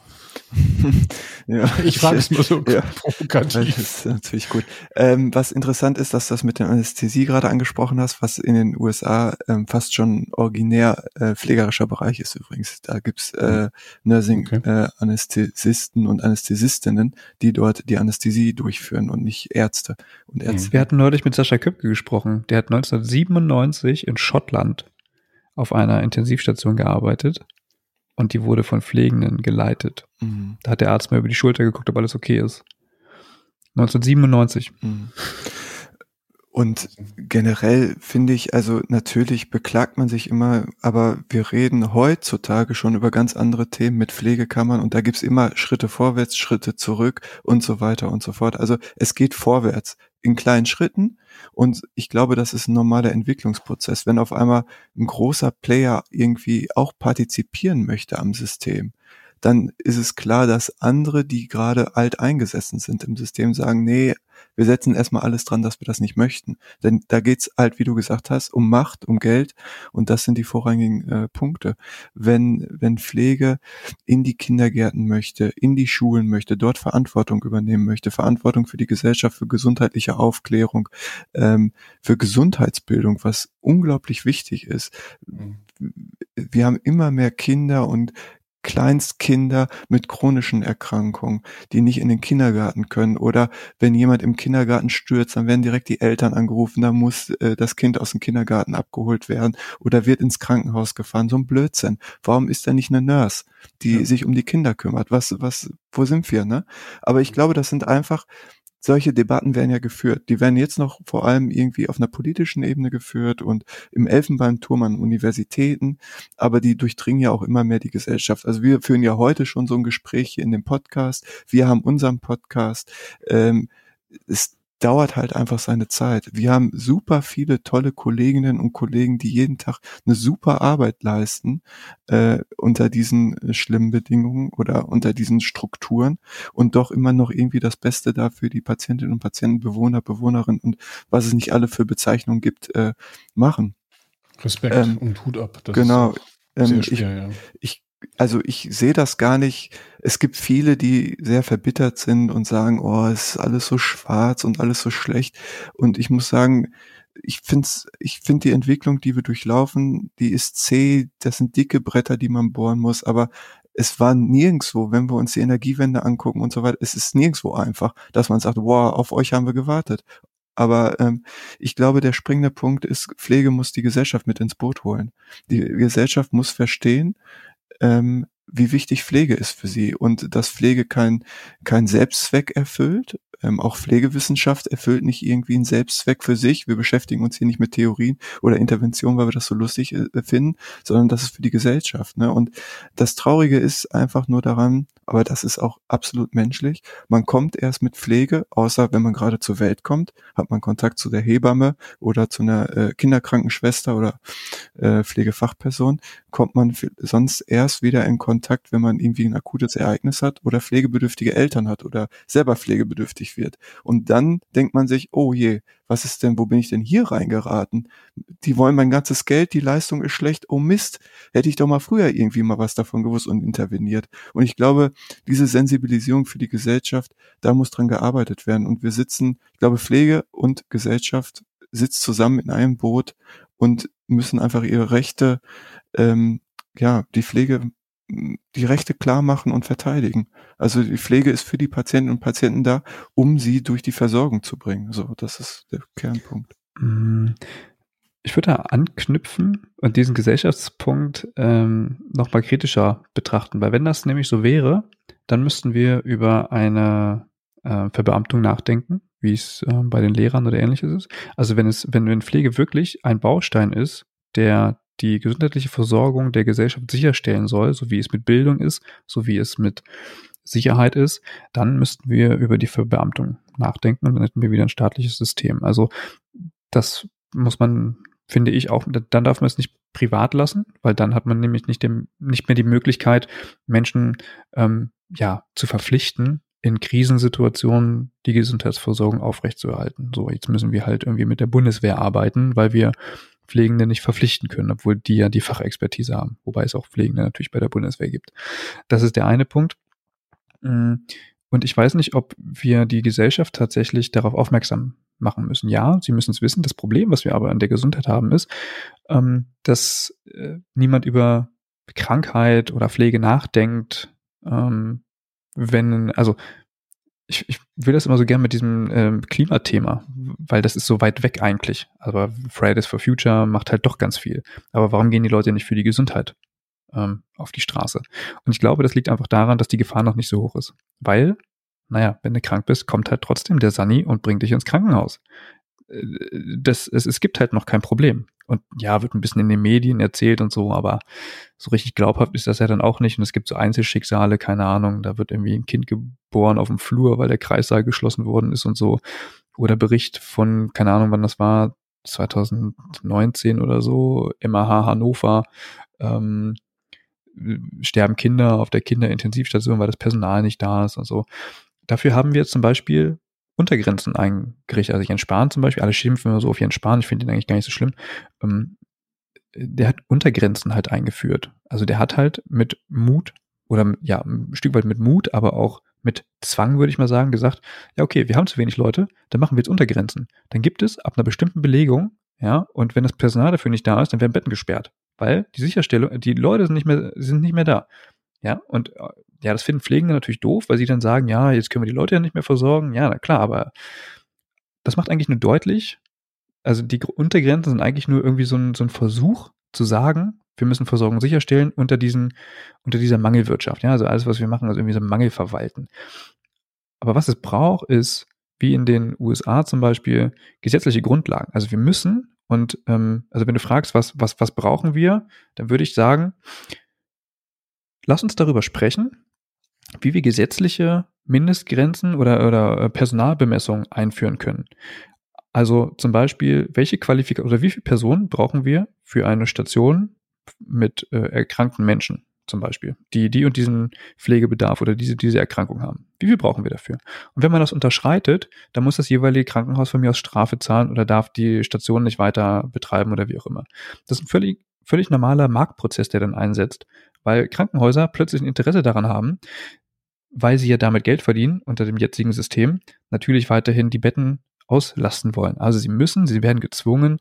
ja, ich frage es mal so ja, provokativ. Das ist natürlich gut. Ähm, was interessant ist, dass du das mit der Anästhesie gerade angesprochen hast, was in den USA ähm, fast schon originär äh, pflegerischer Bereich ist übrigens. Da gibt's äh, Nursing-Anästhesisten okay. äh, und Anästhesistinnen, die dort die Anästhesie durchführen und nicht Ärzte und mhm. Ärzte. Wir hatten neulich mit Sascha Köpke gesprochen. Der hat 1997 in Schottland auf einer Intensivstation gearbeitet und die wurde von Pflegenden geleitet. Mhm. Da hat der Arzt mal über die Schulter geguckt, ob alles okay ist. 1997. Mhm. Und generell finde ich, also natürlich beklagt man sich immer, aber wir reden heutzutage schon über ganz andere Themen mit Pflegekammern und da gibt's immer Schritte vorwärts, Schritte zurück und so weiter und so fort. Also es geht vorwärts in kleinen Schritten und ich glaube, das ist ein normaler Entwicklungsprozess. Wenn auf einmal ein großer Player irgendwie auch partizipieren möchte am System, dann ist es klar, dass andere, die gerade alt eingesessen sind im System, sagen, nee, wir setzen erstmal alles dran, dass wir das nicht möchten. Denn da geht's halt, wie du gesagt hast, um Macht, um Geld und das sind die vorrangigen äh, Punkte. Wenn, wenn Pflege in die Kindergärten möchte, in die Schulen möchte, dort Verantwortung übernehmen möchte, Verantwortung für die Gesellschaft, für gesundheitliche Aufklärung, ähm, für Gesundheitsbildung, was unglaublich wichtig ist. Mhm. Wir haben immer mehr Kinder und Kleinstkinder mit chronischen Erkrankungen, die nicht in den Kindergarten können. Oder wenn jemand im Kindergarten stürzt, dann werden direkt die Eltern angerufen, da muss äh, das Kind aus dem Kindergarten abgeholt werden oder wird ins Krankenhaus gefahren. So ein Blödsinn. Warum ist da nicht eine Nurse, die ja. sich um die Kinder kümmert? Was, was, wo sind wir, ne? Aber ich glaube, das sind einfach solche Debatten werden ja geführt. Die werden jetzt noch vor allem irgendwie auf einer politischen Ebene geführt und im Elfenbeinturm an Universitäten, aber die durchdringen ja auch immer mehr die Gesellschaft. Also wir führen ja heute schon so ein Gespräch hier in dem Podcast. Wir haben unseren Podcast. Ähm, es dauert halt einfach seine Zeit. Wir haben super viele tolle Kolleginnen und Kollegen, die jeden Tag eine super Arbeit leisten äh, unter diesen äh, schlimmen Bedingungen oder unter diesen Strukturen und doch immer noch irgendwie das Beste da für die Patientinnen und Patienten, Bewohner, Bewohnerinnen und was es nicht alle für Bezeichnungen gibt, äh, machen. Respekt ähm, und Hut ab. Das genau. Ähm, schwer, ich, ja. ich also ich sehe das gar nicht. Es gibt viele, die sehr verbittert sind und sagen, oh, es ist alles so schwarz und alles so schlecht. Und ich muss sagen, ich finde ich find die Entwicklung, die wir durchlaufen, die ist zäh, das sind dicke Bretter, die man bohren muss, aber es war nirgendwo, wenn wir uns die Energiewende angucken und so weiter, es ist nirgendwo einfach, dass man sagt, wow, auf euch haben wir gewartet. Aber ähm, ich glaube, der springende Punkt ist, Pflege muss die Gesellschaft mit ins Boot holen. Die Gesellschaft muss verstehen, ähm, wie wichtig Pflege ist für sie und dass Pflege kein, kein Selbstzweck erfüllt, ähm, auch Pflegewissenschaft erfüllt nicht irgendwie einen Selbstzweck für sich. Wir beschäftigen uns hier nicht mit Theorien oder Interventionen, weil wir das so lustig äh, finden, sondern das ist für die Gesellschaft. Ne? Und das Traurige ist einfach nur daran, aber das ist auch absolut menschlich. Man kommt erst mit Pflege, außer wenn man gerade zur Welt kommt, hat man Kontakt zu der Hebamme oder zu einer äh, Kinderkrankenschwester oder äh, Pflegefachperson, kommt man sonst erst wieder in Kontakt, wenn man irgendwie ein akutes Ereignis hat oder pflegebedürftige Eltern hat oder selber pflegebedürftig wird. Und dann denkt man sich, oh je, was ist denn, wo bin ich denn hier reingeraten? Die wollen mein ganzes Geld, die Leistung ist schlecht, oh Mist, hätte ich doch mal früher irgendwie mal was davon gewusst und interveniert. Und ich glaube, diese Sensibilisierung für die Gesellschaft, da muss dran gearbeitet werden. Und wir sitzen, ich glaube, Pflege und Gesellschaft sitzt zusammen in einem Boot und müssen einfach ihre Rechte, ähm, ja, die Pflege die Rechte klar machen und verteidigen. Also die Pflege ist für die Patienten und Patienten da, um sie durch die Versorgung zu bringen. So, das ist der Kernpunkt. Mm, ich würde da anknüpfen und diesen Gesellschaftspunkt ähm, nochmal kritischer betrachten, weil wenn das nämlich so wäre, dann müssten wir über eine äh, Verbeamtung nachdenken, wie es äh, bei den Lehrern oder ähnliches ist. Also wenn es, wenn, wenn Pflege wirklich ein Baustein ist, der die gesundheitliche Versorgung der Gesellschaft sicherstellen soll, so wie es mit Bildung ist, so wie es mit Sicherheit ist, dann müssten wir über die Verbeamtung nachdenken und dann hätten wir wieder ein staatliches System. Also das muss man, finde ich auch, dann darf man es nicht privat lassen, weil dann hat man nämlich nicht, dem, nicht mehr die Möglichkeit, Menschen ähm, ja zu verpflichten, in Krisensituationen die Gesundheitsversorgung aufrechtzuerhalten. So, jetzt müssen wir halt irgendwie mit der Bundeswehr arbeiten, weil wir Pflegende nicht verpflichten können, obwohl die ja die Fachexpertise haben, wobei es auch Pflegende natürlich bei der Bundeswehr gibt. Das ist der eine Punkt. Mm, und ich weiß nicht, ob wir die Gesellschaft tatsächlich darauf aufmerksam machen müssen. Ja, sie müssen es wissen. Das Problem, was wir aber an der Gesundheit haben, ist, ähm, dass äh, niemand über Krankheit oder Pflege nachdenkt, ähm, wenn, also ich, ich will das immer so gern mit diesem ähm, Klimathema, weil das ist so weit weg eigentlich. Aber Fridays for Future macht halt doch ganz viel. Aber warum gehen die Leute nicht für die Gesundheit ähm, auf die Straße? Und ich glaube, das liegt einfach daran, dass die Gefahr noch nicht so hoch ist. Weil, naja, wenn du krank bist, kommt halt trotzdem der Sani und bringt dich ins Krankenhaus. Äh, das, es, es gibt halt noch kein Problem. Und ja, wird ein bisschen in den Medien erzählt und so, aber so richtig glaubhaft ist das ja dann auch nicht. Und es gibt so Einzelschicksale, keine Ahnung, da wird irgendwie ein Kind geboren auf dem Flur, weil der Kreissaal geschlossen worden ist und so. Oder Bericht von, keine Ahnung, wann das war, 2019 oder so, MAH Hannover, ähm, sterben Kinder auf der Kinderintensivstation, weil das Personal nicht da ist und so. Dafür haben wir zum Beispiel Untergrenzen eingerichtet. Also Jens Spahn zum Beispiel, alle schimpfen immer so auf Jens Spahn, ich finde ihn eigentlich gar nicht so schlimm. Ähm, der hat Untergrenzen halt eingeführt. Also der hat halt mit Mut oder ja, ein Stück weit mit Mut, aber auch mit Zwang, würde ich mal sagen, gesagt, ja, okay, wir haben zu wenig Leute, dann machen wir jetzt Untergrenzen. Dann gibt es ab einer bestimmten Belegung, ja, und wenn das Personal dafür nicht da ist, dann werden Betten gesperrt. Weil die Sicherstellung, die Leute sind nicht mehr, sind nicht mehr da. Ja, und äh, ja, das finden Pflegende natürlich doof, weil sie dann sagen, ja, jetzt können wir die Leute ja nicht mehr versorgen. Ja, na klar, aber das macht eigentlich nur deutlich, also die Untergrenzen sind eigentlich nur irgendwie so ein, so ein Versuch zu sagen, wir müssen Versorgung sicherstellen unter diesen, unter dieser Mangelwirtschaft. Ja, also alles, was wir machen, also irgendwie so Mangel verwalten. Aber was es braucht, ist, wie in den USA zum Beispiel, gesetzliche Grundlagen. Also wir müssen, und ähm, also wenn du fragst, was, was, was brauchen wir, dann würde ich sagen, Lass uns darüber sprechen, wie wir gesetzliche Mindestgrenzen oder, oder äh, Personalbemessungen einführen können. Also zum Beispiel, welche Qualifikation oder wie viele Personen brauchen wir für eine Station mit äh, erkrankten Menschen zum Beispiel, die die und diesen Pflegebedarf oder diese, diese Erkrankung haben. Wie viel brauchen wir dafür? Und wenn man das unterschreitet, dann muss das jeweilige Krankenhaus von mir aus Strafe zahlen oder darf die Station nicht weiter betreiben oder wie auch immer. Das ist ein völlig, völlig normaler Marktprozess, der dann einsetzt weil Krankenhäuser plötzlich ein Interesse daran haben, weil sie ja damit Geld verdienen unter dem jetzigen System, natürlich weiterhin die Betten auslasten wollen. Also sie müssen, sie werden gezwungen,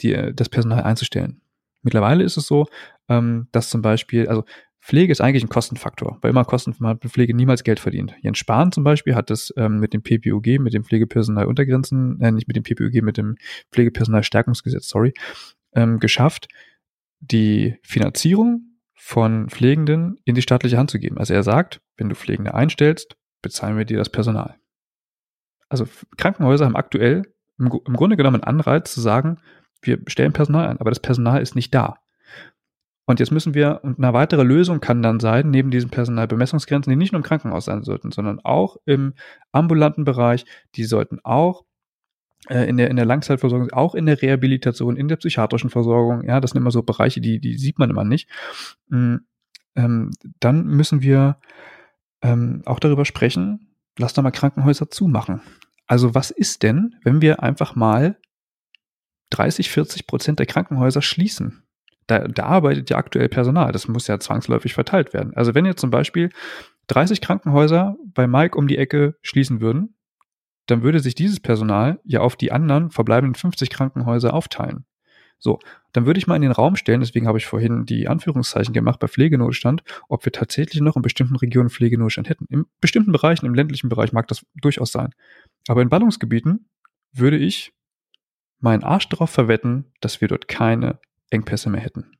die, das Personal einzustellen. Mittlerweile ist es so, ähm, dass zum Beispiel, also Pflege ist eigentlich ein Kostenfaktor, weil immer Kosten mit Pflege niemals Geld verdient. Jens Spahn zum Beispiel hat das ähm, mit dem PPUG, mit dem Pflegepersonaluntergrenzen, äh, nicht mit dem PPUG, mit dem Pflegepersonalstärkungsgesetz, sorry, ähm, geschafft, die Finanzierung von Pflegenden in die staatliche Hand zu geben. Also er sagt, wenn du Pflegende einstellst, bezahlen wir dir das Personal. Also Krankenhäuser haben aktuell im, im Grunde genommen einen Anreiz zu sagen, wir stellen Personal ein, aber das Personal ist nicht da. Und jetzt müssen wir, und eine weitere Lösung kann dann sein, neben diesen Personalbemessungsgrenzen, die nicht nur im Krankenhaus sein sollten, sondern auch im ambulanten Bereich, die sollten auch in der, in der Langzeitversorgung, auch in der Rehabilitation, in der psychiatrischen Versorgung, ja, das sind immer so Bereiche, die, die sieht man immer nicht. Mhm, ähm, dann müssen wir ähm, auch darüber sprechen, lass doch mal Krankenhäuser zumachen. Also was ist denn, wenn wir einfach mal 30, 40 Prozent der Krankenhäuser schließen? da, da arbeitet ja aktuell Personal. Das muss ja zwangsläufig verteilt werden. Also wenn jetzt zum Beispiel 30 Krankenhäuser bei Mike um die Ecke schließen würden, dann würde sich dieses Personal ja auf die anderen verbleibenden 50 Krankenhäuser aufteilen. So, dann würde ich mal in den Raum stellen, deswegen habe ich vorhin die Anführungszeichen gemacht bei Pflegenotstand, ob wir tatsächlich noch in bestimmten Regionen Pflegenotstand hätten. In bestimmten Bereichen, im ländlichen Bereich mag das durchaus sein. Aber in Ballungsgebieten würde ich meinen Arsch darauf verwetten, dass wir dort keine Engpässe mehr hätten.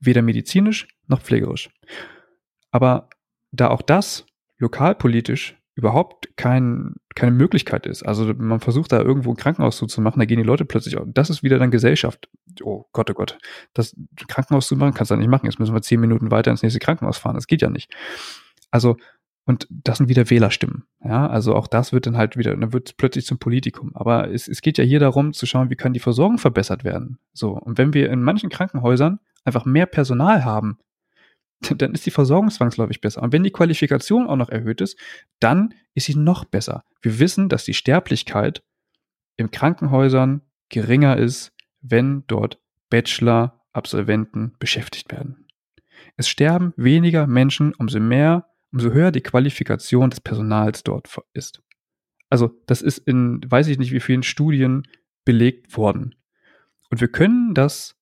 Weder medizinisch noch pflegerisch. Aber da auch das lokalpolitisch überhaupt kein, keine Möglichkeit ist. Also man versucht da irgendwo ein Krankenhaus zuzumachen, da gehen die Leute plötzlich, das ist wieder dann Gesellschaft. Oh Gott, oh Gott, das Krankenhaus zu machen kannst du nicht machen. Jetzt müssen wir zehn Minuten weiter ins nächste Krankenhaus fahren. Das geht ja nicht. Also und das sind wieder Wählerstimmen. Ja, also auch das wird dann halt wieder, dann wird es plötzlich zum Politikum. Aber es, es geht ja hier darum zu schauen, wie kann die Versorgung verbessert werden. So. Und wenn wir in manchen Krankenhäusern einfach mehr Personal haben, dann ist die Versorgung zwangsläufig besser. Und wenn die Qualifikation auch noch erhöht ist, dann ist sie noch besser. Wir wissen, dass die Sterblichkeit in Krankenhäusern geringer ist, wenn dort Bachelor-Absolventen beschäftigt werden. Es sterben weniger Menschen, umso mehr umso höher die Qualifikation des Personals dort ist. Also das ist in, weiß ich nicht wie vielen Studien belegt worden. Und wir können das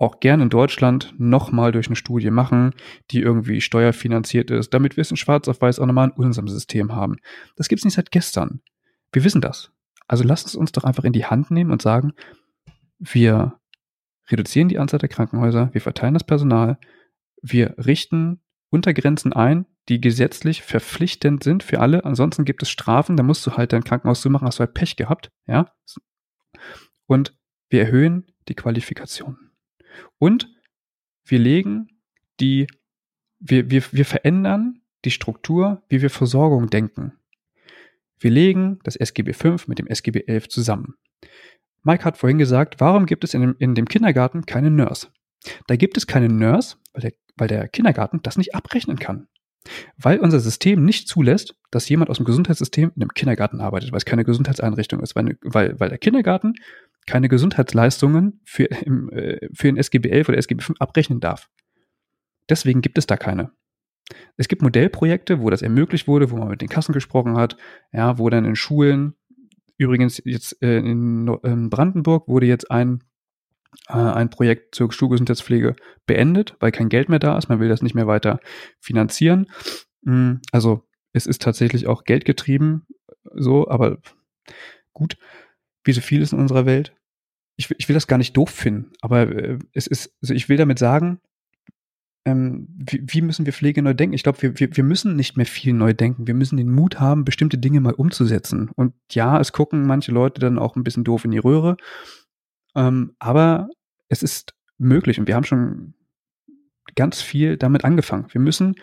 auch gern in Deutschland nochmal durch eine Studie machen, die irgendwie steuerfinanziert ist, damit wir es in Schwarz auf Weiß auch nochmal in unserem System haben. Das gibt es nicht seit gestern. Wir wissen das. Also lasst es uns doch einfach in die Hand nehmen und sagen, wir reduzieren die Anzahl der Krankenhäuser, wir verteilen das Personal, wir richten Untergrenzen ein, die gesetzlich verpflichtend sind für alle. Ansonsten gibt es Strafen, da musst du halt dein Krankenhaus zumachen, hast du halt Pech gehabt, ja. Und wir erhöhen die Qualifikation. Und wir legen die, wir, wir, wir verändern die Struktur, wie wir Versorgung denken. Wir legen das SGB V mit dem SGB XI zusammen. Mike hat vorhin gesagt, warum gibt es in dem, in dem Kindergarten keine Nurse? Da gibt es keine Nurse, weil der, weil der Kindergarten das nicht abrechnen kann. Weil unser System nicht zulässt, dass jemand aus dem Gesundheitssystem in einem Kindergarten arbeitet, weil es keine Gesundheitseinrichtung ist, weil, weil, weil der Kindergarten keine Gesundheitsleistungen für, im, äh, für den SGB 11 oder SGB 5 abrechnen darf. Deswegen gibt es da keine. Es gibt Modellprojekte, wo das ermöglicht wurde, wo man mit den Kassen gesprochen hat, ja, wo dann in Schulen, übrigens jetzt äh, in, in Brandenburg wurde jetzt ein äh, ein Projekt zur Schulgesundheitspflege beendet, weil kein Geld mehr da ist. Man will das nicht mehr weiter finanzieren. Mm, also es ist tatsächlich auch geldgetrieben, so, aber gut, wie so viel ist in unserer Welt. Ich, ich will das gar nicht doof finden, aber äh, es ist, also ich will damit sagen, ähm, wie, wie, müssen wir Pflege neu denken? Ich glaube, wir, wir, wir müssen nicht mehr viel neu denken. Wir müssen den Mut haben, bestimmte Dinge mal umzusetzen. Und ja, es gucken manche Leute dann auch ein bisschen doof in die Röhre. Ähm, aber es ist möglich und wir haben schon ganz viel damit angefangen. Wir müssen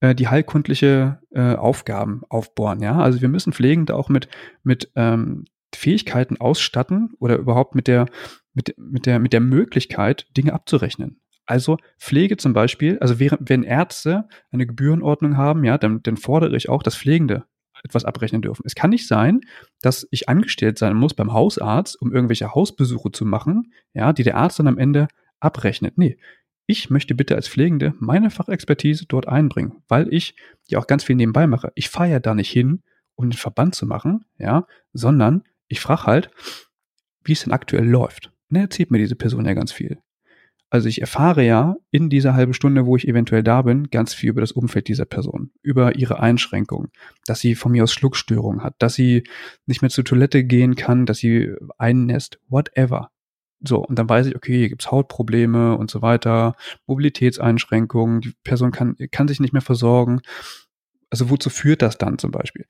äh, die heilkundliche äh, Aufgaben aufbohren, ja. Also wir müssen Pflegende auch mit, mit ähm, Fähigkeiten ausstatten oder überhaupt mit der, mit, mit der, mit der Möglichkeit, Dinge abzurechnen. Also Pflege zum Beispiel, also während, wenn Ärzte eine Gebührenordnung haben, ja, dann, dann fordere ich auch, dass Pflegende etwas abrechnen dürfen. Es kann nicht sein, dass ich angestellt sein muss beim Hausarzt, um irgendwelche Hausbesuche zu machen, ja, die der Arzt dann am Ende abrechnet. Nee, ich möchte bitte als Pflegende meine Fachexpertise dort einbringen, weil ich ja auch ganz viel nebenbei mache. Ich fahre ja da nicht hin, um den Verband zu machen, ja, sondern ich frage halt, wie es denn aktuell läuft. Und dann erzählt mir diese Person ja ganz viel. Also ich erfahre ja in dieser halben Stunde, wo ich eventuell da bin, ganz viel über das Umfeld dieser Person, über ihre Einschränkungen, dass sie von mir aus Schluckstörungen hat, dass sie nicht mehr zur Toilette gehen kann, dass sie einnässt, whatever. So, und dann weiß ich, okay, hier gibt's Hautprobleme und so weiter, Mobilitätseinschränkungen, die Person kann, kann sich nicht mehr versorgen. Also wozu führt das dann zum Beispiel?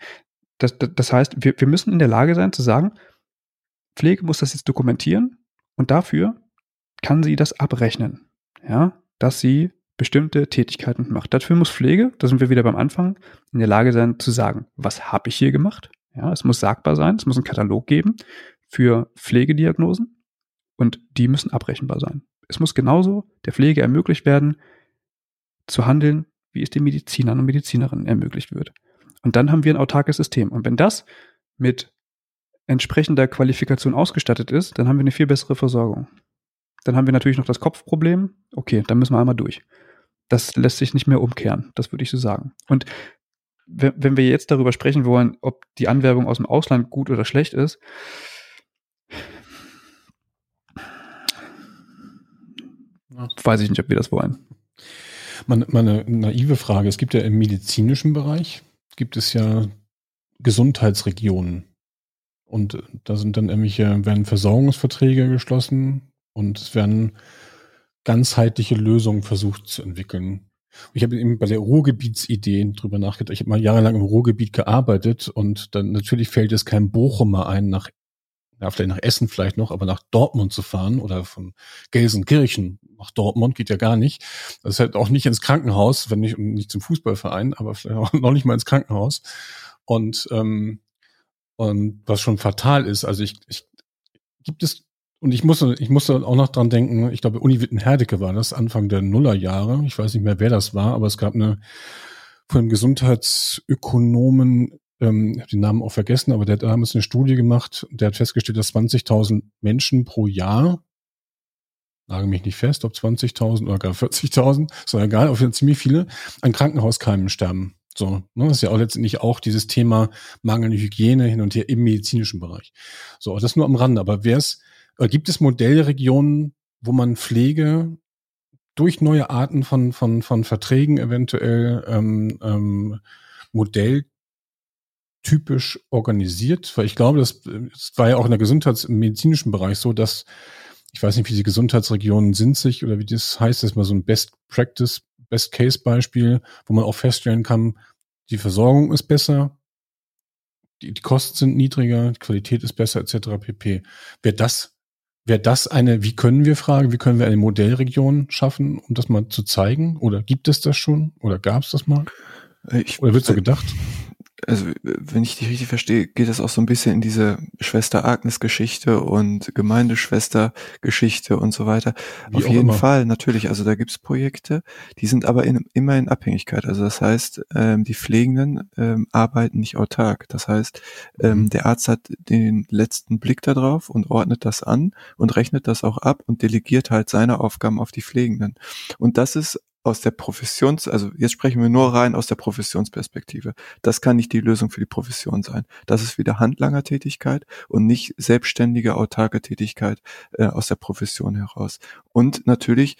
Das, das, heißt, wir, wir müssen in der Lage sein zu sagen, Pflege muss das jetzt dokumentieren und dafür kann sie das abrechnen. Ja, dass sie bestimmte Tätigkeiten macht. Dafür muss Pflege, da sind wir wieder beim Anfang, in der Lage sein zu sagen, was habe ich hier gemacht? Ja, es muss sagbar sein, es muss einen Katalog geben für Pflegediagnosen und die müssen abrechenbar sein. Es muss genauso der Pflege ermöglicht werden, zu handeln, wie es den Medizinern und Medizinerinnen ermöglicht wird. Und dann haben wir ein autarkes System. Und wenn das mit entsprechender Qualifikation ausgestattet ist, dann haben wir eine viel bessere Versorgung. Dann haben wir natürlich noch das Kopfproblem. Okay, dann müssen wir einmal durch. Das lässt sich nicht mehr umkehren, das würde ich so sagen. Und wenn wir jetzt darüber sprechen wollen, ob die Anwerbung aus dem Ausland gut oder schlecht ist, weiß ich nicht, ob wir das wollen. Meine, meine naive Frage, es gibt ja im medizinischen Bereich, gibt es ja Gesundheitsregionen. Und da sind dann irgendwelche, werden Versorgungsverträge geschlossen und es werden ganzheitliche Lösungen versucht zu entwickeln. Ich habe eben bei der Ruhrgebietsidee drüber nachgedacht. Ich habe mal jahrelang im Ruhrgebiet gearbeitet und dann natürlich fällt es kein Bochumer ein, nach, ja, vielleicht nach Essen vielleicht noch, aber nach Dortmund zu fahren oder von Gelsenkirchen nach Dortmund geht ja gar nicht. Das ist halt auch nicht ins Krankenhaus, wenn nicht, nicht zum Fußballverein, aber vielleicht auch noch nicht mal ins Krankenhaus. Und, ähm, und was schon fatal ist, also ich, ich gibt es und ich musste, ich musste auch noch dran denken, ich glaube, Uni Witten-Herdecke war das, Anfang der Nullerjahre. Ich weiß nicht mehr, wer das war, aber es gab eine von einem Gesundheitsökonomen, ähm, ich habe den Namen auch vergessen, aber der hat damals eine Studie gemacht, der hat festgestellt, dass 20.000 Menschen pro Jahr, lage mich nicht fest, ob 20.000 oder gar 40.000, ist doch egal, auf jeden Fall ziemlich viele, an Krankenhauskeimen sterben. So, ne, das ist ja auch letztendlich auch dieses Thema mangelnde Hygiene hin und her im medizinischen Bereich. So, das nur am Rande. Aber wer äh, gibt es Modellregionen, wo man Pflege durch neue Arten von, von, von Verträgen eventuell ähm, ähm, modelltypisch organisiert? Weil ich glaube, das, das war ja auch in der Gesundheits-, im medizinischen Bereich so, dass ich weiß nicht, wie die Gesundheitsregionen sind sich oder wie das heißt, das ist mal so ein Best Practice, Best Case Beispiel, wo man auch feststellen kann, die Versorgung ist besser, die, die Kosten sind niedriger, die Qualität ist besser, etc. pp. Wäre das Wäre das eine, wie können wir fragen, wie können wir eine Modellregion schaffen, um das mal zu zeigen? Oder gibt es das schon? Oder gab es das mal? Ich, Oder wird so gedacht? Also wenn ich dich richtig verstehe, geht das auch so ein bisschen in diese Schwester Agnes Geschichte und Gemeindeschwester Geschichte und so weiter. Wie Auf jeden immer. Fall, natürlich. Also da gibt's Projekte, die sind aber in, immer in Abhängigkeit. Also das heißt, ähm, die Pflegenden ähm, arbeiten nicht autark. Das heißt, ähm, mhm. der Arzt hat den letzten Blick darauf und ordnet das an und rechnet das auch ab und delegiert halt seine Aufgaben auf die Pflegenden. Und das ist aus der Professions, also jetzt sprechen wir nur rein aus der Professionsperspektive. Das kann nicht die Lösung für die Profession sein. Das ist wieder Handlangertätigkeit und nicht selbstständige, autarke Tätigkeit äh, aus der Profession heraus. Und natürlich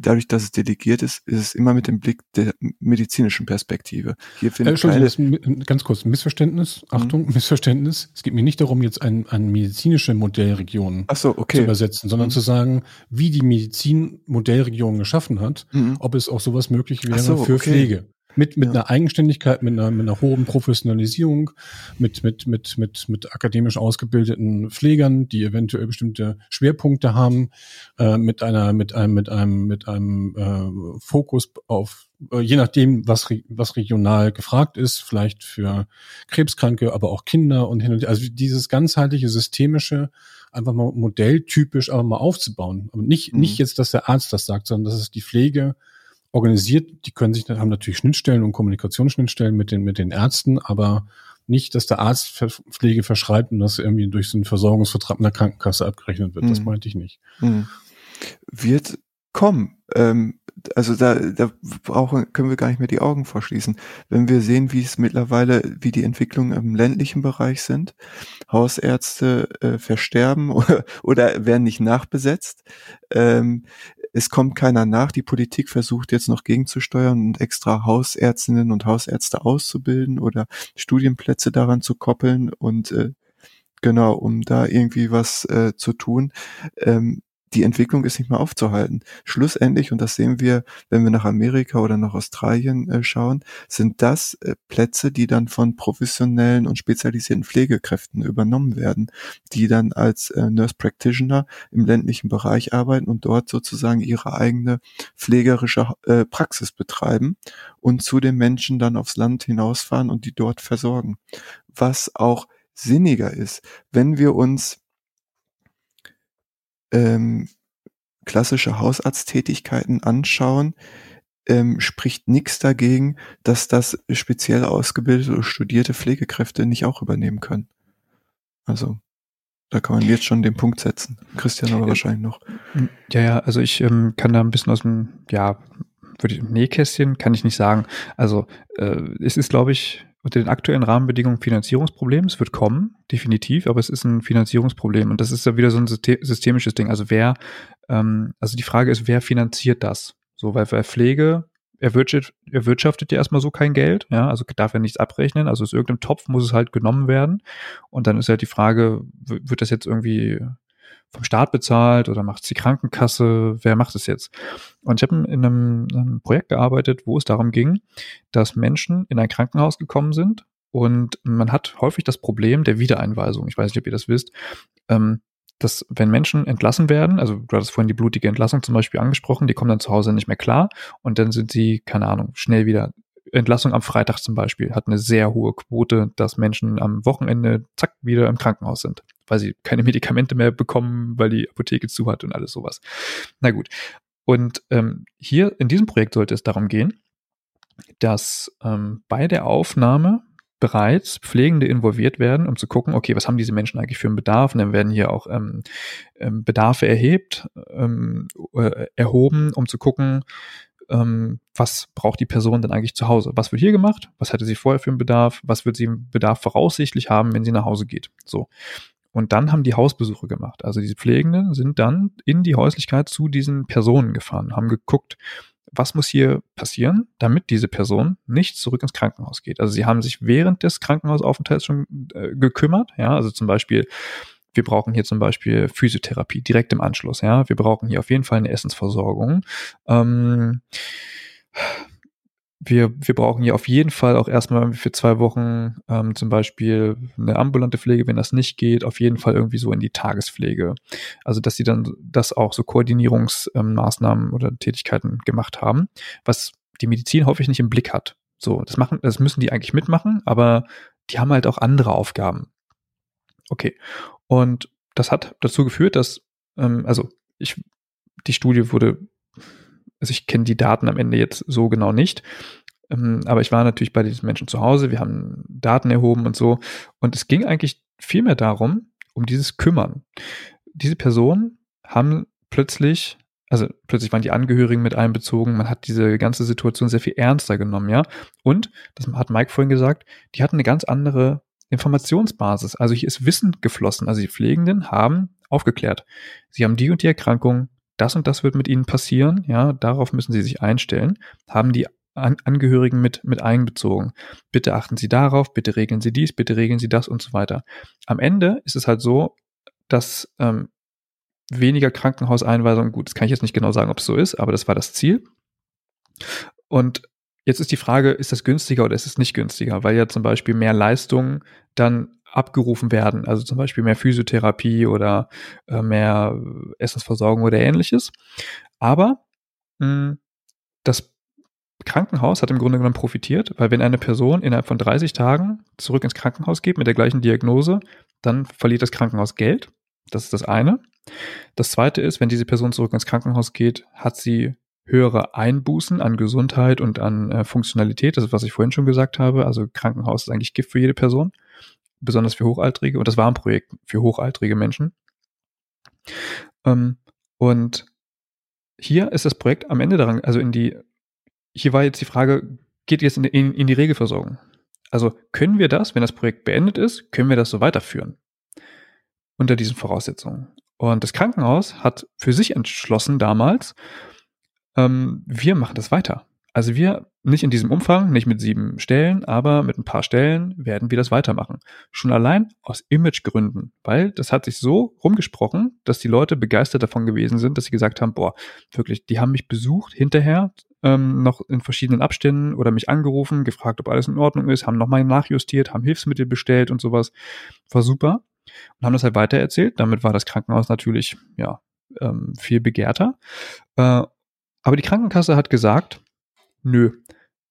dadurch, dass es delegiert ist, ist es immer mit dem Blick der medizinischen Perspektive. Hier finde ich äh, ganz kurz Missverständnis. Achtung, mhm. Missverständnis. Es geht mir nicht darum, jetzt eine ein medizinische Modellregion so, okay. zu übersetzen, sondern mhm. zu sagen, wie die Medizin Modellregionen geschaffen hat, mhm. ob es auch sowas möglich wäre so, für okay. Pflege. Mit, mit ja. einer Eigenständigkeit, mit einer, mit einer hohen Professionalisierung, mit, mit, mit, mit, mit akademisch ausgebildeten Pflegern, die eventuell bestimmte Schwerpunkte haben, äh, mit einer, mit einem, mit einem, mit einem äh, Fokus auf, äh, je nachdem, was, was regional gefragt ist, vielleicht für Krebskranke, aber auch Kinder und hin und her. Also dieses ganzheitliche, systemische, einfach mal modelltypisch aber mal aufzubauen. Aber nicht, mhm. nicht jetzt, dass der Arzt das sagt, sondern dass es die Pflege organisiert. Die können sich, haben natürlich Schnittstellen und Kommunikationsschnittstellen mit den, mit den Ärzten, aber nicht, dass der Arzt Pflege verschreibt und das irgendwie durch so einen Versorgungsvertrag mit der Krankenkasse abgerechnet wird. Mhm. Das meinte ich nicht. Mhm. Wird kommen. Ähm, also da, da brauchen, können wir gar nicht mehr die Augen verschließen. Wenn wir sehen, wie es mittlerweile, wie die Entwicklungen im ländlichen Bereich sind, Hausärzte äh, versterben oder, oder werden nicht nachbesetzt. Ähm, es kommt keiner nach. Die Politik versucht jetzt noch gegenzusteuern und extra Hausärztinnen und Hausärzte auszubilden oder Studienplätze daran zu koppeln und äh, genau, um da irgendwie was äh, zu tun. Ähm, die Entwicklung ist nicht mehr aufzuhalten. Schlussendlich, und das sehen wir, wenn wir nach Amerika oder nach Australien äh, schauen, sind das äh, Plätze, die dann von professionellen und spezialisierten Pflegekräften übernommen werden, die dann als äh, Nurse Practitioner im ländlichen Bereich arbeiten und dort sozusagen ihre eigene pflegerische äh, Praxis betreiben und zu den Menschen dann aufs Land hinausfahren und die dort versorgen. Was auch sinniger ist, wenn wir uns ähm, klassische Hausarzttätigkeiten anschauen, ähm, spricht nichts dagegen, dass das speziell ausgebildete oder studierte Pflegekräfte nicht auch übernehmen können. Also da kann man jetzt schon den Punkt setzen. Christian aber wahrscheinlich noch. Ja, ja, also ich ähm, kann da ein bisschen aus dem, ja, würde ich, Nähkästchen kann ich nicht sagen. Also äh, es ist, glaube ich, unter den aktuellen Rahmenbedingungen Finanzierungsproblem. Es wird kommen, definitiv, aber es ist ein Finanzierungsproblem. Und das ist ja wieder so ein systemisches Ding. Also wer, ähm, also die Frage ist, wer finanziert das? So, weil bei Pflege erwirtschaftet, erwirtschaftet ja erstmal so kein Geld, ja, also darf er nichts abrechnen, also aus irgendeinem Topf muss es halt genommen werden. Und dann ist halt die Frage, wird das jetzt irgendwie vom Staat bezahlt oder macht es die Krankenkasse? Wer macht es jetzt? Und ich habe in einem, einem Projekt gearbeitet, wo es darum ging, dass Menschen in ein Krankenhaus gekommen sind und man hat häufig das Problem der Wiedereinweisung. Ich weiß nicht, ob ihr das wisst. Ähm, dass wenn Menschen entlassen werden, also du hattest vorhin die blutige Entlassung zum Beispiel angesprochen, die kommen dann zu Hause nicht mehr klar und dann sind sie, keine Ahnung, schnell wieder Entlassung am Freitag zum Beispiel hat eine sehr hohe Quote, dass Menschen am Wochenende zack wieder im Krankenhaus sind, weil sie keine Medikamente mehr bekommen, weil die Apotheke zu hat und alles sowas. Na gut. Und ähm, hier in diesem Projekt sollte es darum gehen, dass ähm, bei der Aufnahme bereits Pflegende involviert werden, um zu gucken, okay, was haben diese Menschen eigentlich für einen Bedarf? Und dann werden hier auch ähm, ähm Bedarfe erhebt, ähm, äh, erhoben, um zu gucken, ähm, was braucht die Person denn eigentlich zu Hause? Was wird hier gemacht? Was hatte sie vorher für einen Bedarf? Was wird sie im Bedarf voraussichtlich haben, wenn sie nach Hause geht? So. Und dann haben die Hausbesuche gemacht. Also diese Pflegenden sind dann in die Häuslichkeit zu diesen Personen gefahren, haben geguckt, was muss hier passieren, damit diese Person nicht zurück ins Krankenhaus geht. Also sie haben sich während des Krankenhausaufenthalts schon äh, gekümmert, ja, also zum Beispiel wir brauchen hier zum Beispiel Physiotherapie direkt im Anschluss. Ja, wir brauchen hier auf jeden Fall eine Essensversorgung. Ähm, wir, wir brauchen hier auf jeden Fall auch erstmal für zwei Wochen ähm, zum Beispiel eine ambulante Pflege, wenn das nicht geht, auf jeden Fall irgendwie so in die Tagespflege. Also dass sie dann das auch so Koordinierungsmaßnahmen ähm, oder Tätigkeiten gemacht haben, was die Medizin häufig nicht im Blick hat. So, das machen, das müssen die eigentlich mitmachen, aber die haben halt auch andere Aufgaben. Okay. Und das hat dazu geführt, dass, ähm, also ich, die Studie wurde, also ich kenne die Daten am Ende jetzt so genau nicht, ähm, aber ich war natürlich bei diesen Menschen zu Hause, wir haben Daten erhoben und so. Und es ging eigentlich viel mehr darum, um dieses Kümmern. Diese Personen haben plötzlich also plötzlich waren die Angehörigen mit einbezogen, man hat diese ganze Situation sehr viel ernster genommen, ja. Und, das hat Mike vorhin gesagt, die hatten eine ganz andere Informationsbasis. Also hier ist Wissen geflossen. Also die Pflegenden haben aufgeklärt. Sie haben die und die Erkrankung, das und das wird mit ihnen passieren, ja, darauf müssen sie sich einstellen, haben die An Angehörigen mit, mit einbezogen. Bitte achten Sie darauf, bitte regeln Sie dies, bitte regeln Sie das und so weiter. Am Ende ist es halt so, dass ähm, weniger Krankenhauseinweisungen, gut, das kann ich jetzt nicht genau sagen, ob es so ist, aber das war das Ziel. Und Jetzt ist die Frage, ist das günstiger oder ist es nicht günstiger? Weil ja zum Beispiel mehr Leistungen dann abgerufen werden, also zum Beispiel mehr Physiotherapie oder äh, mehr Essensversorgung oder ähnliches. Aber mh, hm, das Krankenhaus hat im Grunde genommen profitiert, weil wenn eine Person innerhalb von 30 Tagen zurück ins Krankenhaus geht mit der gleichen Diagnose, dann verliert das Krankenhaus Geld. Das ist das eine. Das zweite ist, wenn diese Person zurück ins Krankenhaus geht, hat sie höhere Einbußen an Gesundheit und an äh, Funktionalität. Das ist, was ich vorhin schon gesagt habe. Also Krankenhaus ist eigentlich Gift für jede Person, besonders für Hochaltrige. Und das war ein Projekt für hochaltrige Menschen. Ähm, und hier ist das Projekt am Ende daran, also in die, hier war jetzt die Frage, geht jetzt in, in, in die Regelversorgung? Also können wir das, wenn das Projekt beendet ist, können wir das so weiterführen? Unter diesen Voraussetzungen. Und das Krankenhaus hat für sich entschlossen damals, ähm, wir machen das weiter. Also wir nicht in diesem Umfang, nicht mit sieben Stellen, aber mit ein paar Stellen werden wir das weitermachen. Schon allein aus Imagegründen, weil das hat sich so rumgesprochen, dass die Leute begeistert davon gewesen sind, dass sie gesagt haben, boah, wirklich, die haben mich besucht hinterher, ähm, noch in verschiedenen Abständen oder mich angerufen, gefragt, ob alles in Ordnung ist, haben nochmal nachjustiert, haben Hilfsmittel bestellt und sowas. War super. Und haben das halt weitererzählt. Damit war das Krankenhaus natürlich, ja, ähm, viel begehrter. Äh, aber die Krankenkasse hat gesagt, nö,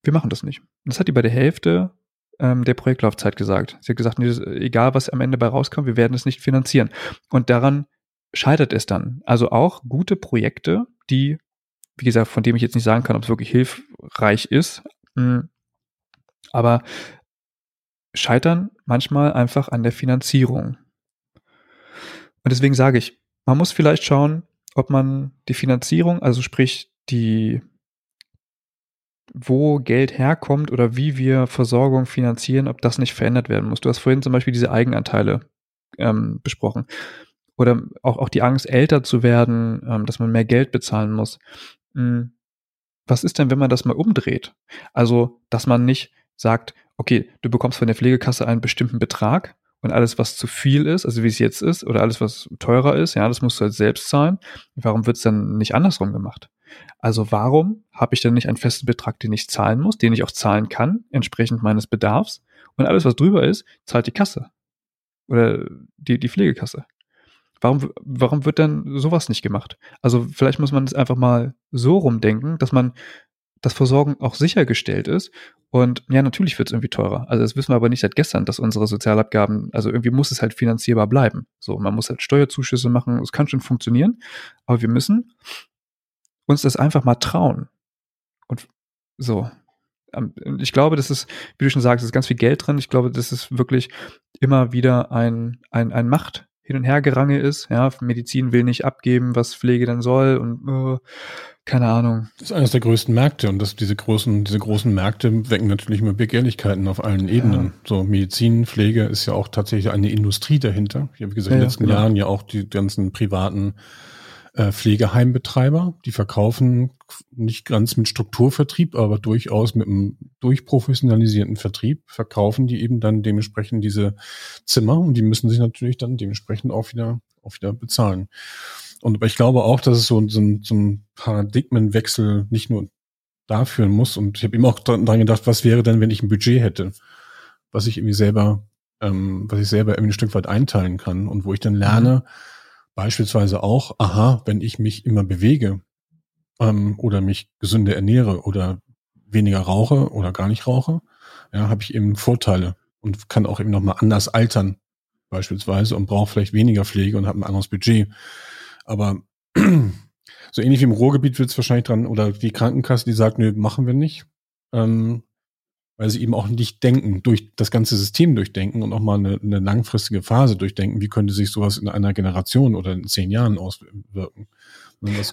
wir machen das nicht. das hat die bei der Hälfte ähm, der Projektlaufzeit gesagt. Sie hat gesagt, nee, egal was am Ende bei rauskommt, wir werden es nicht finanzieren. Und daran scheitert es dann. Also auch gute Projekte, die, wie gesagt, von dem ich jetzt nicht sagen kann, ob es wirklich hilfreich ist, mh, hm, aber scheitern manchmal einfach an der Finanzierung. Und deswegen sage ich, man muss vielleicht schauen, ob man die Finanzierung, also sprich die wo Geld herkommt oder wie wir Versorgung finanzieren, ob das nicht verändert werden muss. Du hast vorhin zum Beispiel diese Eigenanteile ähm, besprochen. Oder auch, auch die Angst, älter zu werden, ähm, dass man mehr Geld bezahlen muss. Hm. Was ist denn, wenn man das mal umdreht? Also, dass man nicht sagt, okay, du bekommst von der Pflegekasse einen bestimmten Betrag und alles, was zu viel ist, also wie es jetzt ist, oder alles, was teurer ist, ja, das musst du halt selbst zahlen. Warum wird es dann nicht andersrum gemacht? Also warum habe ich denn nicht einen festen Betrag, den ich zahlen muss, den ich auch zahlen kann, entsprechend meines Bedarfs? Und alles, was drüber ist, zahlt die Kasse. Oder die, die Pflegekasse. Warum, warum wird dann sowas nicht gemacht? Also vielleicht muss man es einfach mal so rumdenken, dass man das Versorgen auch sichergestellt ist. Und ja, natürlich wird es irgendwie teurer. Also das wissen wir aber nicht seit gestern, dass unsere Sozialabgaben, also irgendwie muss es halt finanzierbar bleiben. So, man muss halt Steuerzuschüsse machen, es kann schon funktionieren, aber wir müssen uns das einfach mal trauen. Und so. Ähm, ich glaube, das ist, wie du schon sagst, ist ganz viel Geld drin. Ich glaube, das ist wirklich immer wieder ein, ein, ein Macht hin und her gerange ist. Ja, Medizin will nicht abgeben, was Pflege dann soll und uh, keine Ahnung. Das ist eines der größten Märkte und das, diese großen, diese großen Märkte wecken natürlich immer Begehrlichkeiten auf allen Ebenen. Ja. So Medizin, Pflege ist ja auch tatsächlich eine Industrie dahinter. Ich habe gesagt, in den letzten genau. Jahren ja auch die ganzen privaten äh, Pflegeheimbetreiber, die verkaufen nicht ganz mit Strukturvertrieb, aber durchaus mit einem durchprofessionalisierten Vertrieb, verkaufen die eben dann dementsprechend diese Zimmer und die müssen sich natürlich dann dementsprechend auch wieder, auch wieder bezahlen. Und aber ich glaube auch, dass es so, so, so ein Paradigmenwechsel nicht nur da führen muss. Und ich habe immer auch dran gedacht, was wäre denn, wenn ich ein Budget hätte, was ich irgendwie selber, ähm, was ich selber irgendwie ein Stück weit einteilen kann und wo ich dann lerne, mhm Beispielsweise auch, aha, wenn ich mich immer bewege ähm, oder mich gesünder ernähre oder weniger rauche oder gar nicht rauche, ja, habe ich eben Vorteile und kann auch eben nochmal anders altern beispielsweise und brauche vielleicht weniger Pflege und habe ein anderes Budget. Aber so ähnlich wie im Ruhrgebiet wird es wahrscheinlich dran, oder die Krankenkasse, die sagt, nö, machen wir nicht. Ähm, weil sie eben auch nicht denken, durch das ganze System durchdenken und auch mal eine, eine langfristige Phase durchdenken, wie könnte sich sowas in einer Generation oder in zehn Jahren auswirken.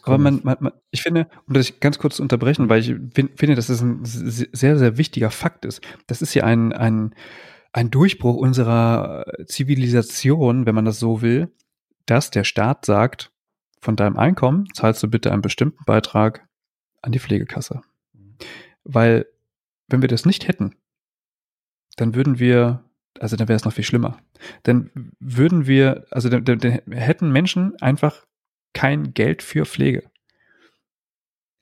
Aber man, man, man, ich finde, um das ganz kurz zu unterbrechen, weil ich finde, dass das ein sehr, sehr wichtiger Fakt ist. Das ist ja ein, ein, ein Durchbruch unserer Zivilisation, wenn man das so will, dass der Staat sagt, von deinem Einkommen zahlst du bitte einen bestimmten Beitrag an die Pflegekasse. Mhm. Weil wenn wir das nicht hätten, dann würden wir, also dann wäre es noch viel schlimmer. Dann würden wir, also dann, dann, dann hätten Menschen einfach kein Geld für Pflege.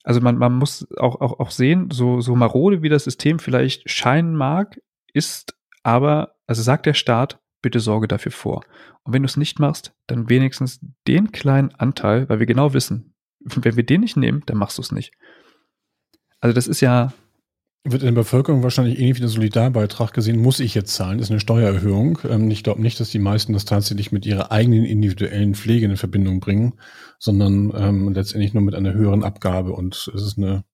Also man, man muss auch, auch, auch sehen, so, so marode wie das System vielleicht scheinen mag, ist aber, also sagt der Staat, bitte sorge dafür vor. Und wenn du es nicht machst, dann wenigstens den kleinen Anteil, weil wir genau wissen, wenn wir den nicht nehmen, dann machst du es nicht. Also das ist ja, wird in der Bevölkerung wahrscheinlich ähnlich wie der Solidarbeitrag gesehen, muss ich jetzt zahlen, ist eine Steuererhöhung. Ähm, ich glaube nicht, dass die meisten das tatsächlich mit ihrer eigenen individuellen Pflege in Verbindung bringen, sondern ähm, letztendlich nur mit einer höheren Abgabe und es ist eine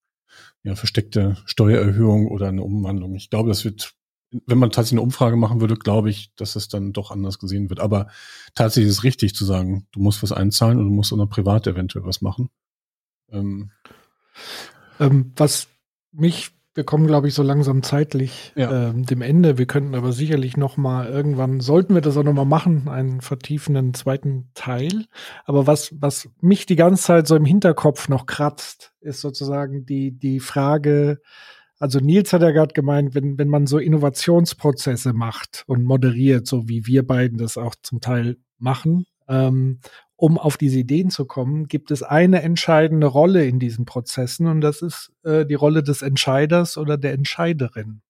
ja, versteckte Steuererhöhung oder eine Umwandlung. Ich glaube, das wird, wenn man tatsächlich eine Umfrage machen würde, glaube ich, dass es dann doch anders gesehen wird. Aber tatsächlich ist es richtig zu sagen, du musst was einzahlen und du musst auch noch privat eventuell was machen. Ähm, ähm, was mich wir kommen, glaube ich, so langsam zeitlich ja. ähm, dem Ende. Wir könnten aber sicherlich noch mal irgendwann, sollten wir das auch noch mal machen, einen vertiefenden zweiten Teil. Aber was, was mich die ganze Zeit so im Hinterkopf noch kratzt, ist sozusagen die, die Frage, also Nils hat ja gerade gemeint, wenn, wenn man so Innovationsprozesse macht und moderiert, so wie wir beiden das auch zum Teil machen, ähm, um auf diese Ideen zu kommen, gibt es eine entscheidende Rolle in diesen Prozessen und das ist äh, die Rolle des Entscheiders oder der Entscheiderin.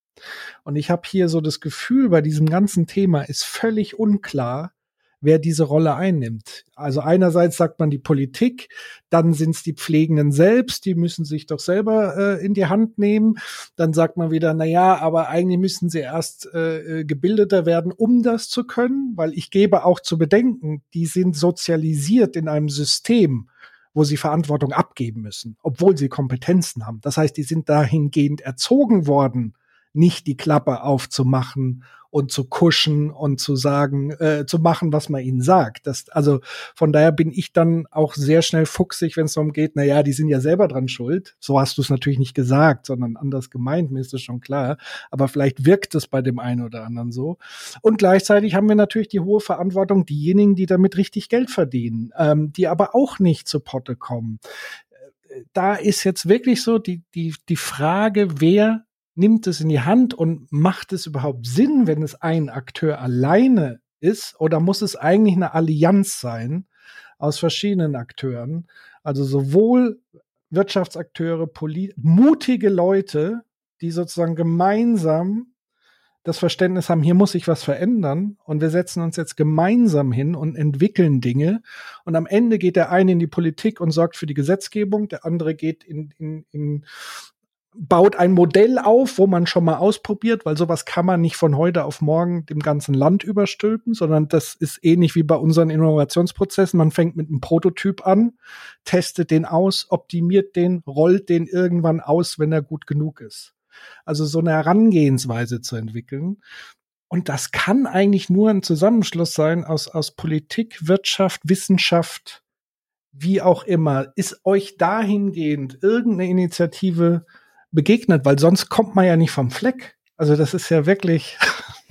Und ich habe hier so das Gefühl, bei diesem ganzen Thema ist völlig unklar, wer diese Rolle einnimmt. Also einerseits sagt man die Politik, dann sind es die Pflegenden selbst, die müssen sich doch selber äh, in die Hand nehmen. Dann sagt man wieder, na ja, aber eigentlich müssen sie erst äh, äh, gebildeter werden, um das zu können, weil ich gebe auch zu bedenken, die sind sozialisiert in einem System, wo sie Verantwortung abgeben müssen, obwohl sie Kompetenzen haben. Das heißt, die sind dahingehend erzogen worden, nicht die Klappe aufzumachen und zu kuschen und zu sagen, äh, zu machen, was man ihnen sagt. Das, also von daher bin ich dann auch sehr schnell fuchsig, wenn es darum geht, na ja, die sind ja selber dran schuld. So hast du es natürlich nicht gesagt, sondern anders gemeint, mir ist das schon klar. Aber vielleicht wirkt es bei dem einen oder anderen so. Und gleichzeitig haben wir natürlich die hohe Verantwortung, diejenigen, die damit richtig Geld verdienen, ähm, die aber auch nicht zu Potte kommen äh, da ist jetzt wirklich so die, die, die Frage, wer nimmt es in die Hand und macht es überhaupt Sinn, wenn es ein Akteur alleine ist? Oder muss es eigentlich eine Allianz sein aus verschiedenen Akteuren? Also sowohl Wirtschaftsakteure, mutige Leute, die sozusagen gemeinsam das Verständnis haben, hier muss sich was verändern und wir setzen uns jetzt gemeinsam hin und entwickeln Dinge. Und am Ende geht der eine in die Politik und sorgt für die Gesetzgebung, der andere geht in, in, in baut ein Modell auf, wo man schon mal ausprobiert, weil sowas kann man nicht von heute auf morgen dem ganzen Land überstülpen, sondern das ist ähnlich wie bei unseren Innovationsprozessen. Man fängt mit einem Prototyp an, testet den aus, optimiert den, rollt den irgendwann aus, wenn er gut genug ist. Also so eine Herangehensweise zu entwickeln. Und das kann eigentlich nur ein Zusammenschluss sein aus, aus Politik, Wirtschaft, Wissenschaft, wie auch immer. Ist euch dahingehend irgendeine Initiative begegnet, weil sonst kommt man ja nicht vom Fleck. Also das ist ja wirklich.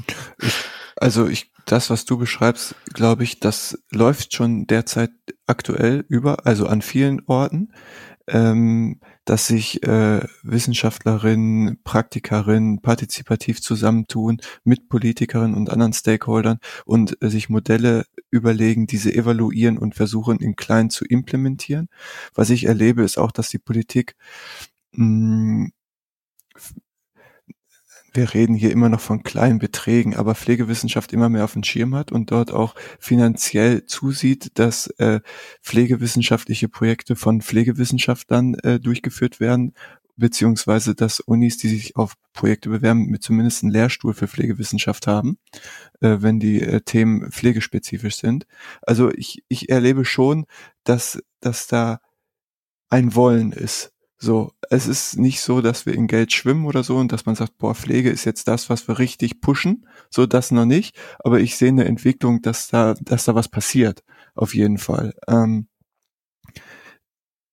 also ich, das, was du beschreibst, glaube ich, das läuft schon derzeit aktuell über, also an vielen Orten, ähm, dass sich äh, Wissenschaftlerinnen, Praktikerinnen partizipativ zusammentun mit Politikerinnen und anderen Stakeholdern und äh, sich Modelle überlegen, diese evaluieren und versuchen in klein zu implementieren. Was ich erlebe, ist auch, dass die Politik mh, wir reden hier immer noch von kleinen Beträgen, aber Pflegewissenschaft immer mehr auf dem Schirm hat und dort auch finanziell zusieht, dass äh, pflegewissenschaftliche Projekte von Pflegewissenschaftlern äh, durchgeführt werden, beziehungsweise dass Unis, die sich auf Projekte bewerben, mit zumindest einem Lehrstuhl für Pflegewissenschaft haben, äh, wenn die äh, Themen pflegespezifisch sind. Also ich, ich erlebe schon, dass, dass da ein Wollen ist so, es ist nicht so, dass wir in Geld schwimmen oder so und dass man sagt, boah, Pflege ist jetzt das, was wir richtig pushen. So, das noch nicht. Aber ich sehe eine Entwicklung, dass da, dass da was passiert. Auf jeden Fall. Ähm,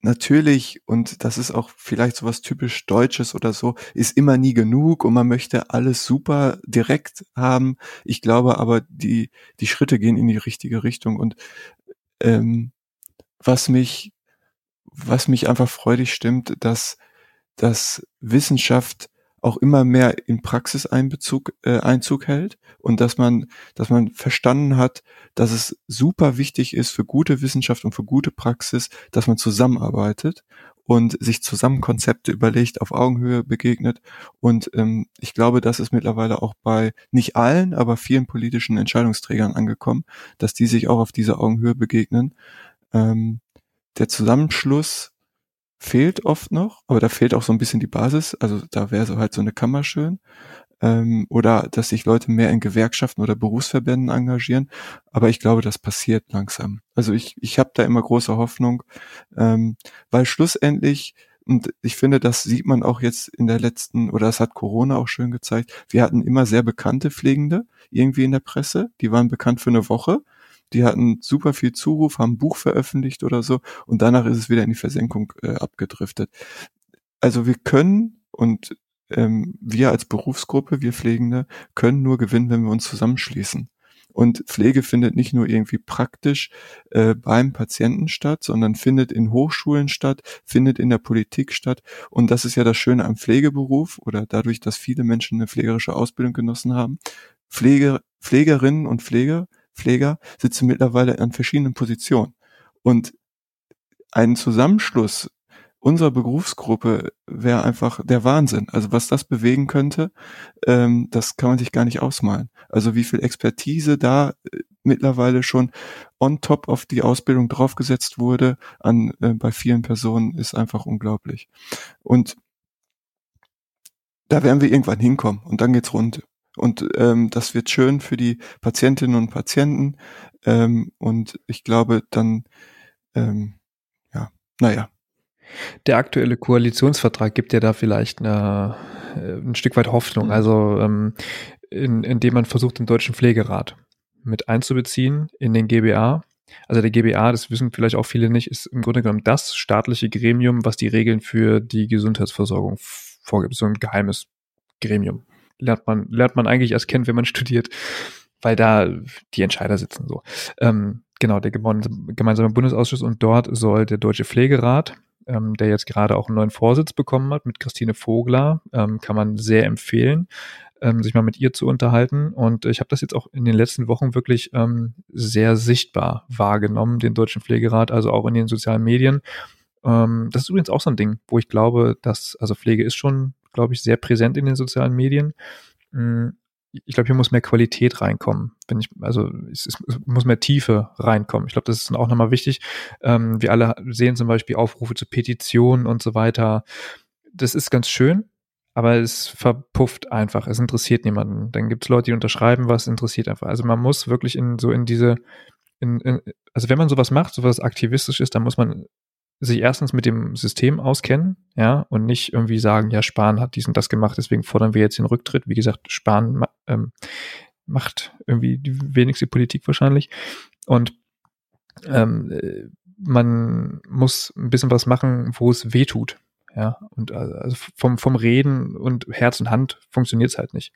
natürlich, und das ist auch vielleicht so was typisch Deutsches oder so, ist immer nie genug und man möchte alles super direkt haben. Ich glaube aber, die, die Schritte gehen in die richtige Richtung und ähm, was mich was mich einfach freudig stimmt, dass, dass Wissenschaft auch immer mehr in Praxiseinbezug äh, Einzug hält und dass man dass man verstanden hat, dass es super wichtig ist für gute Wissenschaft und für gute Praxis, dass man zusammenarbeitet und sich zusammen Konzepte überlegt, auf Augenhöhe begegnet und ähm, ich glaube, das ist mittlerweile auch bei nicht allen, aber vielen politischen Entscheidungsträgern angekommen, dass die sich auch auf diese Augenhöhe begegnen. Ähm, der Zusammenschluss fehlt oft noch, aber da fehlt auch so ein bisschen die Basis. Also da wäre so halt so eine Kammer schön. Ähm, oder dass sich Leute mehr in Gewerkschaften oder Berufsverbänden engagieren. Aber ich glaube, das passiert langsam. Also ich, ich habe da immer große Hoffnung, ähm, weil schlussendlich und ich finde, das sieht man auch jetzt in der letzten, oder das hat Corona auch schön gezeigt. Wir hatten immer sehr bekannte Pflegende irgendwie in der Presse. Die waren bekannt für eine Woche die hatten super viel Zuruf, haben ein Buch veröffentlicht oder so und danach ist es wieder in die Versenkung äh, abgedriftet. Also wir können und ähm, wir als Berufsgruppe, wir Pflegende, können nur gewinnen, wenn wir uns zusammenschließen. Und Pflege findet nicht nur irgendwie praktisch äh, beim Patienten statt, sondern findet in Hochschulen statt, findet in der Politik statt. Und das ist ja das Schöne am Pflegeberuf oder dadurch, dass viele Menschen eine pflegerische Ausbildung genossen haben. Pflege, Pflegerinnen und Pfleger, Pfleger sitzen mittlerweile an verschiedenen Positionen. Und ein Zusammenschluss unserer Berufsgruppe wäre einfach der Wahnsinn. Also was das bewegen könnte, ähm, das kann man sich gar nicht ausmalen. Also wie viel Expertise da äh, mittlerweile schon on top auf die Ausbildung draufgesetzt wurde an äh, bei vielen Personen ist einfach unglaublich. Und da werden wir irgendwann hinkommen und dann geht's rund. Und ähm, das wird schön für die Patientinnen und Patienten. Ähm, und ich glaube, dann, ähm, ja, naja, der aktuelle Koalitionsvertrag gibt ja da vielleicht eine, äh, ein Stück weit Hoffnung. Mhm. Also ähm, in, indem man versucht, den deutschen Pflegerat mit einzubeziehen in den GBA. Also der GBA, das wissen vielleicht auch viele nicht, ist im Grunde genommen das staatliche Gremium, was die Regeln für die Gesundheitsversorgung vorgibt. So ein geheimes Gremium. Lernt man, lernt man eigentlich erst kennen, wenn man studiert, weil da die Entscheider sitzen so. Ähm, genau, der gemeinsame Bundesausschuss und dort soll der Deutsche Pflegerat ähm, der jetzt gerade auch einen neuen Vorsitz bekommen hat mit Christine Vogler. Ähm, kann man sehr empfehlen, ähm, sich mal mit ihr zu unterhalten. Und ich habe das jetzt auch in den letzten Wochen wirklich ähm, sehr sichtbar wahrgenommen, den Deutschen Pflegerat, also auch in den sozialen Medien. Ähm, das ist übrigens auch so ein Ding, wo ich glaube, dass, also Pflege ist schon, glaube ich, sehr präsent in den sozialen Medien. Mm, ich glaube, hier muss mehr Qualität reinkommen. Wenn ich, also es, es muss mehr Tiefe reinkommen. Ich glaube, das ist auch nochmal wichtig. Ähm, wir alle sehen zum Beispiel Aufrufe zu Petitionen und so weiter. Das ist ganz schön, aber es verpufft einfach. Es interessiert niemanden. Dann gibt es Leute, die unterschreiben was, interessiert einfach. Also man muss wirklich in so in diese, in, in, also wenn man sowas macht, sowas aktivistisch ist, dann muss man sich erstens mit dem System auskennen, ja, und nicht irgendwie sagen, ja, Spahn hat dies und das gemacht, deswegen fordern wir jetzt den Rücktritt. Wie gesagt, Spahn ähm, macht irgendwie die wenigste Politik wahrscheinlich. Und ähm, äh, man muss ein bisschen was machen, wo es weh tut. Ja, und äh, also vom, vom Reden und Herz und Hand funktioniert es halt nicht.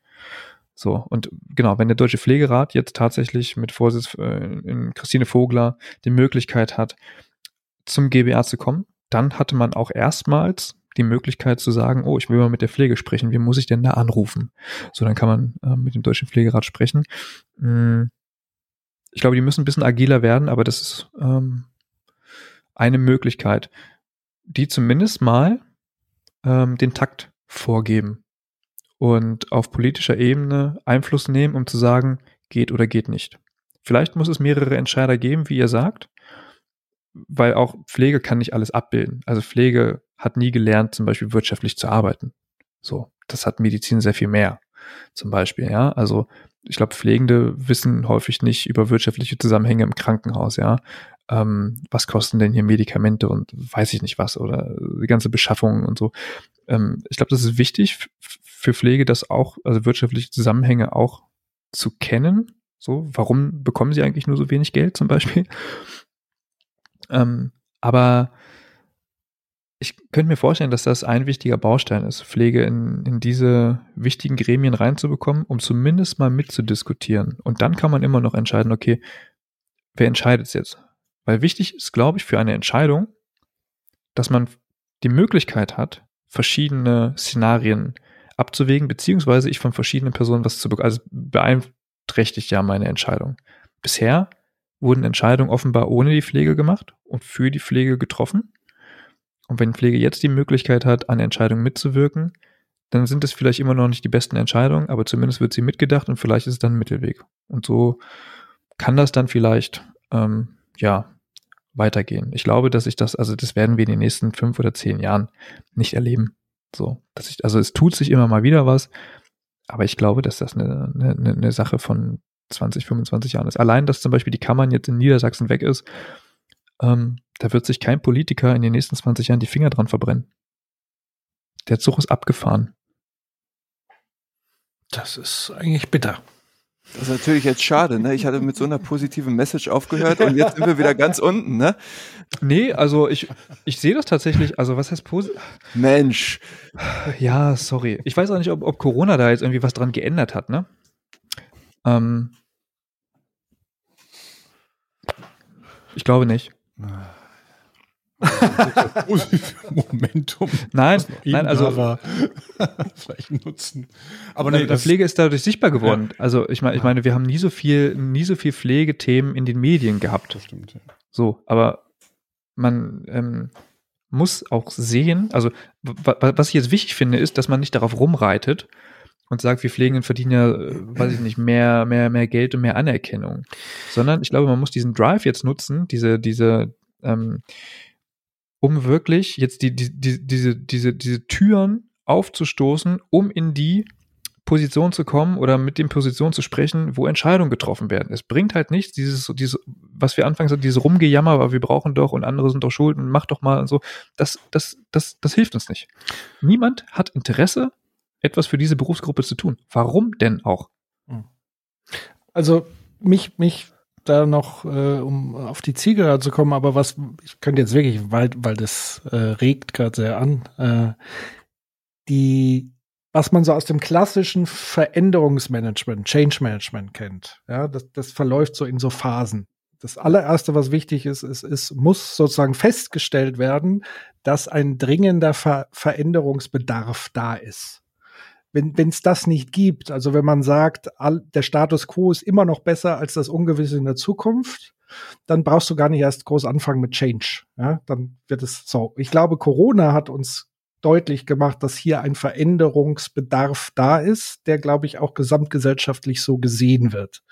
So, und genau, wenn der Deutsche Pflegerat jetzt tatsächlich mit Vorsitz äh, Christine Vogler die Möglichkeit hat, zum GBA zu kommen, dann hatte man auch erstmals die Möglichkeit zu sagen, oh, ich will mal mit der Pflege sprechen, wie muss ich denn da anrufen? So, dann kann man äh, mit dem Deutschen Pflegerat sprechen. Hm, ich glaube, die müssen ein bisschen agiler werden, aber das ist ähm, eine Möglichkeit, die zumindest mal ähm, den Takt vorgeben und auf politischer Ebene Einfluss nehmen, um zu sagen, geht oder geht nicht. Vielleicht muss es mehrere Entscheider geben, wie ihr sagt, weil auch Pflege kann nicht alles abbilden. Also Pflege hat nie gelernt, zum Beispiel wirtschaftlich zu arbeiten. So, das hat Medizin sehr viel mehr. Zum Beispiel, ja. Also ich glaube, Pflegende wissen häufig nicht über wirtschaftliche Zusammenhänge im Krankenhaus, ja. Ähm, was kosten denn hier Medikamente und weiß ich nicht was oder die ganze Beschaffung und so. Ähm, ich glaube, das ist wichtig für Pflege, das auch, also wirtschaftliche Zusammenhänge auch zu kennen. So, warum bekommen sie eigentlich nur so wenig Geld zum Beispiel? Ähm, aber ich könnte mir vorstellen, dass das ein wichtiger Baustein ist, Pflege in, in diese wichtigen Gremien reinzubekommen, um zumindest mal mitzudiskutieren. Und dann kann man immer noch entscheiden, okay, wer entscheidet es jetzt? Weil wichtig ist, glaube ich, für eine Entscheidung, dass man die Möglichkeit hat, verschiedene Szenarien abzuwägen, beziehungsweise ich von verschiedenen Personen was zu bekommen. Also beeinträchtigt ja meine Entscheidung. Bisher wurden Entscheidungen offenbar ohne die Pflege gemacht und für die Pflege getroffen. Und wenn Pflege jetzt die Möglichkeit hat, an Entscheidungen mitzuwirken, dann sind es vielleicht immer noch nicht die besten Entscheidungen, aber zumindest wird sie mitgedacht und vielleicht ist es dann ein Mittelweg. Und so kann das dann vielleicht, ähm, ja, weitergehen. Ich glaube, dass ich das, also das werden wir in den nächsten fünf oder zehn Jahren nicht erleben. So, dass ich, also es tut sich immer mal wieder was, aber ich glaube, dass das eine, eine, eine Sache von 20, 25 Jahren ist. Allein, dass zum Beispiel die Kammern jetzt in Niedersachsen weg ist, ähm, da wird sich kein Politiker in den nächsten 20 Jahren die Finger dran verbrennen. Der Zug ist abgefahren. Das ist eigentlich bitter. Das ist natürlich jetzt schade, ne? Ich hatte mit so einer positiven Message aufgehört und jetzt sind wir wieder ganz unten, ne? Nee, also ich, ich sehe das tatsächlich, also was heißt positiv? Mensch. Ja, sorry. Ich weiß auch nicht, ob, ob Corona da jetzt irgendwie was dran geändert hat, ne? Ähm, ich glaube nicht. Momentum. Nein, nein, also war, vielleicht nutzen. Aber nee, die das, Pflege ist dadurch sichtbar geworden. Also ich meine, ich meine, wir haben nie so viel, nie so viel Pflegethemen in den Medien gehabt. das stimmt. Ja. So, aber man ähm, muss auch sehen, also wa- wa- was ich jetzt wichtig finde, ist, dass man nicht darauf rumreitet und sagt, wir Pflegenden verdienen ja, äh, weiß ich nicht, mehr, mehr, mehr Geld und mehr Anerkennung. Sondern ich glaube, man muss diesen Drive jetzt nutzen, diese, diese, ähm, um wirklich jetzt die, die, die, diese, diese, diese Türen aufzustoßen, um in die Position zu kommen oder mit den Positionen zu sprechen, wo Entscheidungen getroffen werden. Es bringt halt nichts, dieses, dieses, was wir anfangs hatten, dieses Rumgejammer, aber wir brauchen doch und andere sind doch schuld und mach doch mal und so. Das, das, das, das hilft uns nicht. Niemand hat Interesse, etwas für diese Berufsgruppe zu tun. Warum denn auch? Also mich, mich da noch, äh, um auf die Zielgerade zu kommen, aber was, ich könnte jetzt wirklich, weil, weil das äh, regt gerade sehr an, äh, die, was man so aus dem klassischen Veränderungsmanagement, Change Management kennt, ja, das, das verläuft so in so Phasen. Das allererste, was wichtig ist, ist, ist, muss sozusagen festgestellt werden, dass ein dringender Ver Veränderungsbedarf da ist wenn es das nicht gibt, also wenn man sagt, all, der Status quo ist immer noch besser als das Ungewisse in der Zukunft, dann brauchst du gar nicht erst groß anfangen mit Change. Ja, dann wird es so. Ich glaube, Corona hat uns deutlich gemacht, dass hier ein Veränderungsbedarf da ist, der, glaube ich, auch gesamtgesellschaftlich so gesehen wird.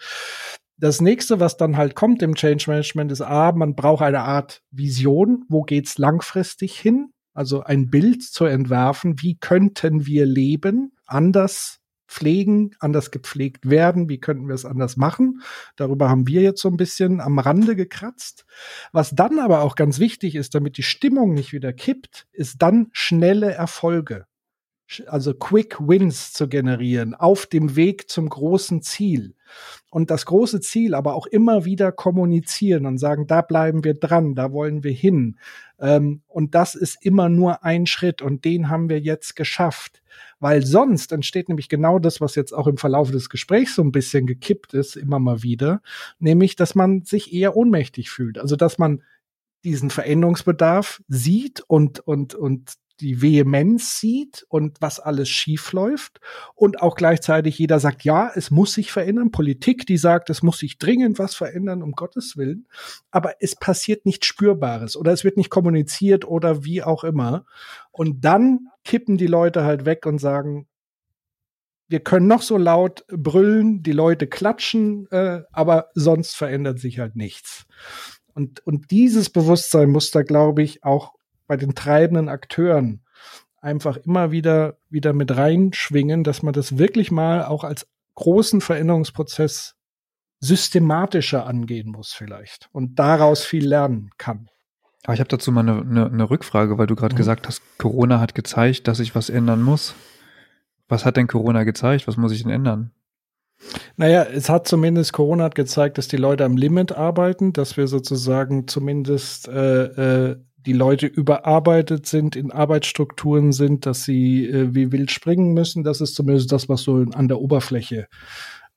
Das nächste, was dann halt kommt im Change Management, ist A, man braucht eine Art Vision. Wo geht's langfristig hin? Also ein Bild zu entwerfen. Wie könnten wir leben? Anders pflegen, anders gepflegt werden, wie könnten wir es anders machen. Darüber haben wir jetzt so ein bisschen am Rande gekratzt. Was dann aber auch ganz wichtig ist, damit die Stimmung nicht wieder kippt, ist dann schnelle Erfolge. Also Quick Wins zu generieren auf dem Weg zum großen Ziel. Und das große Ziel aber auch immer wieder kommunizieren und sagen, da bleiben wir dran, da wollen wir hin. Ähm, und das ist immer nur ein Schritt und den haben wir jetzt geschafft weil sonst entsteht nämlich genau das, was jetzt auch im Verlauf des Gesprächs so ein bisschen gekippt ist, immer mal wieder, nämlich, dass man sich eher ohnmächtig fühlt. Also, dass man diesen Veränderungsbedarf sieht und, und, und die Vehemenz sieht und was alles schief läuft und auch gleichzeitig jeder sagt, ja, es muss sich verändern. Politik, die sagt, es muss sich dringend was verändern, um Gottes Willen. Aber es passiert nichts Spürbares oder es wird nicht kommuniziert oder wie auch immer. Und dann kippen die Leute halt weg und sagen, wir können noch so laut brüllen, die Leute klatschen, äh, aber sonst verändert sich halt nichts. Und, und dieses Bewusstsein muss da, glaube ich, auch bei den treibenden Akteuren einfach immer wieder, wieder mit reinschwingen, dass man das wirklich mal auch als großen Veränderungsprozess systematischer angehen muss vielleicht und daraus viel lernen kann. Aber ich habe dazu mal eine, eine, eine Rückfrage, weil du gerade mhm. gesagt hast, Corona hat gezeigt, dass sich was ändern muss. Was hat denn Corona gezeigt? Was muss ich denn ändern? Naja, es hat zumindest Corona hat gezeigt, dass die Leute am Limit arbeiten, dass wir sozusagen zumindest äh, äh, die Leute überarbeitet sind, in Arbeitsstrukturen sind, dass sie äh, wie wild springen müssen. Das ist zumindest das, was so an der Oberfläche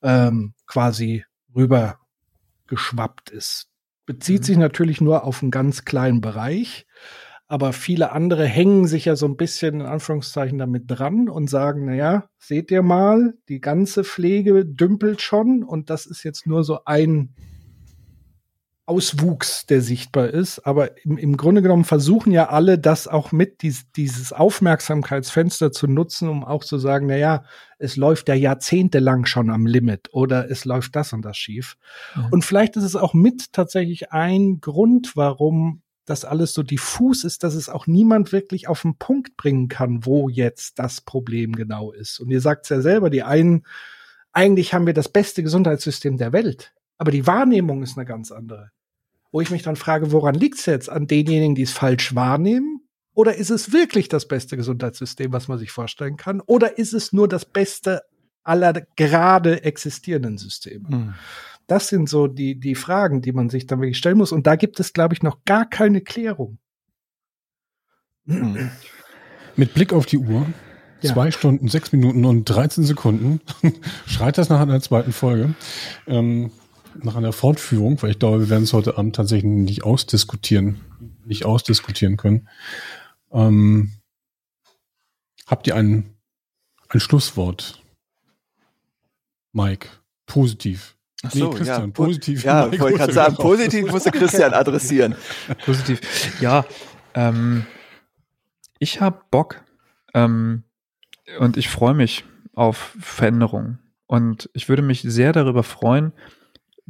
ähm, quasi rüber geschwappt ist. Bezieht mhm. sich natürlich nur auf einen ganz kleinen Bereich, aber viele andere hängen sich ja so ein bisschen in Anführungszeichen damit dran und sagen, na ja, seht ihr mal, die ganze Pflege dümpelt schon und das ist jetzt nur so ein Auswuchs, der sichtbar ist. Aber im, im Grunde genommen versuchen ja alle, das auch mit dies, dieses Aufmerksamkeitsfenster zu nutzen, um auch zu sagen, na ja, es läuft ja jahrzehntelang schon am Limit oder es läuft das und das schief. Mhm. Und vielleicht ist es auch mit tatsächlich ein Grund, warum das alles so diffus ist, dass es auch niemand wirklich auf den Punkt bringen kann, wo jetzt das Problem genau ist. Und ihr sagt es ja selber, die einen, eigentlich haben wir das beste Gesundheitssystem der Welt, aber die Wahrnehmung ist eine ganz andere wo ich mich dann frage, woran liegt es jetzt? An denjenigen, die es falsch wahrnehmen? Oder ist es wirklich das beste Gesundheitssystem, was man sich vorstellen kann? Oder ist es nur das Beste aller gerade existierenden Systeme? Hm. Das sind so die, die Fragen, die man sich dann wirklich stellen muss. Und da gibt es, glaube ich, noch gar keine Klärung. Hm. Mit Blick auf die Uhr, Ja. zwei Stunden, sechs Minuten und 13 Sekunden, schreit das nach einer zweiten Folge. Ähm, nach einer Fortführung, weil ich glaube, wir werden es heute Abend tatsächlich nicht ausdiskutieren, nicht ausdiskutieren können. Ähm, habt ihr ein, ein Schlusswort? Mike, positiv. Ach so, Christian, ja, po- positiv. Ja, Mike, wollte ich gerade sagen, raus. positiv musste Christian adressieren. Positiv. Ja, ähm, ich habe Bock ähm, und ich freue mich auf Veränderungen. Und ich würde mich sehr darüber freuen,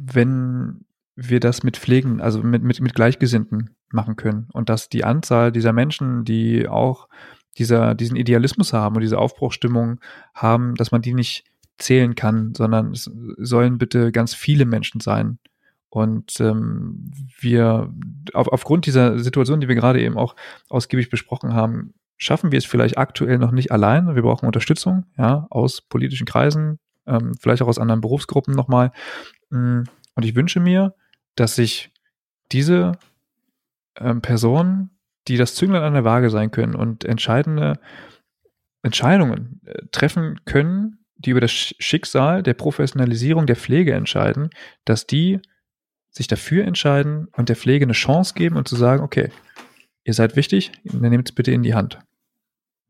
wenn wir das mit Pflegen, also mit, mit, mit Gleichgesinnten machen können. Und dass die Anzahl dieser Menschen, die auch dieser, diesen Idealismus haben und diese Aufbruchstimmung haben, dass man die nicht zählen kann, sondern es sollen bitte ganz viele Menschen sein. Und ähm, wir auf, aufgrund dieser Situation, die wir gerade eben auch ausgiebig besprochen haben, schaffen wir es vielleicht aktuell noch nicht allein. Wir brauchen Unterstützung, ja, aus politischen Kreisen, ähm, vielleicht auch aus anderen Berufsgruppen nochmal. Mm, Und ich wünsche mir, dass sich diese ähm, Personen, die das Zünglein an der Waage sein können und entscheidende Entscheidungen äh, treffen können, die über das Sch- Schicksal der Professionalisierung der Pflege entscheiden, dass die sich dafür entscheiden und der Pflege eine Chance geben und zu sagen, okay, ihr seid wichtig, dann nehmt es bitte in die Hand.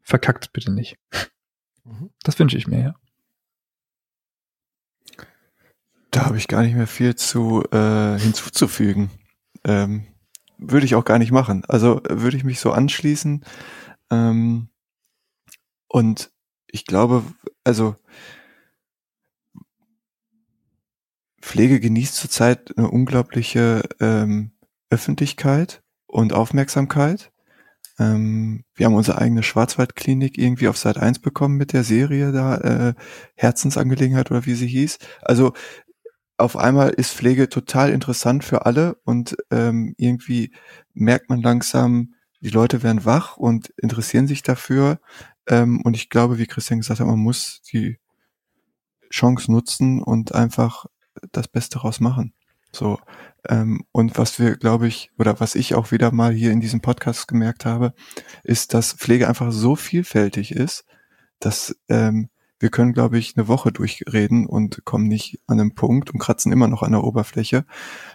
Verkackt es bitte nicht. Mhm. Das wünsche ich mir, ja. Da habe ich gar nicht mehr viel zu äh, hinzuzufügen. Ähm, würde ich auch gar nicht machen. Also würde ich mich so anschließen. Ähm, und ich glaube, also Pflege genießt zurzeit eine unglaubliche ähm, Öffentlichkeit und Aufmerksamkeit. Ähm, wir haben unsere eigene Schwarzwaldklinik irgendwie auf Seit 1 bekommen mit der Serie da, äh, Herzensangelegenheit oder wie sie hieß. Also auf einmal ist Pflege total interessant für alle und ähm, irgendwie merkt man langsam, die Leute werden wach und interessieren sich dafür. Ähm, und ich glaube, wie Christian gesagt hat, man muss die Chance nutzen und einfach das Beste raus machen. So. Ähm, und was wir, glaube ich, oder was ich auch wieder mal hier in diesem Podcast gemerkt habe, ist, dass Pflege einfach so vielfältig ist, dass ähm, wir können, glaube ich, eine Woche durchreden und kommen nicht an den Punkt und kratzen immer noch an der Oberfläche,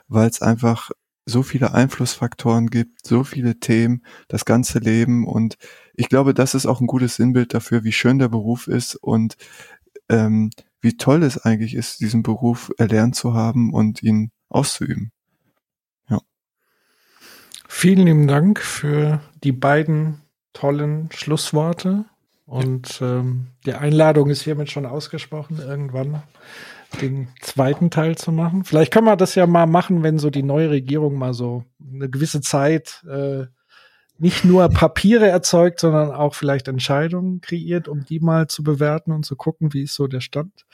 weil es einfach so viele Einflussfaktoren gibt, so viele Themen, das ganze Leben und ich glaube, das ist auch ein gutes Sinnbild dafür, wie schön der Beruf ist und ähm, wie toll es eigentlich ist, diesen Beruf erlernt zu haben und ihn auszuüben. Vielen lieben Dank für die beiden tollen Schlussworte. Und ähm, die Einladung ist hiermit schon ausgesprochen, irgendwann den zweiten Teil zu machen. Vielleicht können wir das ja mal machen, wenn so die neue Regierung mal so eine gewisse Zeit äh, nicht nur Papiere erzeugt, sondern auch vielleicht Entscheidungen kreiert, um die mal zu bewerten und zu gucken, wie ist so der Stand.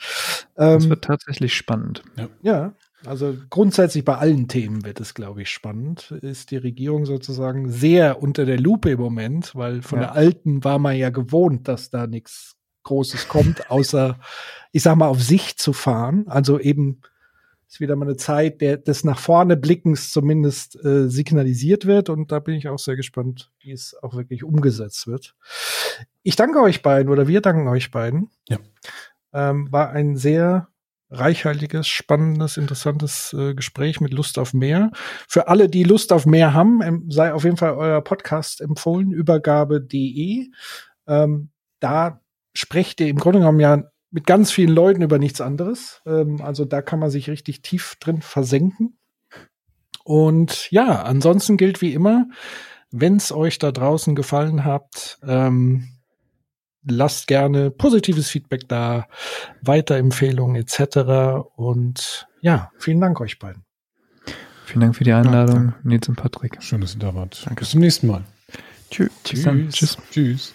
Das Ähm, wird tatsächlich spannend. ja, also grundsätzlich bei allen Themen wird es, glaube ich, spannend. Ist die Regierung sozusagen sehr unter der Lupe im Moment, weil von Ja. der alten war man ja gewohnt, dass da nichts Großes kommt, außer, ich sag mal, auf sich zu fahren. Also eben ist wieder mal eine Zeit der, des nach vorne Blickens zumindest äh, signalisiert wird. Und da bin ich auch sehr gespannt, wie es auch wirklich umgesetzt wird. Ich danke euch beiden oder wir danken euch beiden. Ja. Ähm, war ein sehr reichhaltiges, spannendes, interessantes äh, Gespräch mit Lust auf mehr. Für alle, die Lust auf mehr haben, ähm, sei auf jeden Fall euer Podcast empfohlen, übergabe.de. Ähm, da sprecht ihr im Grunde genommen ja mit ganz vielen Leuten über nichts anderes. Ähm, also da kann man sich richtig tief drin versenken. Und ja, ansonsten gilt wie immer, wenn es euch da draußen gefallen hat, ähm, lasst gerne positives Feedback da, Weiterempfehlungen etc. Und ja, vielen Dank euch beiden. Vielen Dank für die Einladung, danke. Nils und Patrick. Schön, dass ihr da wart. Danke. Bis zum nächsten Mal. Tschüss. Dann. Tschüss. Tschüss.